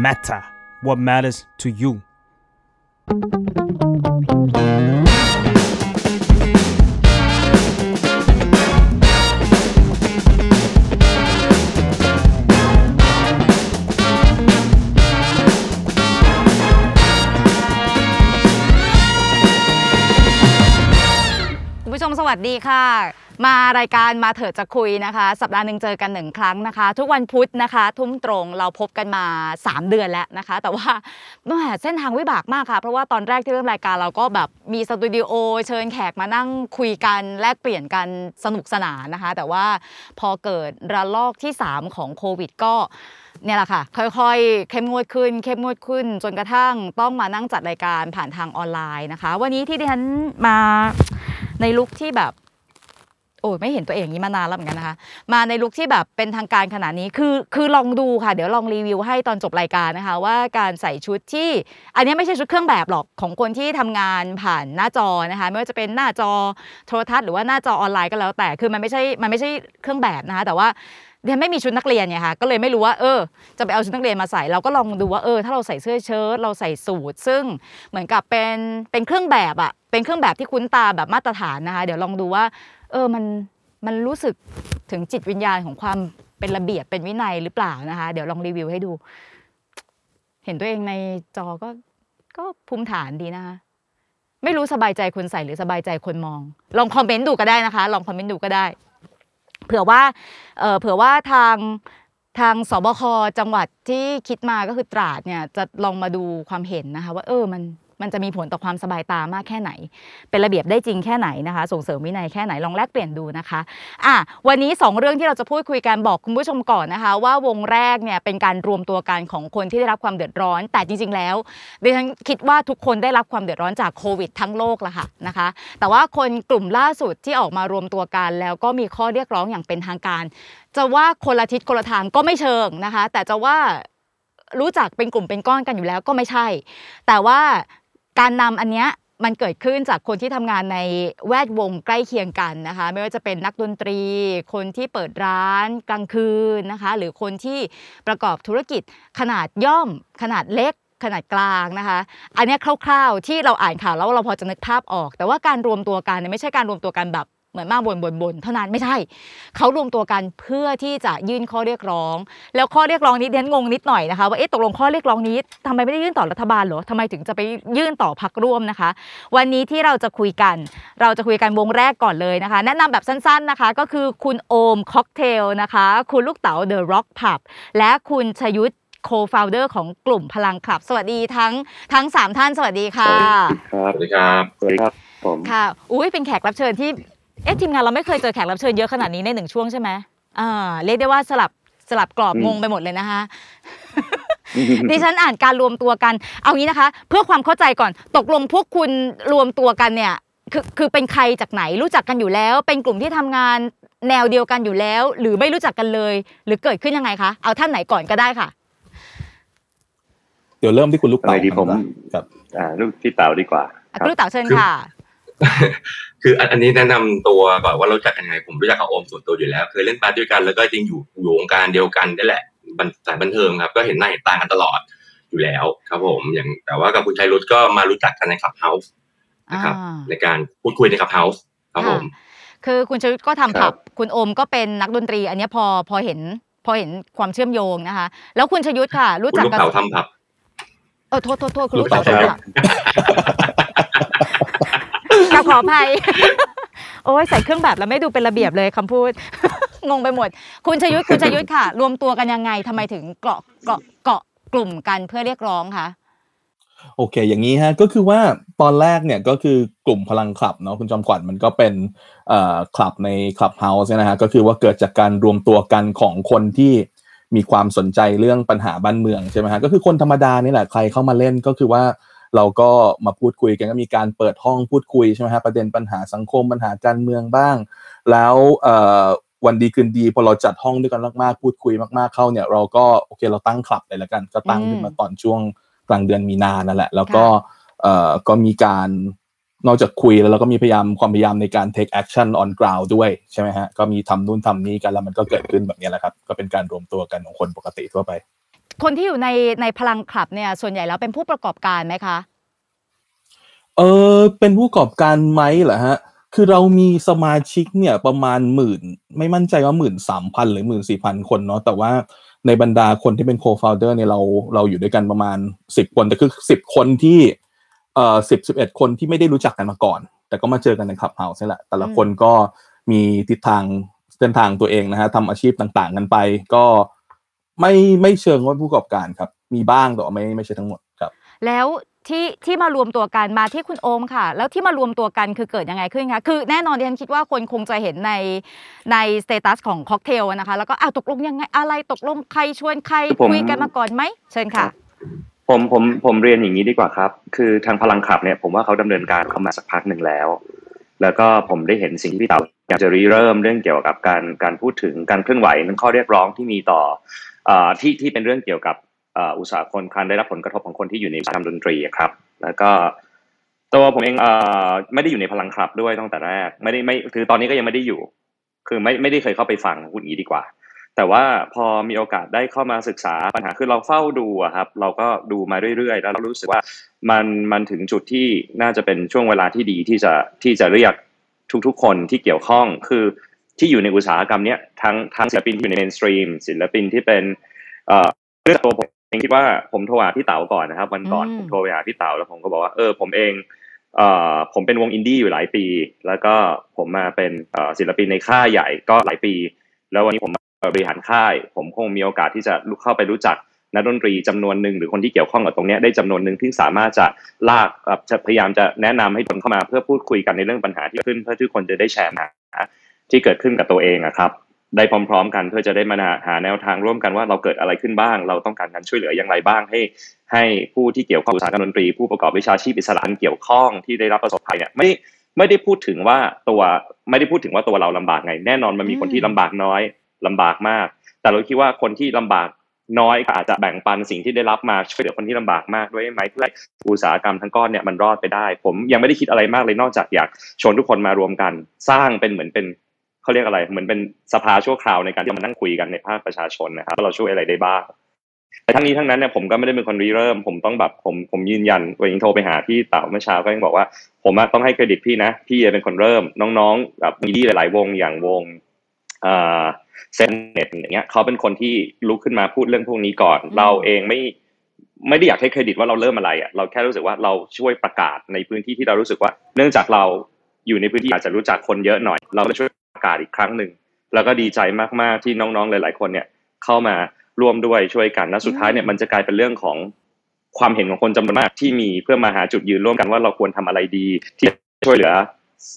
matter what matters to you คุณผู้ชมสวัสดีค่ะ มารายการมาเถิดจะคุยนะคะ สัปดาห์หนึ่งเจอกันหนึ่งครั้งนะคะ ทุกวันพุธนะคะ ทุ่มตรงเราพบกันมา 3 เดือนแล้วนะคะ แต่ว่าแหมเส้นทางวิบากมากค่ะ เพราะว่าตอนแรกที่เริ่มรายการเราก็แบบมีสตูดิโอเชิญแขกมานั่งคุยกันแลกเปลี่ยนกันสนุกสนานนะคะ แต่ว่าพอเกิดระลอกที่ 3 ของโควิดก็เนี่ยแหละค่ะ ค่อยๆ เข้มงวดขึ้น เข้มงวดขึ้น จนกระทั่งต้องมานั่งจัดรายการผ่านทางออนไลน์นะคะ วันนี้ที่ดิฉันมาในลุคที่แบบ โอ้ยไม่เห็นตัวเองอย่างนี้มานานแล้วเหมือนกันนะคะ มาในลุคที่แบบเป็นทางการขนาดนี้คือคือลองดูค่ะ เดี๋ยวลองรีวิวให้ตอนจบรายการนะคะ ว่าการใส่ชุดที่ อันนี้ไม่ใช่ชุดเครื่องแบบหรอกของคนที่ทำงานผ่านหน้าจอนะคะ ไม่ว่าจะเป็นหน้าจอโทรทัศน์หรือว่าหน้าจอออนไลน์ก็แล้วแต่คือมันไม่ใช่มันไม่ใช่เครื่องแบบนะคะ แต่ว่าเรียนไม่มีชุดนักเรียนเนี่ยค่ะก็เลยไม่รู้ว่าเออ จะไปเอาชุดนักเรียนมาใส่ เราก็ลองดูว่าเออถ้าเราใส่เสื้อเชิ้ตเราใส่สูทซึ่งเหมือนกับเป็นเป็นเครื่องแบบอะเป็นเครื่องแบบที่คุ้นตาแบบมาตรฐานนะคะ เดี๋ยวลองดูว่า เออมันมันรู้สึกถึงจิตวิญญาณของความเป็นระเบียบเป็นวินัยหรือเปล่านะคะ เดี๋ยวลองรีวิวให้ดู เห็นตัวเองในจอก็ก็ภูมิฐานดีนะคะไม่รู้สบายใจคนใส่หรือสบายใจคนมอง ลองคอมเมนต์ดูก็ได้นะคะ ลองคอมเมนต์ดูก็ได้ เผื่อว่าเอ่อเผื่อว่าทางทางสบคจังหวัดที่คิดมาก็คือตราดเนี่ยจะลองมาดูความเห็นนะคะ ว่าเออมัน มันจะมีผลต่อความสบายตามากแค่ไหน เป็นระเบียบได้จริงแค่ไหนนะคะ ส่งเสริมวินัยแค่ไหนลองแลกเปลี่ยนดูนะคะอะวันนี้ 2 เรื่องที่เราจะพูดคุยกันบอกคุณผู้ชมก่อนนะคะ ว่าวงแรกเนี่ยเป็นการรวมตัวกันของคนที่ได้รับความเดือดร้อน แต่จริง ๆ แล้วดิฉันคิดว่าทุกคนได้รับความเดือดร้อนจากโควิดทั้งโลกละค่ะนะคะ แต่ว่าคนกลุ่มล่าสุดที่ออกมารวมตัวกัน แล้วก็มีข้อเรียกร้องอย่างเป็นทางการ จะว่าคนละทิศคนละทางก็ไม่เชิงนะคะ แต่จะว่ารู้จักเป็นกลุ่มเป็นก้อนกันอยู่แล้วก็ไม่ใช่ แต่ว่า การนำอันเนี้ยมันเกิดขึ้นจากคนที่ทำงานในแวดวงใกล้เคียงกันนะคะไม่ว่าจะเป็นนักดนตรี คนที่เปิดร้านกลางคืนนะคะหรือคนที่ประกอบธุรกิจขนาดย่อม ขนาดเล็ก ขนาดกลางนะคะอันนี้คร่าวๆที่เราอ่านข่าวแล้วเราพอจะนึกภาพออก แต่ว่าการรวมตัวกันเนี่ยไม่ใช่การรวมตัวกันแบบ เหมือนมาบนบนบนเท่านั้นไม่ใช่ เขารวมตัวกันเพื่อที่จะยื่นข้อเรียกร้อง แล้วข้อเรียกร้องนี้เดนงงนิดหน่อยนะคะว่าเอ๊ะตกลงข้อเรียกร้องนี้ทำไมไม่ได้ยื่นต่อรัฐบาลเหรอทำไมถึงจะไปยื่นต่อพรรคร่วมนะคะ วันนี้ที่เราจะคุยกัน เราจะคุยกันวงแรกก่อนเลยนะคะ แนะนำแบบสั้นๆนะคะ ก็คือคุณโอมค็อกเทลนะคะ คุณลูกเต๋าเดอะร็อกผับและคุณชยุทธ co-founder ของกลุ่มพลังคลับ สวัสดีทั้งทั้งสามท่านสวัสดีค่ะ ครับสวัสดีครับสวัสดีครับผมค่ะ อุ้ยเป็นแขกรับเชิญที่ เอ๊ะทีมงานเราไม่เคยเจอแขกรับเชิญเยอะขนาดนี้ในหนึ่งช่วงใช่ไหมอ่าเรียกได้ว่าสลับสลับกรอบงงไปหมดเลยนะคะ ดิฉันอ่านการรวมตัวกัน เอางี้นะคะ เพื่อความเข้าใจก่อนตกลงพวกคุณรวมตัวกันเนี่ยคือคือเป็นใครจากไหนรู้จักกันอยู่แล้ว เป็นกลุ่มที่ทำงานแนวเดียวกันอยู่แล้ว หรือไม่รู้จักกันเลย หรือเกิดขึ้นยังไงคะเอาท่านไหนก่อนก็ได้ค่ะ เดี๋ยวเริ่มที่คุณลูกอะไรเต่าดีผมครับอ่าลูกพี่เต๋าดีกว่าอะครับคุณลูกเต๋าเชิญค่ะ คืออันอันนี้แนะนำตัวก่อนว่ารู้จักกันยังไงผมรู้จักกับโอมส่วนตัวอยู่แล้วเคยเล่นบาสด้วยกันแล้วก็จริงอยู่อยู่วงการเดียวกันนี่แหละบันสายบันเทิงครับ ก็เห็นหน้าเห็นตากันตลอดอยู่แล้วครับผมอย่างแต่ว่ากับคุณชยุทธก็มารู้จักกันในคลับเฮาส์นะครับอ่าในการพูดคุยในคลับเฮาส์ครับผม คือคุณชยุทธก็ทำผับครับคุณโอมก็เป็นนักดนตรี อันเนี้ยพอพอเห็นพอเห็นความเชื่อมโยงนะคะ แล้วคุณชยุทธค่ะ รู้จักกันคุณลูกเต๋าทำผับเออโทษโทษโทษคุณลูกเต๋าลูกเต๋าใช่ค่ะกราขออภัย โอ้ยใส่เครื่องแบบแล้วไม่ดูเป็นระเบียบเลยคำพูด งงไปหมด คุณชยุทธคุณชยุทธค่ะ รวมตัวกันยังไงทำไมถึงเกาะเกาะเกาะกลุ่มกันเพื่อเรียกร้องคะโอเค อย่างนี้ฮะ ก็คือว่าตอนแรกเนี่ยก็คือกลุ่มพลังคลับเนาะคุณจอมขวัญมันก็เป็นเอ่อคลับในคลับเฮาส์นะฮะ ก็คือว่าเกิดจากการรวมตัวกันของคนที่มีความสนใจเรื่องปัญหาบ้านเมืองใช่ไหมฮะ ก็คือคนธรรมดานี่แหละ ใครเข้ามาเล่นก็คือว่า เราก็มาพูดคุยกันก็มีการเปิดห้องพูดคุยใช่ไหมฮะประเด็นปัญหาสังคมปัญหาการเมืองบ้าง แล้วเอ่อวันดีคืนดีพอเราจัดห้องด้วยกันมากๆพูดคุยมากๆเข้าเนี่ยเราก็โอเคเราตั้งคลับเลยละกัน ก็ตั้งขึ้นมาตอนช่วงกลางเดือนมีนานั่นแหละ แล้วก็เอ่อก็มีการนอกจากคุยแล้วเราก็มีพยายามความพยายามในการ take action on ground ด้วยใช่ไหมฮะก็มีทำนู่นทำนี้กันแล้วมันก็เกิดขึ้นแบบนี้แหละครับ ก็เป็นการรวมตัวกันของคนปกติทั่วไป คนที่อยู่ในในพลังคลับเนี่ย ส่วนใหญ่แล้วเป็นผู้ประกอบการไหมคะเออเป็นผู้ประกอบการไหมเหรอฮะ คือเรามีสมาชิกเนี่ยประมาณหมื่น ไม่มั่นใจว่าหมื่นสามพันหรือหมื่นสี่พันคนเนาะแต่ว่าในบรรดาคนที่เป็นโคฟ o ลเดอร์เนี่ยเราเราอยู่ด้วยกันประมาณสิบคนแต่คือสิบคนที่เอ่อสิบสิบเอ็ดคนที่ไม่ได้รู้จักกันมาก่อน แต่ก็มาเจอกันในคลับเฮาส์นี่แหละ แต่ละคนก็มีทิศทางเส้นทางตัวเองนะฮะทำอาชีพต่างๆ กันไป ก็ ไม่ไม่เชิงว่าผู้ประกอบการครับ มีบ้างแต่ว่าไม่ไม่ใช่ทั้งหมดครับ แล้วที่ที่มารวมตัวกันมาที่คุณโอมค่ะ แล้วที่มารวมตัวกันคือเกิดยังไงขึ้นคะคือแน่นอนดิฉันคิดว่าคนคงจะเห็นในใน status ของค็อกเทลนะคะแล้วก็อ้าวตกลงยังไงอะไรตกลงใครชวนใครคือผมคุยกันมาก่อนไหมเชิญค่ะ ผมผมผมเรียนอย่างนี้ดีกว่าครับ คือทางพลังคลับเนี่ยผมว่าเขาดำเนินการเข้ามาสักพักหนึ่งแล้ว แล้วก็ผมได้เห็นสิ่งที่พี่เต๋าอยากจะริเริ่มเรื่องเกี่ยวกับการการพูดถึงการเคลื่อนไหวนั้นข้อเรียกร้องที่มีต่อเอ่อ ที่ที่เป็นเรื่องเกี่ยวกับอุตสาหกรรมการได้รับผลกระทบของคนที่อยู่ในอุตสาหกรรมดนตรีครับ แล้วก็ตัวผมเองเอไม่ได้อยู่ในพลังคลับด้วยตั้งแต่แรก ไม่ได้ไม่คือตอนนี้ก็ยังไม่ได้อยู่ คือไม่ไม่ได้เคยเข้าไปฟังพูดงี้ดีกว่า แต่ว่าพอมีโอกาสได้เข้ามาศึกษาปัญหาคือเราเฝ้าดูครับ เราก็ดูมาเรื่อยๆ แล้วเรารู้สึกว่ามันมันถึงจุดที่น่าจะเป็นช่วงเวลาที่ดีที่จะที่จะเรียกทุกๆ คนที่เกี่ยวข้องคือ ที่อยู่ในอุตสาหกรรมเนี้ยทั้งทั้งศิลปินที่อยู่ใน mainstream ศิลปินที่เป็นเอ่อเรื่องตัวผมเองคิดว่าผมโทรหาพี่เต๋าก่อนนะครับ วันก่อนอืมผมโทรไปหาพี่เต๋าแล้วผมก็บอกว่าเออผมเองเอ่อผมเป็นวงอินดี้อยู่หลายปี แล้วก็ผมมาเป็นเอ่อศิลปินในค่ายใหญ่ก็หลายปี แล้ววันนี้ผมมาบริหารค่าย ผมคงมีโอกาสที่จะเข้าไปรู้จักนักดนตรีจำนวนหนึ่งหรือคนที่เกี่ยวข้องกับตรงเนี้ยได้จำนวนหนึ่งที่สามารถจะลากเอ่อจะพยายามจะแนะนำให้คนเข้ามาเพื่อพูดคุยกันในเรื่องปัญหาที่ขึ้นเพื่อทุกคนจะได้แชร์ปัญหา ที่เกิดขึ้นกับตัวเองอะครับ ได้พร้อม ๆ กันเพื่อจะได้มาหาแนวทางร่วมกันว่าเราเกิดอะไรขึ้นบ้าง เราต้องการการช่วยเหลืออย่างไรบ้าง ให้ ให้ผู้ที่เกี่ยวข้องอุตสาหกรรมดนตรีผู้ประกอบวิชาชีพอิสระเกี่ยวข้องที่ได้รับประสบภัยเนี่ยไม่ไม่ได้พูดถึงว่าตัวไม่ได้พูดถึงว่าตัวเราลำบากไง แน่นอนมันมีคนที่ลำบากน้อยลำบากมาก แต่เราคิดว่าคนที่ลำบากน้อยก็อาจจะแบ่งปันสิ่งที่ได้รับมาช่วยเหลือคนที่ลำบากมากด้วยไหมเพื่ออุตสาหกรรมทั้งก้อนเนี่ยมันรอดไปได้ ผมยังไม่ได้คิดอะไรมากเลยนอกจากอยากชวนทุกคนมารวมกัน สร้างเป็นเหมือนเป็น เขาเรียกอะไร เหมือนเป็นสภาชั่วคราวในการที่มานั่งคุยกันในภาคประชาชนนะครับว่าเราช่วยอะไรได้บ้างแต่ทั้งนี้ทั้งนั้นเนี่ยผมก็ไม่ได้เป็นคนริเริ่ม ผมต้องแบบผมผมยืนยันวันนี้โทรไปหาพี่เต๋าเมื่อเช้าก็ยังบอกว่า ผมอะต้องให้เครดิตพี่นะพี่เป็นคนเริ่ม น้องๆแบบมีดีหลาย ๆ วงอย่างวงเอ่อเซนเน็ตอย่างเงี้ยเขาเป็นคนที่ลุกขึ้นมาพูดเรื่องพวกนี้ก่อนอืมเราเองไม่ไม่ได้อยากให้เครดิตว่าเราเริ่มอะไรอะเราแค่รู้สึกว่าเราช่วยประกาศในพื้นที่ที่เรารู้สึกว่า เนื่องจากเราอยู่ในพื้นที่อาจจะรู้จักคนเยอะหน่อย เราก็ช่วย ประกาศอีกครั้งหนึ่ง แล้วก็ดีใจมากๆที่น้องๆหลาย ๆ คนเนี่ยเข้ามาร่วมด้วยช่วยกันและสุดท้ายเนี่ยมันจะกลายเป็นเรื่องของความเห็นของคนจำนวนมากที่มีเพื่อมาหาจุดยืนร่วมกันว่าเราควรทำอะไรดี ที่จะช่วยเหลือ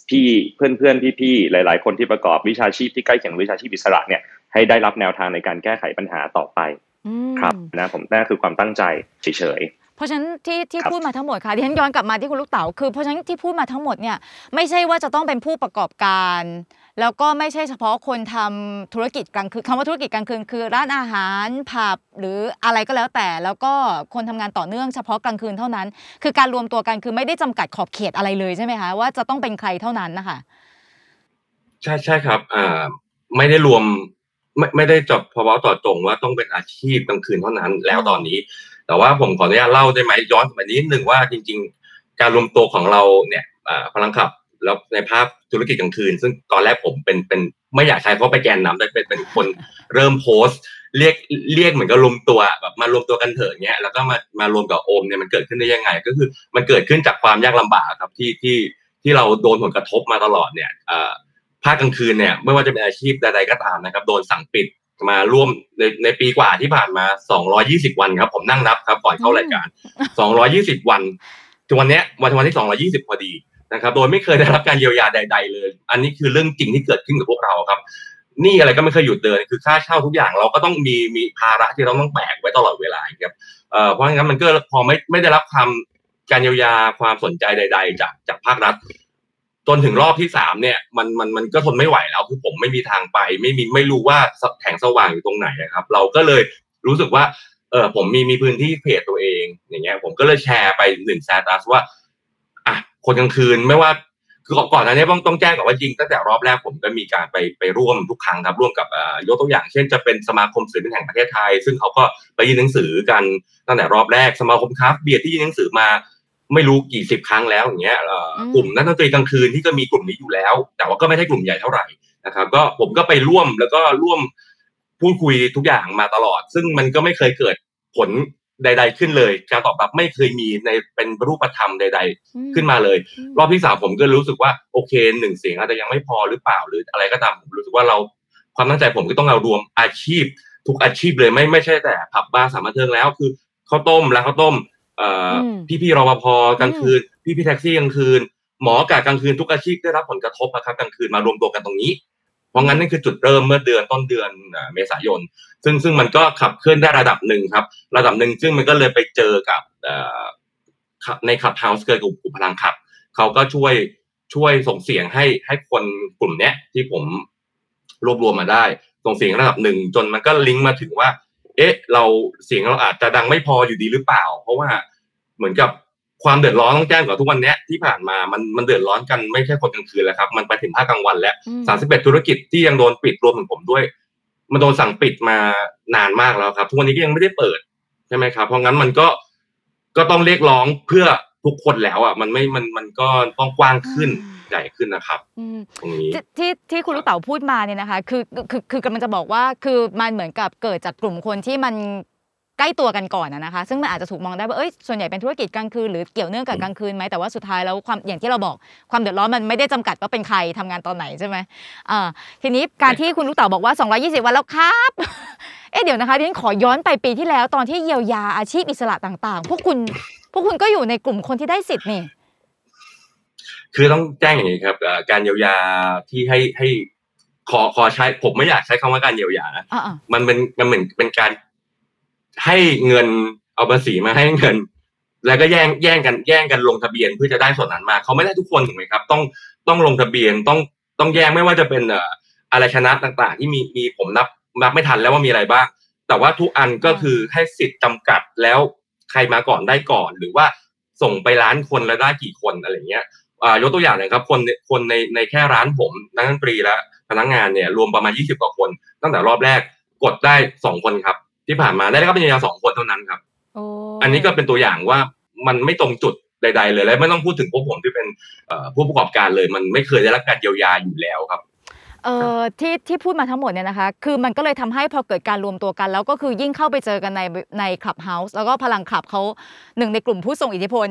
พี่เพื่อนๆพี่ๆหลาย ๆ คนที่ประกอบวิชาชีพที่ใกล้เคียงวิชาชีพอิสระเนี่ยให้ได้รับแนวทางในการแก้ไขปัญหาต่อไปอืมครับนะผมนั่นคือความตั้งใจเฉยเพราะฉะนั้นที่ที่ครับพูดมาทั้งหมดค่ะดิฉันย้อนกลับมาที่คุณลูกเต๋าคือเพราะฉะนั้นที่พูดมาทั้งหมดเนี่ยไม่ใช่ว่าจะต้องเป็นผู้ประกอบการ แล้วก็ไม่ใช่เฉพาะคนทำธุรกิจกลางคืนคำว่าธุรกิจกลางคืนคือร้านอาหารผับหรืออะไรก็แล้วแต่ แล้วก็คนทำงานต่อเนื่องเฉพาะกลางคืนเท่านั้น คือการรวมตัวกันคือไม่ได้จำกัดขอบเขตอะไรเลยใช่ไหมคะว่าจะต้องเป็นใครเท่านั้นนะคะใช่ใช่ครับอ่าไม่ได้รวมไม่ไม่ได้จบเพาะว่าต่อจงว่าต้องเป็นอาชีพกลางคืนเท่านั้นแล้วตอนนี้ แต่ว่าผมขออนุญาตเล่าได้ไหมย้อนไปนิดหนึ่งว่าจริง ๆ การรวมตัวของเราเนี่ยอ่าพลังขับแล้วในภาพ ธุรกิจกลางคืน ซึ่งตอนแรกผมเป็นเป็นไม่อยากใช้เขาไปแกนนำแต่เป็นเป็นคนเริ่มโพสต์ เรียกเรียกเหมือนกับรวมตัวแบบมารวมตัวกันเถอะเงี้ยแล้วก็มามารวมกับโอมเนี่ยมันเกิดขึ้นได้ยังไง ก็คือมันเกิดขึ้นจากความยากลำบากครับที่ที่ที่เราโดนผลกระทบมาตลอดเนี่ยภาคกลางคืนเนี่ยไม่ว่าจะเป็นอาชีพใดๆก็ตามนะครับ โดนสั่งปิดมาร่วมในในปีกว่าที่ผ่านมา 220 วันครับ ผมนั่งนับครับก่อนเข้ารายการ 220 วันจนวันเนี้ยวันวันที่ 220 พอดี นะครับโดยไม่เคยได้รับการเยียวยาใด ๆ เลย อันนี้คือเรื่องจริงที่เกิดขึ้นกับพวกเราครับนี่อะไรก็ไม่เคยหยุดเดินคือค่าเช่าทุกอย่างเราก็ต้องมีมีภาระที่เราต้องแบกไว้ตลอดเวลาครับเพราะงั้นมันก็พอไม่ไม่ได้รับความการเยียวยาความสนใจใด ๆ จากจากภาครัฐจนถึงรอบที่สามเนี่ยมันมันมันก็ทนไม่ไหวแล้วคือผมไม่มีทางไป ไม่มีไม่รู้ว่าแสงสว่างอยู่ตรงไหนนะครับ เราก็เลยรู้สึกว่าเออผมมีมีพื้นที่เพจตัวเองอย่างเงี้ยผมก็เลยแชร์ไปหนึ่งแซตัสว่า คนกลางคืนไม่ว่าคือก่อนหน้านี้ต้องต้องแจ้งก่อนว่าจริงตั้งแต่รอบแรกผมก็มีการไปไปร่วมทุกครั้งครับร่วมกับเอ่อยกตัวอย่างเช่นจะเป็นสมาคมศิลปินแห่งประเทศไทย ซึ่งเขาก็ไปยื่นหนังสือกันตั้งแต่รอบแรกสมาคมคราฟต์เบียร์ที่ยื่นหนังสือมาไม่รู้กี่สิบครั้งแล้วอย่างเงี้ยเอ่ออมกลุ่มนักดนตรีกลางคืนที่ก็มีกลุ่มนี้อยู่แล้ว แต่ว่าก็ไม่ใช่กลุ่มใหญ่เท่าไหร่นะครับก็ผมก็ไปร่วมแล้วก็ร่วมพูดคุยทุกอย่างมาตลอด ซึ่งมันก็ไม่เคยเกิดผล ใด ๆ ขึ้นเลย การตอบรับไม่เคยมีในเป็นรูปธรรมใด ๆ ขึ้นมาเลย รอบที่สามผมก็รู้สึกว่าโอเคหนึ่งเสียงอาจจะยังไม่พอหรือเปล่าหรืออะไรก็ตามผมรู้สึกว่าเราความตั้งใจผมก็ต้องเอารวมอาชีพ ทุกอาชีพเลยไม่ไม่ใช่แต่ผับบาร์สถานบันเทิงแล้วคือข้าวต้มร้านข้าวต้มเอ่ออมพี่พี่ๆรปภกลางคืน พี่พี่ๆแท็กซี่กลางคืน หมอกะกลางคืนทุกอาชีพได้รับผลกระทบนะครับกลางคืนมารวมตัวกันตรงนี้ เพราะงั้นนั่นคือจุดเริ่มเมื่อเดือนต้นเดือนเมษายน ซึ่งซึ่งมันก็ขับเคลื่อนได้ระดับหนึ่งครับ ระดับหนึ่งซึ่งมันก็เลยไปเจอกับในขับเฮาส์เกิดกลุ่มพลังขับเขาก็ช่วยช่วยส่งเสียงให้ให้คนกลุ่มเนี้ยที่ผมรวบรวมมาได้ส่งเสียงระดับหนึ่งจนมันก็ลิงก์มาถึงว่า เอ๊ะ เราเสียงเราอาจจะดังไม่พออยู่ดีหรือเปล่า เพราะว่าเหมือนกับ ความเดือดร้อนต้องแจ้งก่อนทุกวันเนี้ยที่ผ่านมามันมันเดือดร้อนกันไม่ใช่คนกลางคืนแล้วครับ มันไปถึงภาคกลางวันแล้วอืมสามสิบเอ็ดธุรกิจที่ยังโดนปิดรวมถึงผมด้วย มันโดนสั่งปิดมานานมากแล้วครับ ทุกวันนี้ก็ยังไม่ได้เปิดใช่ไหมครับ เพราะงั้นมันก็ก็ต้องเรียกร้องเพื่อทุกคนแล้วอะมันไม่มันมันก็ต้องกว้างขึ้นใหญ่ขึ้นนะครับอืมตรงนี้ที่ที่ที่คุณลูกเต๋าพูดมาเนี่ยนะคะ คือคือคือกำลังจะบอกว่าคือมันเหมือนกับเกิดจากกลุ่มคนที่มัน ใกล้ตัวกันก่อนอะนะคะ ซึ่งมันอาจจะถูกมองได้ว่าเอ้ยส่วนใหญ่เป็นธุรกิจกลางคืนหรือเกี่ยวเนื่องกับกลางคืนไหมแต่ว่าสุดท้ายแล้วความอย่างที่เราบอกความเดือดร้อนมันไม่ได้จำกัดว่าเป็นใครทำงานตอนไหนใช่ไหมอ่าทีนี้การที่คุณลูกเต๋าบอกว่า 220 วันแล้วครับ เอ๊ะเดี๋ยวนะคะดิฉันขอย้อนไปปีที่แล้วตอนที่เยียวยาอาชีพอิสระต่าง ๆ พวกคุณพวกคุณก็อยู่ในกลุ่มคนที่ได้สิทธิ์นี่คือต้องแจ้งอย่างนี้ครับเอ่อการเยียวยาที่ให้ให้ขอขอใช้ผมไม่อยากใช้คำว่าการเยียวยานะอ่ามันเป็นมันเหมือนเป็นการ ให้เงินเอาภาษีมาให้เงิน แล้วก็แย่งแย่งกันแย่งกันลงทะเบียนเพื่อจะได้ส่วนนั้นมาเขาไม่ได้ทุกคนถูกไหมครับ ต้องต้องลงทะเบียนต้องต้องแย่งไม่ว่าจะเป็นเอ่ออะไรชนะต่างๆ ที่มีมีผมนับนับไม่ทันแล้วว่ามีอะไรบ้าง แต่ว่าทุกอันก็คือให้สิทธิ์จำกัดแล้วใครมาก่อนได้ก่อน หรือว่าส่งไปร้านคนแล้วได้กี่คนอะไรเงี้ยอ่ายกตัวอย่างหน่อยครับคนคนในในแค่ร้านผมนักดนตรีและพนักงานเนี่ยรวมประมาณยี่สิบกว่าคน ตั้งแต่รอบแรกกดได้สองคนครับ ที่ผ่านมาได้รับปริญญาสองคนเท่านั้นครับโอ้อันนี้ก็เป็นตัวอย่างว่ามันไม่ตรงจุดใด ๆ เลยและไม่ต้องพูดถึงพวกผมที่เป็นเอ่อผู้ประกอบการเลย มันไม่เคยได้รับการเยียวยาอยู่แล้วครับเอ่อที่ที่พูดมาทั้งหมดเนี่ยนะคะ คือมันก็เลยทำให้พอเกิดการรวมตัวกัน แล้วก็คือยิ่งเข้าไปเจอกันในในคลับเฮาส์แล้วก็พลังคลับเขาหนึ่งในกลุ่มผู้ทรงอิทธิพล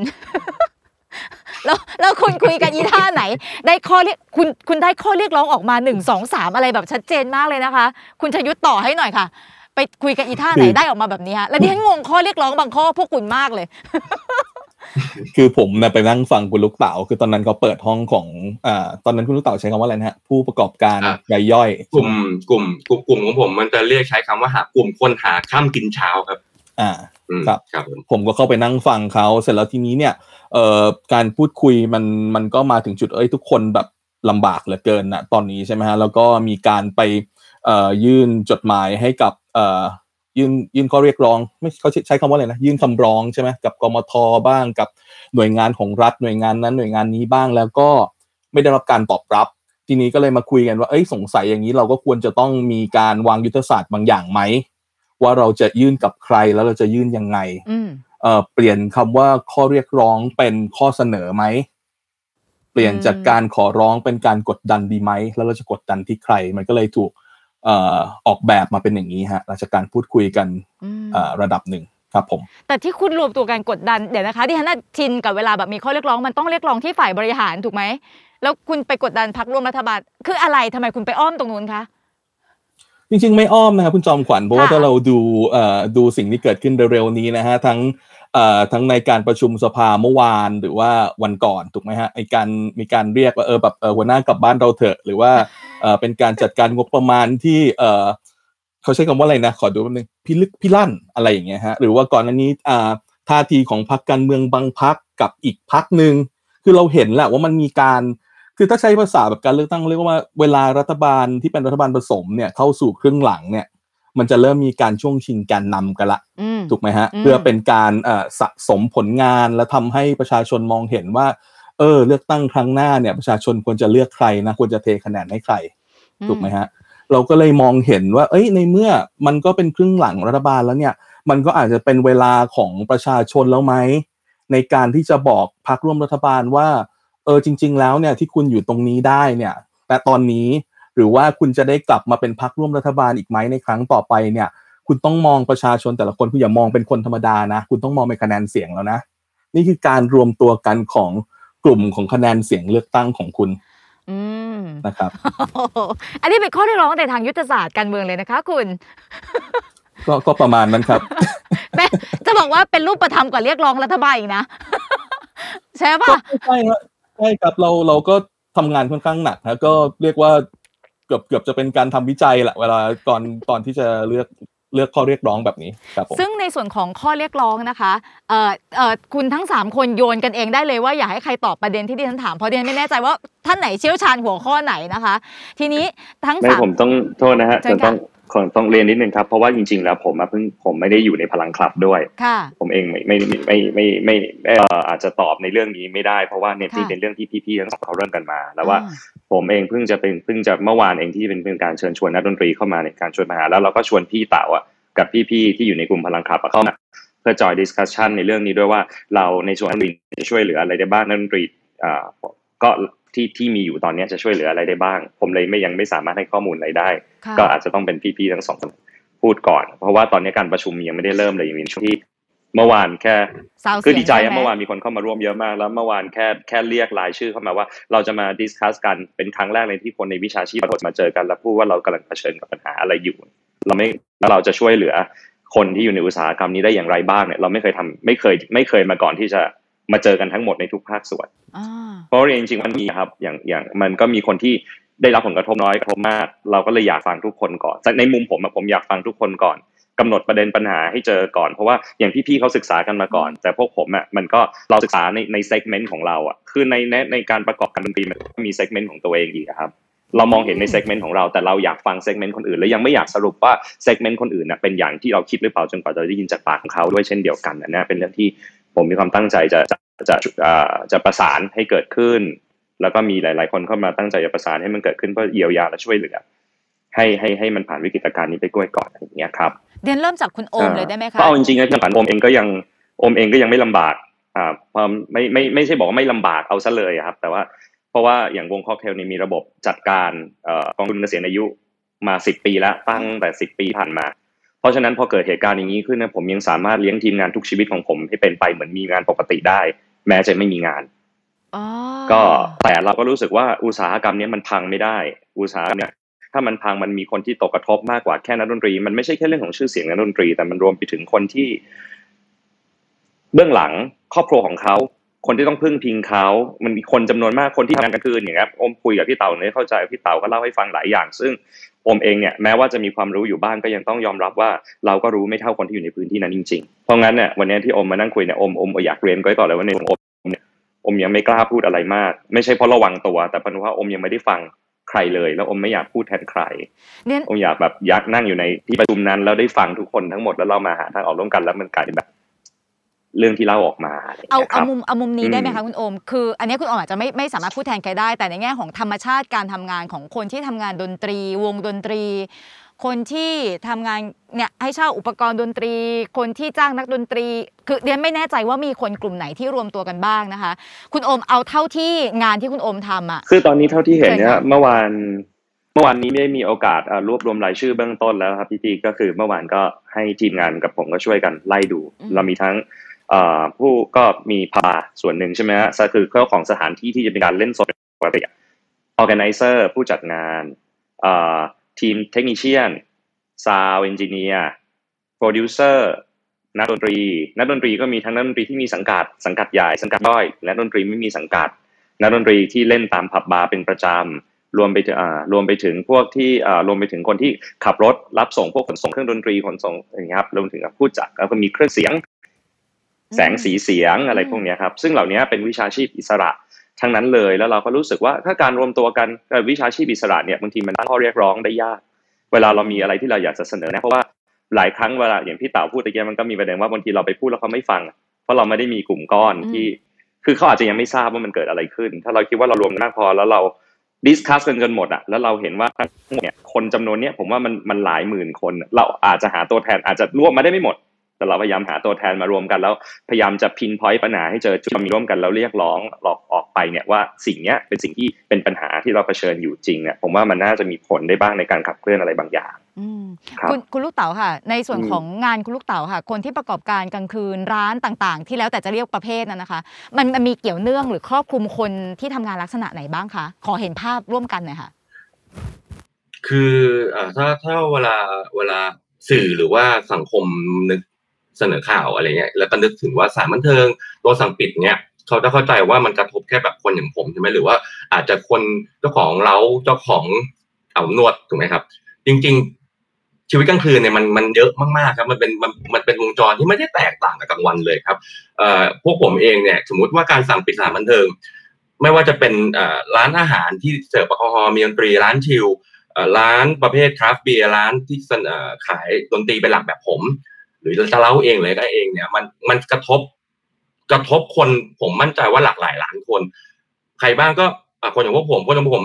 แล้วแล้วคุณคุยกันอีท่าไหน ได้ข้อเรียกคุณคุณได้ข้อเรียกร้องออกมาหนึ่งสองสามอะไรแบบชัดเจนมากเลยนะคะ คุณชยุทธต่อให้หน่อยค่ะ ไปคุยกันอีท่าไหนคือได้ออกมาแบบนี้ฮะแล้วดิฉันงงข้อเรียกร้องบางข้อพวกคุณมากเลย คือผมเนี่ยไปนั่งฟังคุณลูกเต๋าคือตอนนั้นเขาเปิดห้องของอ่าตอนนั้นคุณลูกเต๋าใช้คำว่าอะไรนะฮะผู้ประกอบการครับรายย่อย กลุ่มกลุ่มกลุ่มกลุ่มของผมมันจะเรียกใช้คำว่าหากลุ่มคนหาข้ามกินเช้าครับ อ่าอืมครับครับผมผมก็เข้าไปนั่งฟังเขาเสร็จแล้วทีนี้เนี่ยเอ่อการพูดคุยมันมันก็มาถึงจุดเอ้ยทุกคนแบบลำบากเหลือเกินนะตอนนี้ใช่ไหมฮะแล้วก็มีการไปเอ่อยื่นจดหมายให้กับเอ่อ ยื่นยื่นข้อเรียกร้องไม่เขาใช้ใช้คำว่าอะไรนะยื่นคำร้องใช่ไหมกับกมทบ้างกับหน่วยงานของรัฐหน่วยงานนั้นหน่วยงานนี้บ้างแล้วก็ไม่ได้รับการตอบรับ ทีนี้ก็เลยมาคุยกันว่าเอ้ยสงสัยอย่างนี้เราก็ควรจะต้องมีการวางยุทธศาสตร์บางอย่างไหมว่าเราจะยื่นกับใครแล้วเราจะยื่นยังไงเอ่อเปลี่ยนคำว่าข้อเรียกร้องเป็นข้อเสนอไหมเปลี่ยนจากการขอร้องเป็นการกดดันดีไหมแล้วเราจะกดดันที่ใคร มันก็เลยถูก อ่อออกแบบมาเป็นอย่างนี้ฮะหลังจากการพูดคุยกันอืมเอ่อระดับหนึ่งครับผมแต่ที่คุณรวมตัวกันกดดันเดี๋ยวนะคะที่ฉันน่ะชินกับเวลาแบบมีข้อเรียกร้องมันต้องเรียกร้องที่ฝ่ายบริหารถูกไหมแล้วคุณไปกดดันพักร่วมรัฐบาล คืออะไรทำไมคุณไปอ้อมตรงนู้นคะจริงๆ ไม่อ้อมนะครับคุณจอมขวัญเพราะว่าค่ะถ้าเราดูเอ่อดูสิ่งที่เกิดขึ้นเร็วๆนี้นะฮะทั้งเอ่อทั้งในการประชุมสภาเมื่อวานหรือว่าวันก่อนถูกไหมฮะไอการมีการเรียกว่าเออแบบเออหัวหน้ากลับบ้านเราเถอะหรือว่า เออเป็นการจัดการงบประมาณที่เออเขาใช้คำว่าอะไรนะ ขอดูแป๊บนึงพิลึกพิลั่นอะไรอย่างเงี้ยฮะหรือว่าก่อนอันนี้อ่าท่าทีของพรรคการเมืองบางพรรคกับอีกพรรคหนึ่งคือเราเห็นแหละว่ามันมีการคือถ้าใช้ภาษาแบบการเลือกตั้งเรียกว่าเวลารัฐบาลที่เป็นรัฐบาลผสมเนี่ยเข้าสู่ครึ่งหลังเนี่ย มันจะเริ่มมีการช่วงชิงการนำกันละอืมถูกไหมฮะอืมเพื่อเป็นการเอ่อสะสมผลงานและทำให้ประชาชนมองเห็นว่าเอออ เลือกตั้งครั้งหน้าเนี่ยประชาชนควรจะเลือกใครนะควรจะเทคะแนนให้ใครถูกไหมฮะ เราก็เลยมองเห็นว่า เอ้ยในเมื่อมันก็เป็นครึ่งหลังรัฐบาลแล้วเนี่ย มันก็อาจจะเป็นเวลาของประชาชนแล้วไหมในการที่จะบอกพรรคร่วมรัฐบาลว่า เออจริง ๆ แล้วเนี่ยที่คุณอยู่ตรงนี้ได้เนี่ย แต่ตอนนี้หรือว่าคุณจะได้กลับมาเป็นพรรคร่วมรัฐบาลอีกไหมในครั้งต่อไปเนี่ย คุณต้องมองประชาชนแต่ละคนคุณอย่ามองเป็นคนธรรมดานะ คุณต้องมองเป็นคะแนนเสียงแล้วนะ นี่คือการรวมตัวกันของ กลุ่มของคะแนนเสียงเลือกตั้งของคุณอืมนะครับโอ้โหอันนี้เป็นข้อเรียกร้องแต่ทางยุทธศาสตร์การเมืองเลยนะคะคุณ ก็ก็ประมาณนั้นครับเป็นจะบอกว่าเป็นรูปธรรมกว่าเรียกร้องรัฐบาลอีกนะ ใช่ปะก็ใช่ครับใช่ครับเราเราก็ทำงานค่อนข้างหนักนะก็เรียกว่าเกือบเกือบจะเป็นการทำวิจัยแหละเวลาตอนตอนที่จะเลือก เลือกข้อเรียกร้องแบบนี้ครับผมซึ่งในส่วนของข้อเรียกร้องนะคะเอ่อเอ่อคุณทั้ง 3 คนโยนกันเองได้เลยว่าอยากให้ใครตอบประเด็นที่ดิฉันถามเพราะดิฉันไม่แน่ใจว่าท่านไหนเชี่ยวชาญหัวข้อไหนนะคะ ทีนี้ทั้งไม่สามผมต้องโทษนะฮะเชิญจะต้อง ขอต้องเรียนนิดนึงครับ เพราะว่าจริง ๆ แล้วผมอะเพิ่งผมไม่ได้อยู่ในพลังคลับด้วยค่ะผมเองไม่ไม่ไม่ไม่ไม่ไม่เอ่ออาจจะตอบในเรื่องนี้ไม่ได้เพราะว่าเนี่ยที่ค่ะเป็นเรื่องที่พี่ๆทั้งสองเขาเริ่มกันมา แล้วว่าอ่ผมเองเพิ่งจะเป็นเพิ่งจะเมื่อวานเองที่เป็นเป็นการเชิญชวนนักดนตรีเข้ามาในการชวนมาหาแล้วเราก็ชวนพี่เต๋าอะกับพี่ๆที่อยู่ในกลุ่มพลังคลับอะเข้ามาเพื่อ join discussion ในเรื่องนี้ด้วยว่าเราในส่วนนักดนตรีจะช่วยเหลืออะไรได้บ้างนักดนตรีอ่าก็ ที่ที่มีอยู่ตอนเนี้ยจะช่วยเหลืออะไรได้บ้าง ผมเลยไม่ยังไม่สามารถให้ข้อมูลอะไรได้ค่ะก็อาจจะต้องเป็นพี่ๆทั้งสองคนพูดก่อน เพราะว่าตอนนี้การประชุมยังไม่ได้เริ่มเลยยังมีช่วงที่เมื่อวานแค่ซาวเสียงคือดีใจช่อะไหเมื่อวานมีคนเข้ามาร่วมเยอะมาก แล้วเมื่อวานแค่แค่เรียกรายชื่อเข้ามาว่า เราจะมาดิสคัสกันเป็นครั้งแรกเลยที่คนในวิชาชีพมาเจอกันแล้วพูดว่าเรากำลังเผชิญกับปัญหาอะไรอยู่ เราไม่แล้วเราจะช่วยเหลือ คนที่อยู่ในอุตสาหกรรมนี้ได้อย่างไรบ้างเนี่ยเราไม่เคยทำไม่เคยไม่เคยมาก่อนที่จะ มาเจอกันทั้งหมดในทุกภาคส่วนอ่าเพราะจริงๆมันมีครับ อย่างอย่างมันก็มีคนที่ได้รับผลกระทบน้อยกระทบมาก เราก็เลยอยากฟังทุกคนก่อนแต่ในมุมผมอะผมอยากฟังทุกคนก่อนกำหนดประเด็นปัญหาให้เจอก่อน เพราะว่าอย่างพี่ๆเขาศึกษากันมาก่อน แต่พวกผมอะมันก็เราศึกษาในใน segment ของเราอะคือในในในการประกอบการดนตรีมันก็มี segment ของตัวเองอีกอะครับเรามองเห็นใน segment ของเราแต่เราอยากฟัง segment คนอื่น และยังไม่อยากสรุปว่า segment คนอื่นน่ะเป็นอย่างที่เราคิดหรือเปล่าจนกว่าจะได้ยินจากปากของเขาด้วยเช่นเดียวกันอันเนี้ยเป็นเรื่องที่ ผมมีความตั้งใจจะจะจะอ่าจะประสานให้เกิดขึ้น แล้วก็มีหลาย ๆ คนเข้ามาตั้งใจจะประสานให้มันเกิดขึ้นเพื่อเยียวยาและช่วยเหลือให้ให้ให้มันผ่านวิกฤตการณ์นี้ไปด้วยก่อนอย่างเงี้ยครับเดียนเริ่มจากคุณโอมเลยได้ไหมคะก็เอาจริงๆนะพี่ขวัญโอมเองก็ยังโอมเองก็ยังไม่ลำบากอ่าความไม่ไม่ไม่ใช่บอกว่าไม่ลำบากเอาซะเลยอะครับ แต่ว่าเพราะว่าอย่างวงค็อกเทลนี่มีระบบจัดการเอ่อกองทุนเกษียณอายุมาสิบปีแล้วตั้งแต่สิบปีผ่านมา เพราะฉะนั้นพอเกิดเหตุการณ์อย่างนี้ขึ้นนะผมยังสามารถเลี้ยงทีมงานทุกชีวิตของผมให้เป็นไปเหมือนมีงานปกติได้ แม้จะไม่มีงานอ๋อก็แต่เราก็รู้สึกว่าอุตสาหกรรมเนี้ยมันพังไม่ได้ อุตสาหกรรมเนี้ยถ้ามันพังมันมีคนที่ตกกระทบมากกว่าแค่นักดนตรี มันไม่ใช่แค่เรื่องของชื่อเสียงนักดนตรี แต่มันรวมไปถึงคนที่ เบื้องหลังครอบครัวของเขา คนที่ต้องพึ่งพิงเขามันมีคนจำนวนมากคนที่ทำงานกลางคืนอย่างเงี้ยอมคุยกับพี่เต่าเนี่ยเข้าใจพี่เต่าก็เล่าให้ฟังหลายอย่าง ซึ่ง อมเองเนี่ยแม้ว่าจะมีความรู้อยู่บ้างก็ยังต้องยอมรับว่า เราก็รู้ไม่เท่าคนที่อยู่ในพื้นที่นั้นจริงๆ เพราะงั้นเนี่ยวันนี้ที่อมมานั่งคุยเนี่ยอมอมอยากเรียนไว้ก่อนเลยว่าในของอมเนี่ยอมยังไม่กล้าพูดอะไรมาก ไม่ใช่เพราะระวังตัว แต่เป็นว่าอมยังไม่ได้ฟังใครเลย แล้วอมไม่อยากพูดแทนใครเดียนอมอยากแบบอยากนั่งอยู่ในที่ประชุมนั้นแล้วได้ฟังทุกคนทั้งหมดแล้วเรามาหาทางออกร่วมกันแล้วมันกลายเป็นแบบ เรื่องที่เล่าออกมาอะไรอย่างเอาเงี้ยคเอารับมุมเอามุมนี้ได้ไหมอืคะมคุณโอม คืออันนี้คุณโอมอาจจะไม่ไม่สามารถพูดแทนใครได้ แต่ในแง่ของธรรมชาติการทำงานของคนที่ทำงานดนตรี วงดนตรี คนที่ทำงานเนี่ยให้เช่าอุปกรณ์ดนตรี คนที่จ้างนักดนตรี คือเรียนไม่แน่ใจว่ามีคนกลุ่มไหนที่รวมตัวกันบ้างนะคะ คุณโอมเอาเท่าที่งานที่คุณโอมทำอะคือตอนนี้เท่าที่เห็นเนี่ยเชิญค่ะเมื่อวานเมื่อวานนี้ได้มีโอกาสอ่ารวบรวมรายชื่อเบื้องต้นแล้วครับพี่ตีก็คือเมื่อวานก็ให้ทีมงานกับผมก็ช่วยกันไล่ดู เรามีทั้งเอ่อ ผู้ก็มีพาส่วนหนึ่งใช่ไหมฮะคือเจ้าของสถานที่ที่จะเป็นการเล่นสดปกติ organizer ผู้จัดงานทีม technician sound engineer โปรดิวเซอร์นักดนตรี นักดนตรีก็มีทั้งนักดนตรีที่มีสังกัด สังกัดใหญ่ สังกัดย่อย และดนตรีไม่มีสังกัด นักดนตรีที่เล่นตามผับบาร์เป็นประจำ รวมไปถึงรวมไปถึงพวกที่รวมไปถึงคนที่ขับรถรับส่งพวกขนส่งเครื่องดนตรีขนส่งอย่างเงี้ยครับ รวมถึงผู้จัดแล้วก็มีเครื่องเสียง แสงสีเสียงอะไรพวกเนี้ยครับซึ่งเหล่านี้เป็นวิชาชีพอิสระทั้งนั้นเลยแล้วเราก็รู้สึกว่าถ้าการรวมตัวกันเอ่อวิชาชีพอิสระเนี่ยบางทีมันตั้งข้อเรียกร้องได้ยาก เวลาเรามีอะไรที่เราอยากจะเสนอนะเพราะว่าหลายครั้งเวลาอย่างพี่เต๋าพูดตะเกียบมันก็มีประเด็นว่าบางทีเราไปพูดแล้วเขาไม่ฟัง เพราะเราไม่ได้มีกลุ่มก้อนอืมที่ คือเขาอาจจะยังไม่ทราบว่ามันเกิดอะไรขึ้น ถ้าเราคิดว่าเรารวมกันมากพอแล้วเราดิสคัสกันจนหมดอะแล้วเราเห็นว่าทั้งหมดเนี่ยคนจำนวนเนี้ยผมว่ามันมันหลายหมื่นคน เราอาจจะหาตัวแทนอาจจะรวบมาได้ไม่หมด แต่เราพยายามหาตัวแทนมารวมกันแล้วพยายามจะพินพอยต์ปัญหาให้เจอจุดที่มีร่วมกันแล้วเรียกร้องหลอกออกไปเนี่ยว่าสิ่งเนี้ยเป็นสิ่งที่เป็นปัญหาที่เราเผชิญอยู่จริงเนี่ยผมว่ามันน่าจะมีผลได้บ้างในการขับเคลื่อนอะไรบางอย่างอืมครับคุณคุณลูกเต๋าค่ะ ในส่วนอืมของงานคุณลูกเต๋าค่ะ คนที่ประกอบการกลางคืนร้านต่างๆ ที่แล้วแต่จะเรียกประเภทนั้นนะคะ มันมันมีเกี่ยวเนื่องหรือครอบคลุมคนที่ทำงานลักษณะไหนบ้างคะขอเห็นภาพร่วมกันหน่อยค่ะคืออ่าถ้าถ้าเวลาเวลาสื่อหรือว่าสังคมนึก เสนอข่าวอะไรเงี้ยแล้วก็นึกถึงว่าสารบันเทิงตัวสั่งปิดเนี้ยเขาจะเข้าใจว่ามันกระทบแค่แบบคนอย่างผมใช่ไหมหรือว่าอาจจะคนเจ้าของเล้าเจ้าของเอานวดถูกไหมครับ จริง ๆ ชีวิตกลางคืนเนี่ยมันมันเยอะมากๆครับ มันเป็นมันมันเป็นวงจรที่ไม่ได้แตกต่างกับกลางวันเลยครับเอ่อพวกผมเองเนี่ย สมมุติว่าการสั่งปิดสถานบันเทิง ไม่ว่าจะเป็นเอ่อร้านอาหารที่เสิร์ฟแอลกอฮอล์มีดนตรีร้านชิลเอ่อร้านประเภทคราฟต์เบียร์ร้านที่เสนอขายดนตรีเป็นหลักแบบผม หรือจะเล่าเองเลยก็เองเนี่ย มันมันกระทบ กระทบคนผมมั่นใจว่าหลากหลายล้านคน ใครบ้างก็คนอย่างพวกผมคนอย่างผม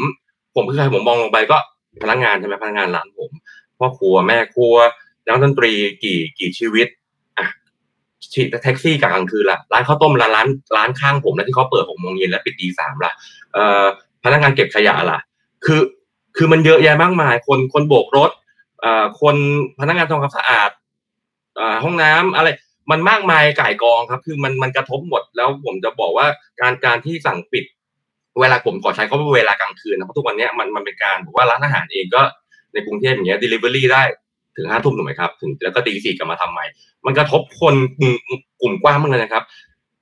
ผมคือใครผมมองลงไปก็พนักงานใช่ไหมพนักงานร้านผมพ่อครัวแม่ครัวนักดนตรีกี่กี่ชีวิตอะชีแท็กซี่กลางคืนละร้านข้าวต้มร้านร้านร้านข้างผมแล้วที่เขาเปิดหกโมงเย็นแล้วปิดตีสามละเอ่อพนักงานเก็บขยะล่ะคือคือมันเยอะแยะมากมาย คนคนโบกรถเอ่อคนพนักงานทำความสะอาด ห้องน้ำอะไรมันมากมายก่ายกองครับ คือมันมันกระทบหมดแล้วผมจะบอกว่าการการที่สั่งปิด เวลาผมขอใช้เขาเป็นเวลากลางคืนนะเพราะทุกวันนี้มันมันเป็นการบอกว่าร้านอาหารเองก็ในกรุงเทพอย่างเงี้ย delivery ได้ถึงห้าทุ่มถูกไหมครับ ถึงแล้วก็ตีสี่กลับมาทำใหม่ มันกระทบคนกลุ่มกลุ่มกว้างมากเลยนะครับ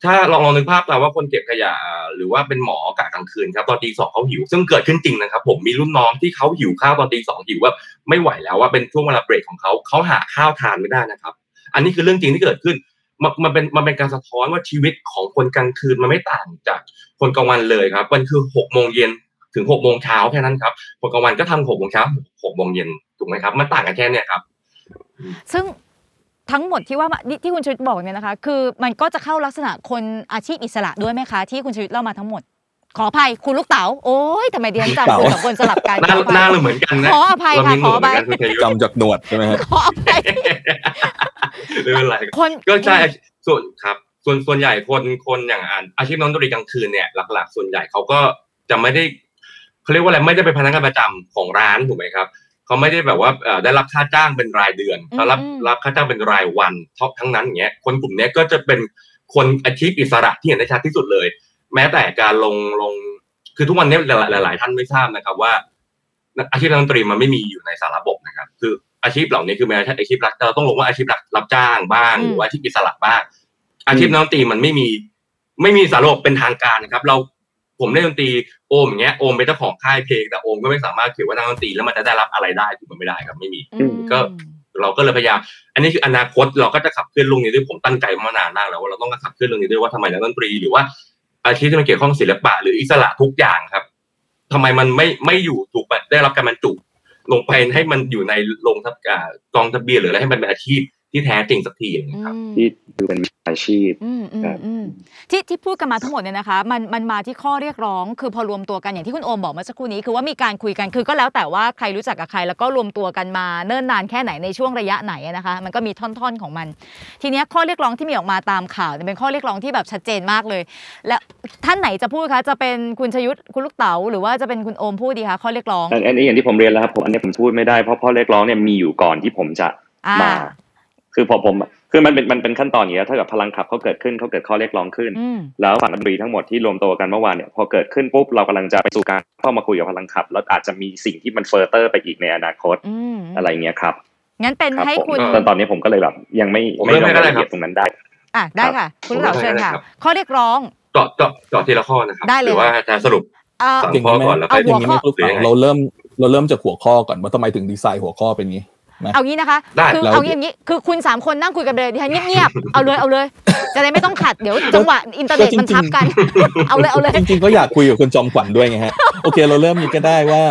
ถ้าลองลองนึกภาพตามว่าคนเก็บขยะหรือว่าเป็นหมอกะกลางคืนครับตอนตีสองเขาหิว ซึ่งเกิดขึ้นจริงนะครับ ผมมีรุ่นน้องที่เขาหิวข้าวตอนตีสองหิวว่าไม่ไหวแล้วว่าเป็นช่วงเวลาเบรกของเขาเขาหาข้าวทานไม่ได้นะครับ อันนี้คือเรื่องจริงที่เกิดขึ้นมันมันเป็นมันเป็นการสะท้อนว่าชีวิตของคนกลางคืนมันไม่ต่างจากคนกลางวันเลยครับ มันคือหกโมงเย็นถึงหกโมงเช้าแค่นั้นครับคนกลางวันก็ทำหกโมงเช้าหกโมงเย็นถูกไหมครับ มันต่างกันแค่เนี้ยครับ ซึ่งทั้งหมดที่ว่าที่ที่คุณชีวิตบอกเนี่ยนะคะ คือมันก็จะเข้าลักษณะคนอาชีพอิสระด้วยไหมคะ ที่คุณชีวิตเล่ามาทั้งหมด ขออภัยคุณลูกเต๋าโอ้ยทำไมเดียนจำคุณสองคนสลับกันหน้าขออภัยหน้าเราเหมือนกันนะขออภัยเราค่ะมีหนขอวดอเหมือนภัยกันคุณชัยยุทธจำจากหนวดใช่ไหมฮะขออภัย ไม่เป็นไรคนก็ใช่ส่วนครับ ส่วนส่วนใหญ่คนคนอย่างอ่านอาชีพนักดนตรีกลางคืนเนี่ยหลัก ๆ ส่วนใหญ่เขาก็จะไม่ได้เขาเรียกว่าอะไรไม่ได้เป็นพนักงานประจำของร้านถูกไหมครับเขาไม่ได้แบบว่าเอ่อได้รับค่าจ้างเป็นรายเดือนเขารับรับค่าจ้างเป็นรายวันท็อปทั้งนั้นอย่างเงี้ยคนกลุ่มเนี้ยก็จะเป็นคนอาชีพอิสระที่เห็นได้ชัดที่สุดเลย แม้แต่การลงลงคือทุกวันนี้หลายหลายๆท่านไม่ทราบนะครับว่าอาชีพนักดนตรีมันไม่มีอยู่ในสารระบบนะครับ คือ อาชีพเหล่านี้คือเป็นอาชีพรักเราต้องลงว่าอาชีพรับรับจ้างบ้างหรือว่าอาชีพอิสระบ้าง อาชีพนักดนตรีมันไม่มี ไม่มีสารระบบเป็นทางการนะครับ เราผมเล่นดนตรีโอมอย่างเงี้ยโอมเป็นเจ้าของค่ายเพลงแต่โอมก็ไม่สามารถเขียนว่านักดนตรีแล้วมันจะได้รับอะไรได้ถูกมันไม่ได้ครับไม่มีอืมก็เราก็เลยพยายามอันนี้คืออนาคตเราก็จะขับเคลื่อนเรื่องนี้ด้วยผมตั้งใจมานานมากแล้วว่าเราต้องขับเคลื่อนเรื่องนี้ด้วยว่าทำไมนักดนตรีหรือว่าอาชีพที่มันเกี่ยวข้องกับศิลปะหรืออิสระทุกอย่างครับทำไมมันไม่ไม่อยู่ถูกได้รับการบรรจุ ลงไปให้มันอยู่ในโรงทับอ่ากองทะเบียนหรืออะไรให้มันเป็นอาชีพ ที่แท้จริงสักทีอย่างเงี้ยครับที่ดูเป็นวิชาชีพอืมอืครัมบอืมที่ที่พูดกันมาทั้งหมดเนี่ยนะคะมันมันมาที่ข้อเรียกร้อง คือพอรวมตัวกันอย่างที่คุณโอมบอกเมื่อสักครู่นี้คือว่ามีการคุยกันคือก็แล้วแต่ว่าใครรู้จักกับใคร แล้วก็รวมตัวกันมาเนิ่นนานแค่ไหนในช่วงระยะไหนนะคะ มันก็มีท่อนๆของมัน ทีเนี้ยข้อเรียกร้องที่มีออกมาตามข่าวเนี่ยเป็นข้อเรียกร้องที่แบบชัดเจนมากเลย และท่านไหนจะพูดคะจะเป็นคุณชยุทธคุณลูกเต๋าหรือว่าจะเป็นคุณโอมพูดดีคะข้อเรียกร้องอันอันนี้อย่างที่ผมเรียนแล้วครับผมอันนี้ผมพูดไม่ได้เพราะข้อเรียกร้องเนี่ยมีอยู่ก่อนที่ผมจะอ่ามา คือพอผมคือมันเป็นมันเป็นขั้นตอนอย่างนี้ยถ้าเกิดพลังขับเขาเกิดขึ้นเขาเกิดข้อเรียกร้องขึ้นอืมแล้วฝั่งดนตรีทั้งหมดที่รวมตัวกันเมื่อวานเนี่ยพอเกิดขึ้นปุ๊บเรากำลังจะไปสู่การเข้ามาคุยกับพลังขับ แล้วอาจจะมีสิ่งที่มันเฟอร์เตอร์ไปอีกในอนาคตอืมอะไรเงี้ยครับงั้นเป็นครับให้ผมคุณตอนตอนนี้ผมก็เลยแบบ ยังไม่ผมไม่เริ่มลงให้ก็รายได้ละครับเอียดตรงนั้นได้อะได้ค่ะ คุณลูกเต๋าเชิญค่ะครับข้อเรียกร้องเจาะเจาะเจาะทีละข้อนะครับได้เลยหรือว่าจะสรุปเอ่อสองอย่างข้อนี้ไหมก่อนแล้วเอาค่อยหัอวย่างนี้ข้อไหมลูกเต๋าเราเริ่มเราเริ่มจากหัวข้อก่อนว่าทำไมถึงดีไซน์หัวข้อเป็นงี้ เอางี้นะคะได้คือแล้วเอางี้อย่างนี้คือคุณสามคนนั่งคุยกันไปเลยดิฉันเงียบๆเอาเลยเอาเลยจะได้ไม่ต้องขัดเดี๋ยวจังหวะอินเทอร์เน็ตมันทับกัน เอาเลยเอาเลยจริงๆก็อยากคุยกับคุณจอมขวัญด้วยไงฮะโอเคเราเริ่มนี้ก็ได้ว่า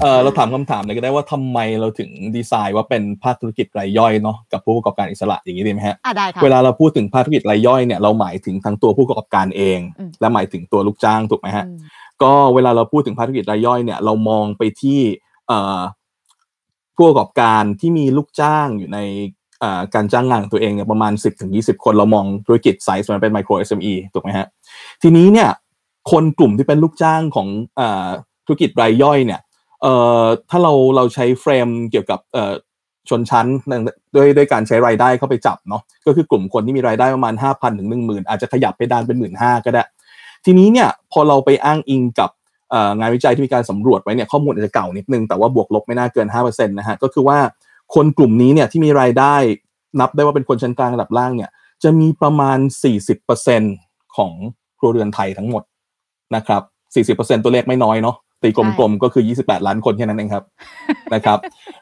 เออเราถามคำถามเลยก็ได้ว่าทำไมเราถึงดีไซน์ว่าเป็นภาคธุรกิจรายย่อยเนาะกับผู้ประกอบการอิสระอย่างนี้ดีไหมฮะอะได้ค่ะเวลาเราพูดถึงภาคธุรกิจรายย่อยเนี่ยเราหมายถึงทั้งตัวผู้ประกอบการเองอืมและหมายถึงตัวลูกจ้างถูกไหมฮะอืมก็เวลาเราพูดถึงภาคธุรกิจรายย่อยเนี่ยเรามองไปที่เอ่อ ผู้ประกอบการที่มีลูกจ้างอยู่ในการจ้างงานของตัวเองเนี่ยประมาณ 10ถึง20 คนเรามองธุรกิจไซส์มันเป็นไมโคร SME ถูกไหมฮะทีนี้เนี่ยคนกลุ่มที่เป็นลูกจ้างของอธุรกิจรายย่อยเนี่ยถ้าเราเราใช้เฟรมเกี่ยวกับชนชั้นด้วยด้วยการใช้รายได้เข้าไปจับเนาะก็คือกลุ่มคนที่มีรายได้ประมาณ 5,000 ถึง 10,000 อาจจะขยับไปดานเป็น 1 5ื่นก็ได้ ทีนี้เนี่ยพอเราไปอ้างอิงกับ งานวิจัยที่มีการสำรวจไว้เนี่ยข้อมูลอาจจะเก่านิดนึง แต่ว่าบวกลบไม่น่าเกิน5%นะฮะก็คือว่าคนกลุ่มนี้เนี่ยที่มีรายได้นับได้ว่าเป็นคนชั้นกลางระดับล่างเนี่ยจะมีประมาณ 40%ของครัวเรือนไทยทั้งหมดนะครับ 40%ตัวเลขไม่น้อยเนาะตีกลมๆก็คือ 28 ล้านคนแค่นั้นเองครับนะครับ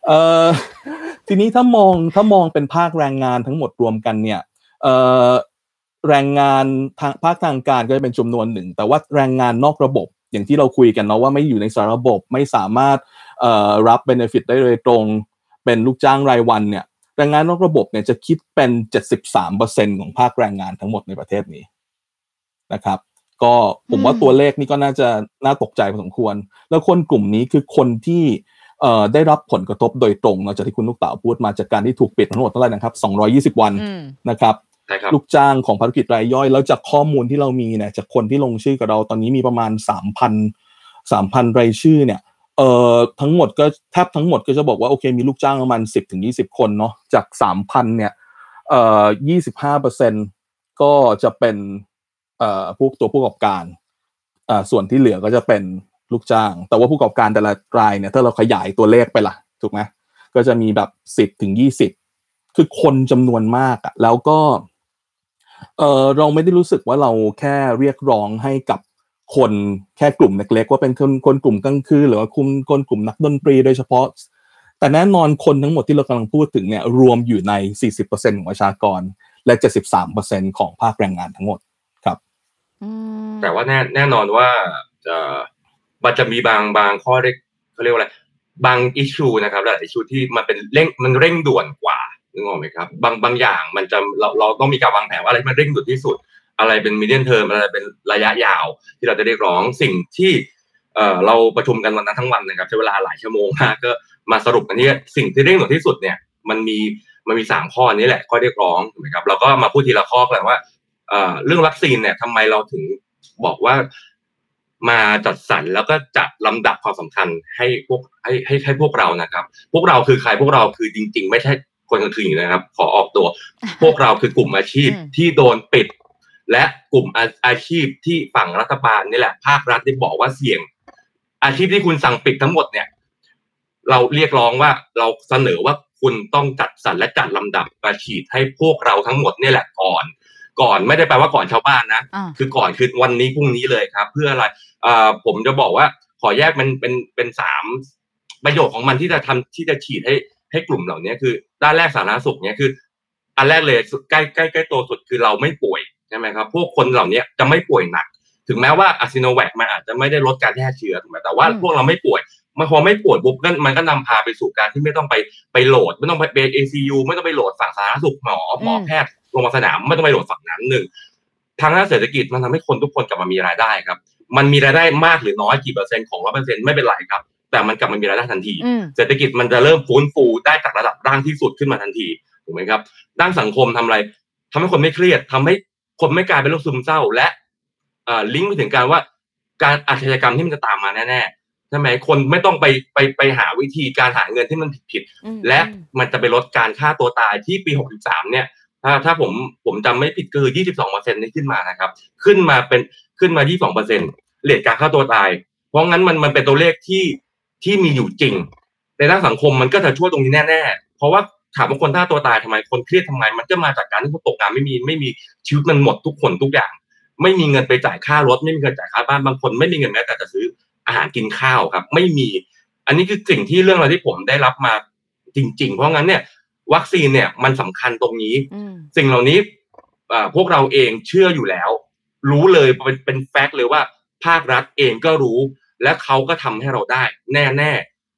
เอ่อทีนี้ถ้ามองถ้ามองเป็นภาคแรงงานทั้งหมดรวมกันเนี่ยเอ่อแรงงานทางภาคทางการก็จะเป็นจำนวนหนึ่ง แต่ว่าแรงงานนอกระบบ อย่างที่เราคุยกันเนาะว่าไม่อยู่ในสารระบบไม่สามารถเอ่อรับ benefit ได้โดยตรง เป็นลูกจ้างรายวันเนี่ยแรงงานนอกระบบเนี่ยจะคิดเป็น 73%ของภาคแรงงานทั้งหมดในประเทศนี้นะครับ ก็ผมว่าอืมตัวเลขนี้ก็น่าจะน่าตกใจพอสมควร แล้วคนกลุ่มนี้คือคนที่เอ่อได้รับผลกระทบโดยตรงเนอกจากที่คุณลูกเต๋าพูดมาจากการที่ถูกปิดทั้งหมดเท่าไหร่นะครับ 220 วันอืมนะครับใช่ครับ ลูกจ้างของภารกิจรายย่อย แล้วจากข้อมูลที่เรามีเนี่ยจากคนที่ลงชื่อกับเราตอนนี้มีประมาณ 3,000 3,000 รายชื่อเนี่ยเอ่อทั้งหมดก็แทบทั้งหมดก็จะบอกว่าโอเคมีลูกจ้างประมาณ 10ถึง20 คนเนาะจาก 3,000เนี่ยเอ่อ25%ก็จะเป็นเอ่อพวกตัวผู้ประกอบการอ่าส่วนที่เหลือก็จะเป็นลูกจ้าง แต่ว่าผู้ประกอบการแต่ละรายเนี่ยถ้าเราขยายตัวเลขไปล่ะถูกไหมก็จะมีแบบ 10ถึง20 คือคนจำนวนมากอะแล้วก็ เออเราไม่ได้รู้สึกว่าเราแค่เรียกร้องให้กับคนแค่กลุ่มเล็กๆว่าเป็นคนคนกลุ่มกลางคืนหรือว่าคุมคนกลุ่มนักดนตรีโดยเฉพาะ แต่แน่นอนคนทั้งหมดที่เรากำลังพูดถึงเนี่ยรวมอยู่ใน 40%ของประชากร และ 73%ของภาคแรงงานทั้งหมดครับอืมแต่ว่าแน่แน่นอนว่าเอ่อมันจะมีบางบางข้อเรียกเขาเรียกว่าอะไรบางอิชูนะครับและอิชูที่มันเป็นเร่งมันเร่งด่วนกว่า นึกออกไหมครับบางบางอย่างมันจะเราเราต้องมีการวางแผนว่าอะไรมันเร่งด่วนที่สุด อะไรเป็นมีเดียนเทอมอะไรเป็นระยะยาว ที่เราจะเรียกร้องสิ่งที่เอ่อเราประชุมกันวันนั้นทั้งวันนะครับใช้เวลาหลายชั่วโมงมากก็มาสรุปกันที่สิ่งที่เร่งด่วนที่สุดเนี่ยมันมีมันมีสามข้อนี้แหละข้อเรียกร้องถูกไหมครับเราก็มาพูดทีละข้อกันว่าเอ่อเรื่องวัคซีนเนี่ยทำไมเราถึงบอกว่ามาจัดสรรแล้วก็จัดลำดับความสำคัญให้พวกให้ให้ให้พวกเรานะครับ พวกเราคือใครพวกเราคือจริง ๆ ไม่ใช่ คนกลางคืนอยู่นะครับ ขอออกตัว พวกเราคือกลุ่มอาชีพอืมที่โดนปิด และกลุ่มอาอาชีพที่ฝั่งรัฐบาลนี่แหละภาครัฐได้บอกว่าเสี่ยง อาชีพที่คุณสั่งปิดทั้งหมดเนี่ย เราเรียกร้องว่าเราเสนอว่าคุณต้องจัดสรรและจัดลำดับมาฉีดให้พวกเราทั้งหมดเนี่ยแหละก่อน ก่อนไม่ได้แปลว่าก่อนชาวบ้านนะอ่าคือก่อนคือวันนี้พรุ่งนี้เลยครับ เพื่ออะไรเอ่อผมจะบอกว่าขอแยกมันเป็นเป็นสามประโยชน์ของมันที่จะทำที่จะฉีดให้ ให้กลุ่มเหล่านี้คือ ด้านแรกสาธารณสุขเนี่ยคือ อันแรกเลยสุดใกล้ใกล้ใกล้ตัวสุดคือเราไม่ป่วยใช่ไหมครับ พวกคนเหล่านี้จะไม่ป่วยหนัก ถึงแม้ว่าอะซิโนแวคมันอาจจะไม่ได้ลดการแพร่เชื้อถูกไหมแต่ว่าอืมพวกเราไม่ป่วยมันพอไม่ป่วยปุ๊บก็มันก็นำพาไปสู่การที่ไม่ต้องไปไปโหลด ไม่ต้องไปเอซียูไม่ต้องไปโหลดฝั่งสาธารณสุขหมอหมอแพทย์โรงพยาบาลสนามไม่ต้องไปโหลดฝั่งนั้นหนึ่งทางด้านเศรษฐกิจมันทำให้คนทุกคนกลับมามีรายได้ครับ มันมีรายได้มากหรือน้อยกี่เปอร์เซ็นต์ของร้อยเปอร์เซ็นต์ไม่เป็นไรครับ แต่มันกลับมามีรายได้ทันทีอืมเศรษฐกิจมันจะเริ่มฟื้นฟูได้จากระดับล่างที่สุดขึ้นมาทันทีถูกไหมครับด้านสังคมทำอะไรทำให้คนไม่เครียดทำให้คนไม่กลายเป็นโรคซึมเศร้า และเอ่อลิงก์ไปถึงการว่าการอาชญากรรมที่มันจะตามมาแน่ๆใช่ไหมคนไม่ต้องไปไปไปหาวิธีการหาเงินที่มันผิดๆอืมและอืมมันจะไปลดการฆ่าตัวตายที่ปี 63 เนี่ย ถ้าถ้าผมผมจำไม่ผิดก็คือ 22เปอร์เซ็นต์นี่ขึ้นมานะครับ ขึ้นมาเป็นขึ้นมา 22เปอร์เซ็นต์เลทการฆ่าตัวตาย เพราะงั้นมันมันเป็นตัวเลขที่ ที่มีอยู่จริง ในด้านสังคมมันก็จะช่วยตรงนี้แน่ๆ เพราะว่าถามว่าคนฆ่าตัวตายทำไมคนเครียดทำไม มันจะมาจากการที่คนตกงานไม่มีไม่มีชีวิตมันหมดทุกคนทุกอย่าง ไม่มีเงินไปจ่ายค่ารถ ไม่มีเงินจ่ายค่าบ้านบางคน ไม่มีเงินแม้แต่จะซื้ออาหารกินข้าวครับ ไม่มี อันนี้คือสิ่งที่เรื่องอะไรที่ผมได้รับมาจริง ๆ เพราะงั้นเนี่ย วัคซีนเนี่ยมันสำคัญตรงนี้อืมสิ่งเหล่านี้เอ่อพวกเราเองเชื่ออยู่แล้ว รู้เลยเป็นเป็นแฟกต์เลยว่าภาครัฐเองก็รู้ และเขาก็ทำให้เราได้แน่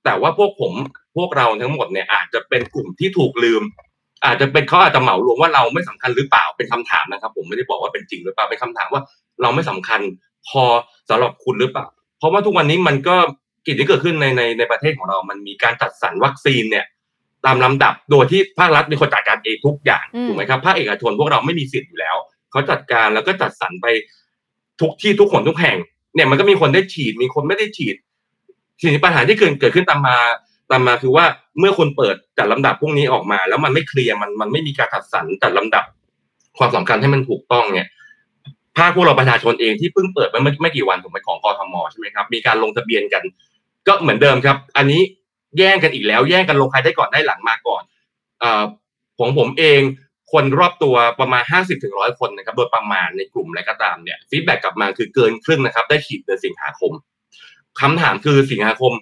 แต่ว่าพวกผมพวกเราทั้งหมดเนี่ยอาจจะเป็นกลุ่มที่ถูกลืม อาจจะเป็นเขาอาจจะเหมารวมว่าเราไม่สำคัญหรือเปล่าเป็นคำถามนะครับ ผมไม่ได้บอกว่าเป็นจริงหรือเปล่าเป็นคำถามว่าเราไม่สำคัญพอสำหรับคุณหรือเปล่า เพราะว่าทุกวันนี้มันก็กิจที่เกิดขึ้นในในในประเทศของเรา มันมีการจัดสรรวัคซีนเนี่ยตามลำดับโดยที่ภาครัฐเป็นคนจัดการเองทุกอย่างอืมถูกไหมครับภาคเอกชนพวกเราไม่มีสิทธิ์อยู่แล้วเขาจัดการแล้วก็จัดสรรไปทุกที่ทุกคนทุกแห่ง เนี่ยมันก็มีคนได้ฉีดมีคนไม่ได้ฉีดสิ่งที่ปัญหาที่เกิดเกิดขึ้นตามมาตามมาคือว่าเมื่อคนเปิดจัดลำดับพวกนี้ออกมา แล้วมันไม่เคลียร์มันมันไม่มีการจัดสรรจัดลำดับความสำคัญให้มันถูกต้องเนี่ยภาคพวกเราประชาชนเองที่เพิ่งเปิดไปเมื่อไม่กี่วันถูกไหมของกทมใช่ไหมครับมีการลงทะเบียนกัน ก็เหมือนเดิมครับ อันนี้แย่งกันอีกแล้ว แย่งกันลงใครได้ก่อนได้หลังมาก่อนอของผมเอง คนรอบตัวประมาณห้าสิบถึงร้อยคนนะครับ โดยประมาณในกลุ่มอะไรก็ตามเนี่ยฟีดแบ็กกลับมาคือเกินครึ่งนะครับ ได้ฉีดเดือนสิงหาคมคำถามคือสิงหาคม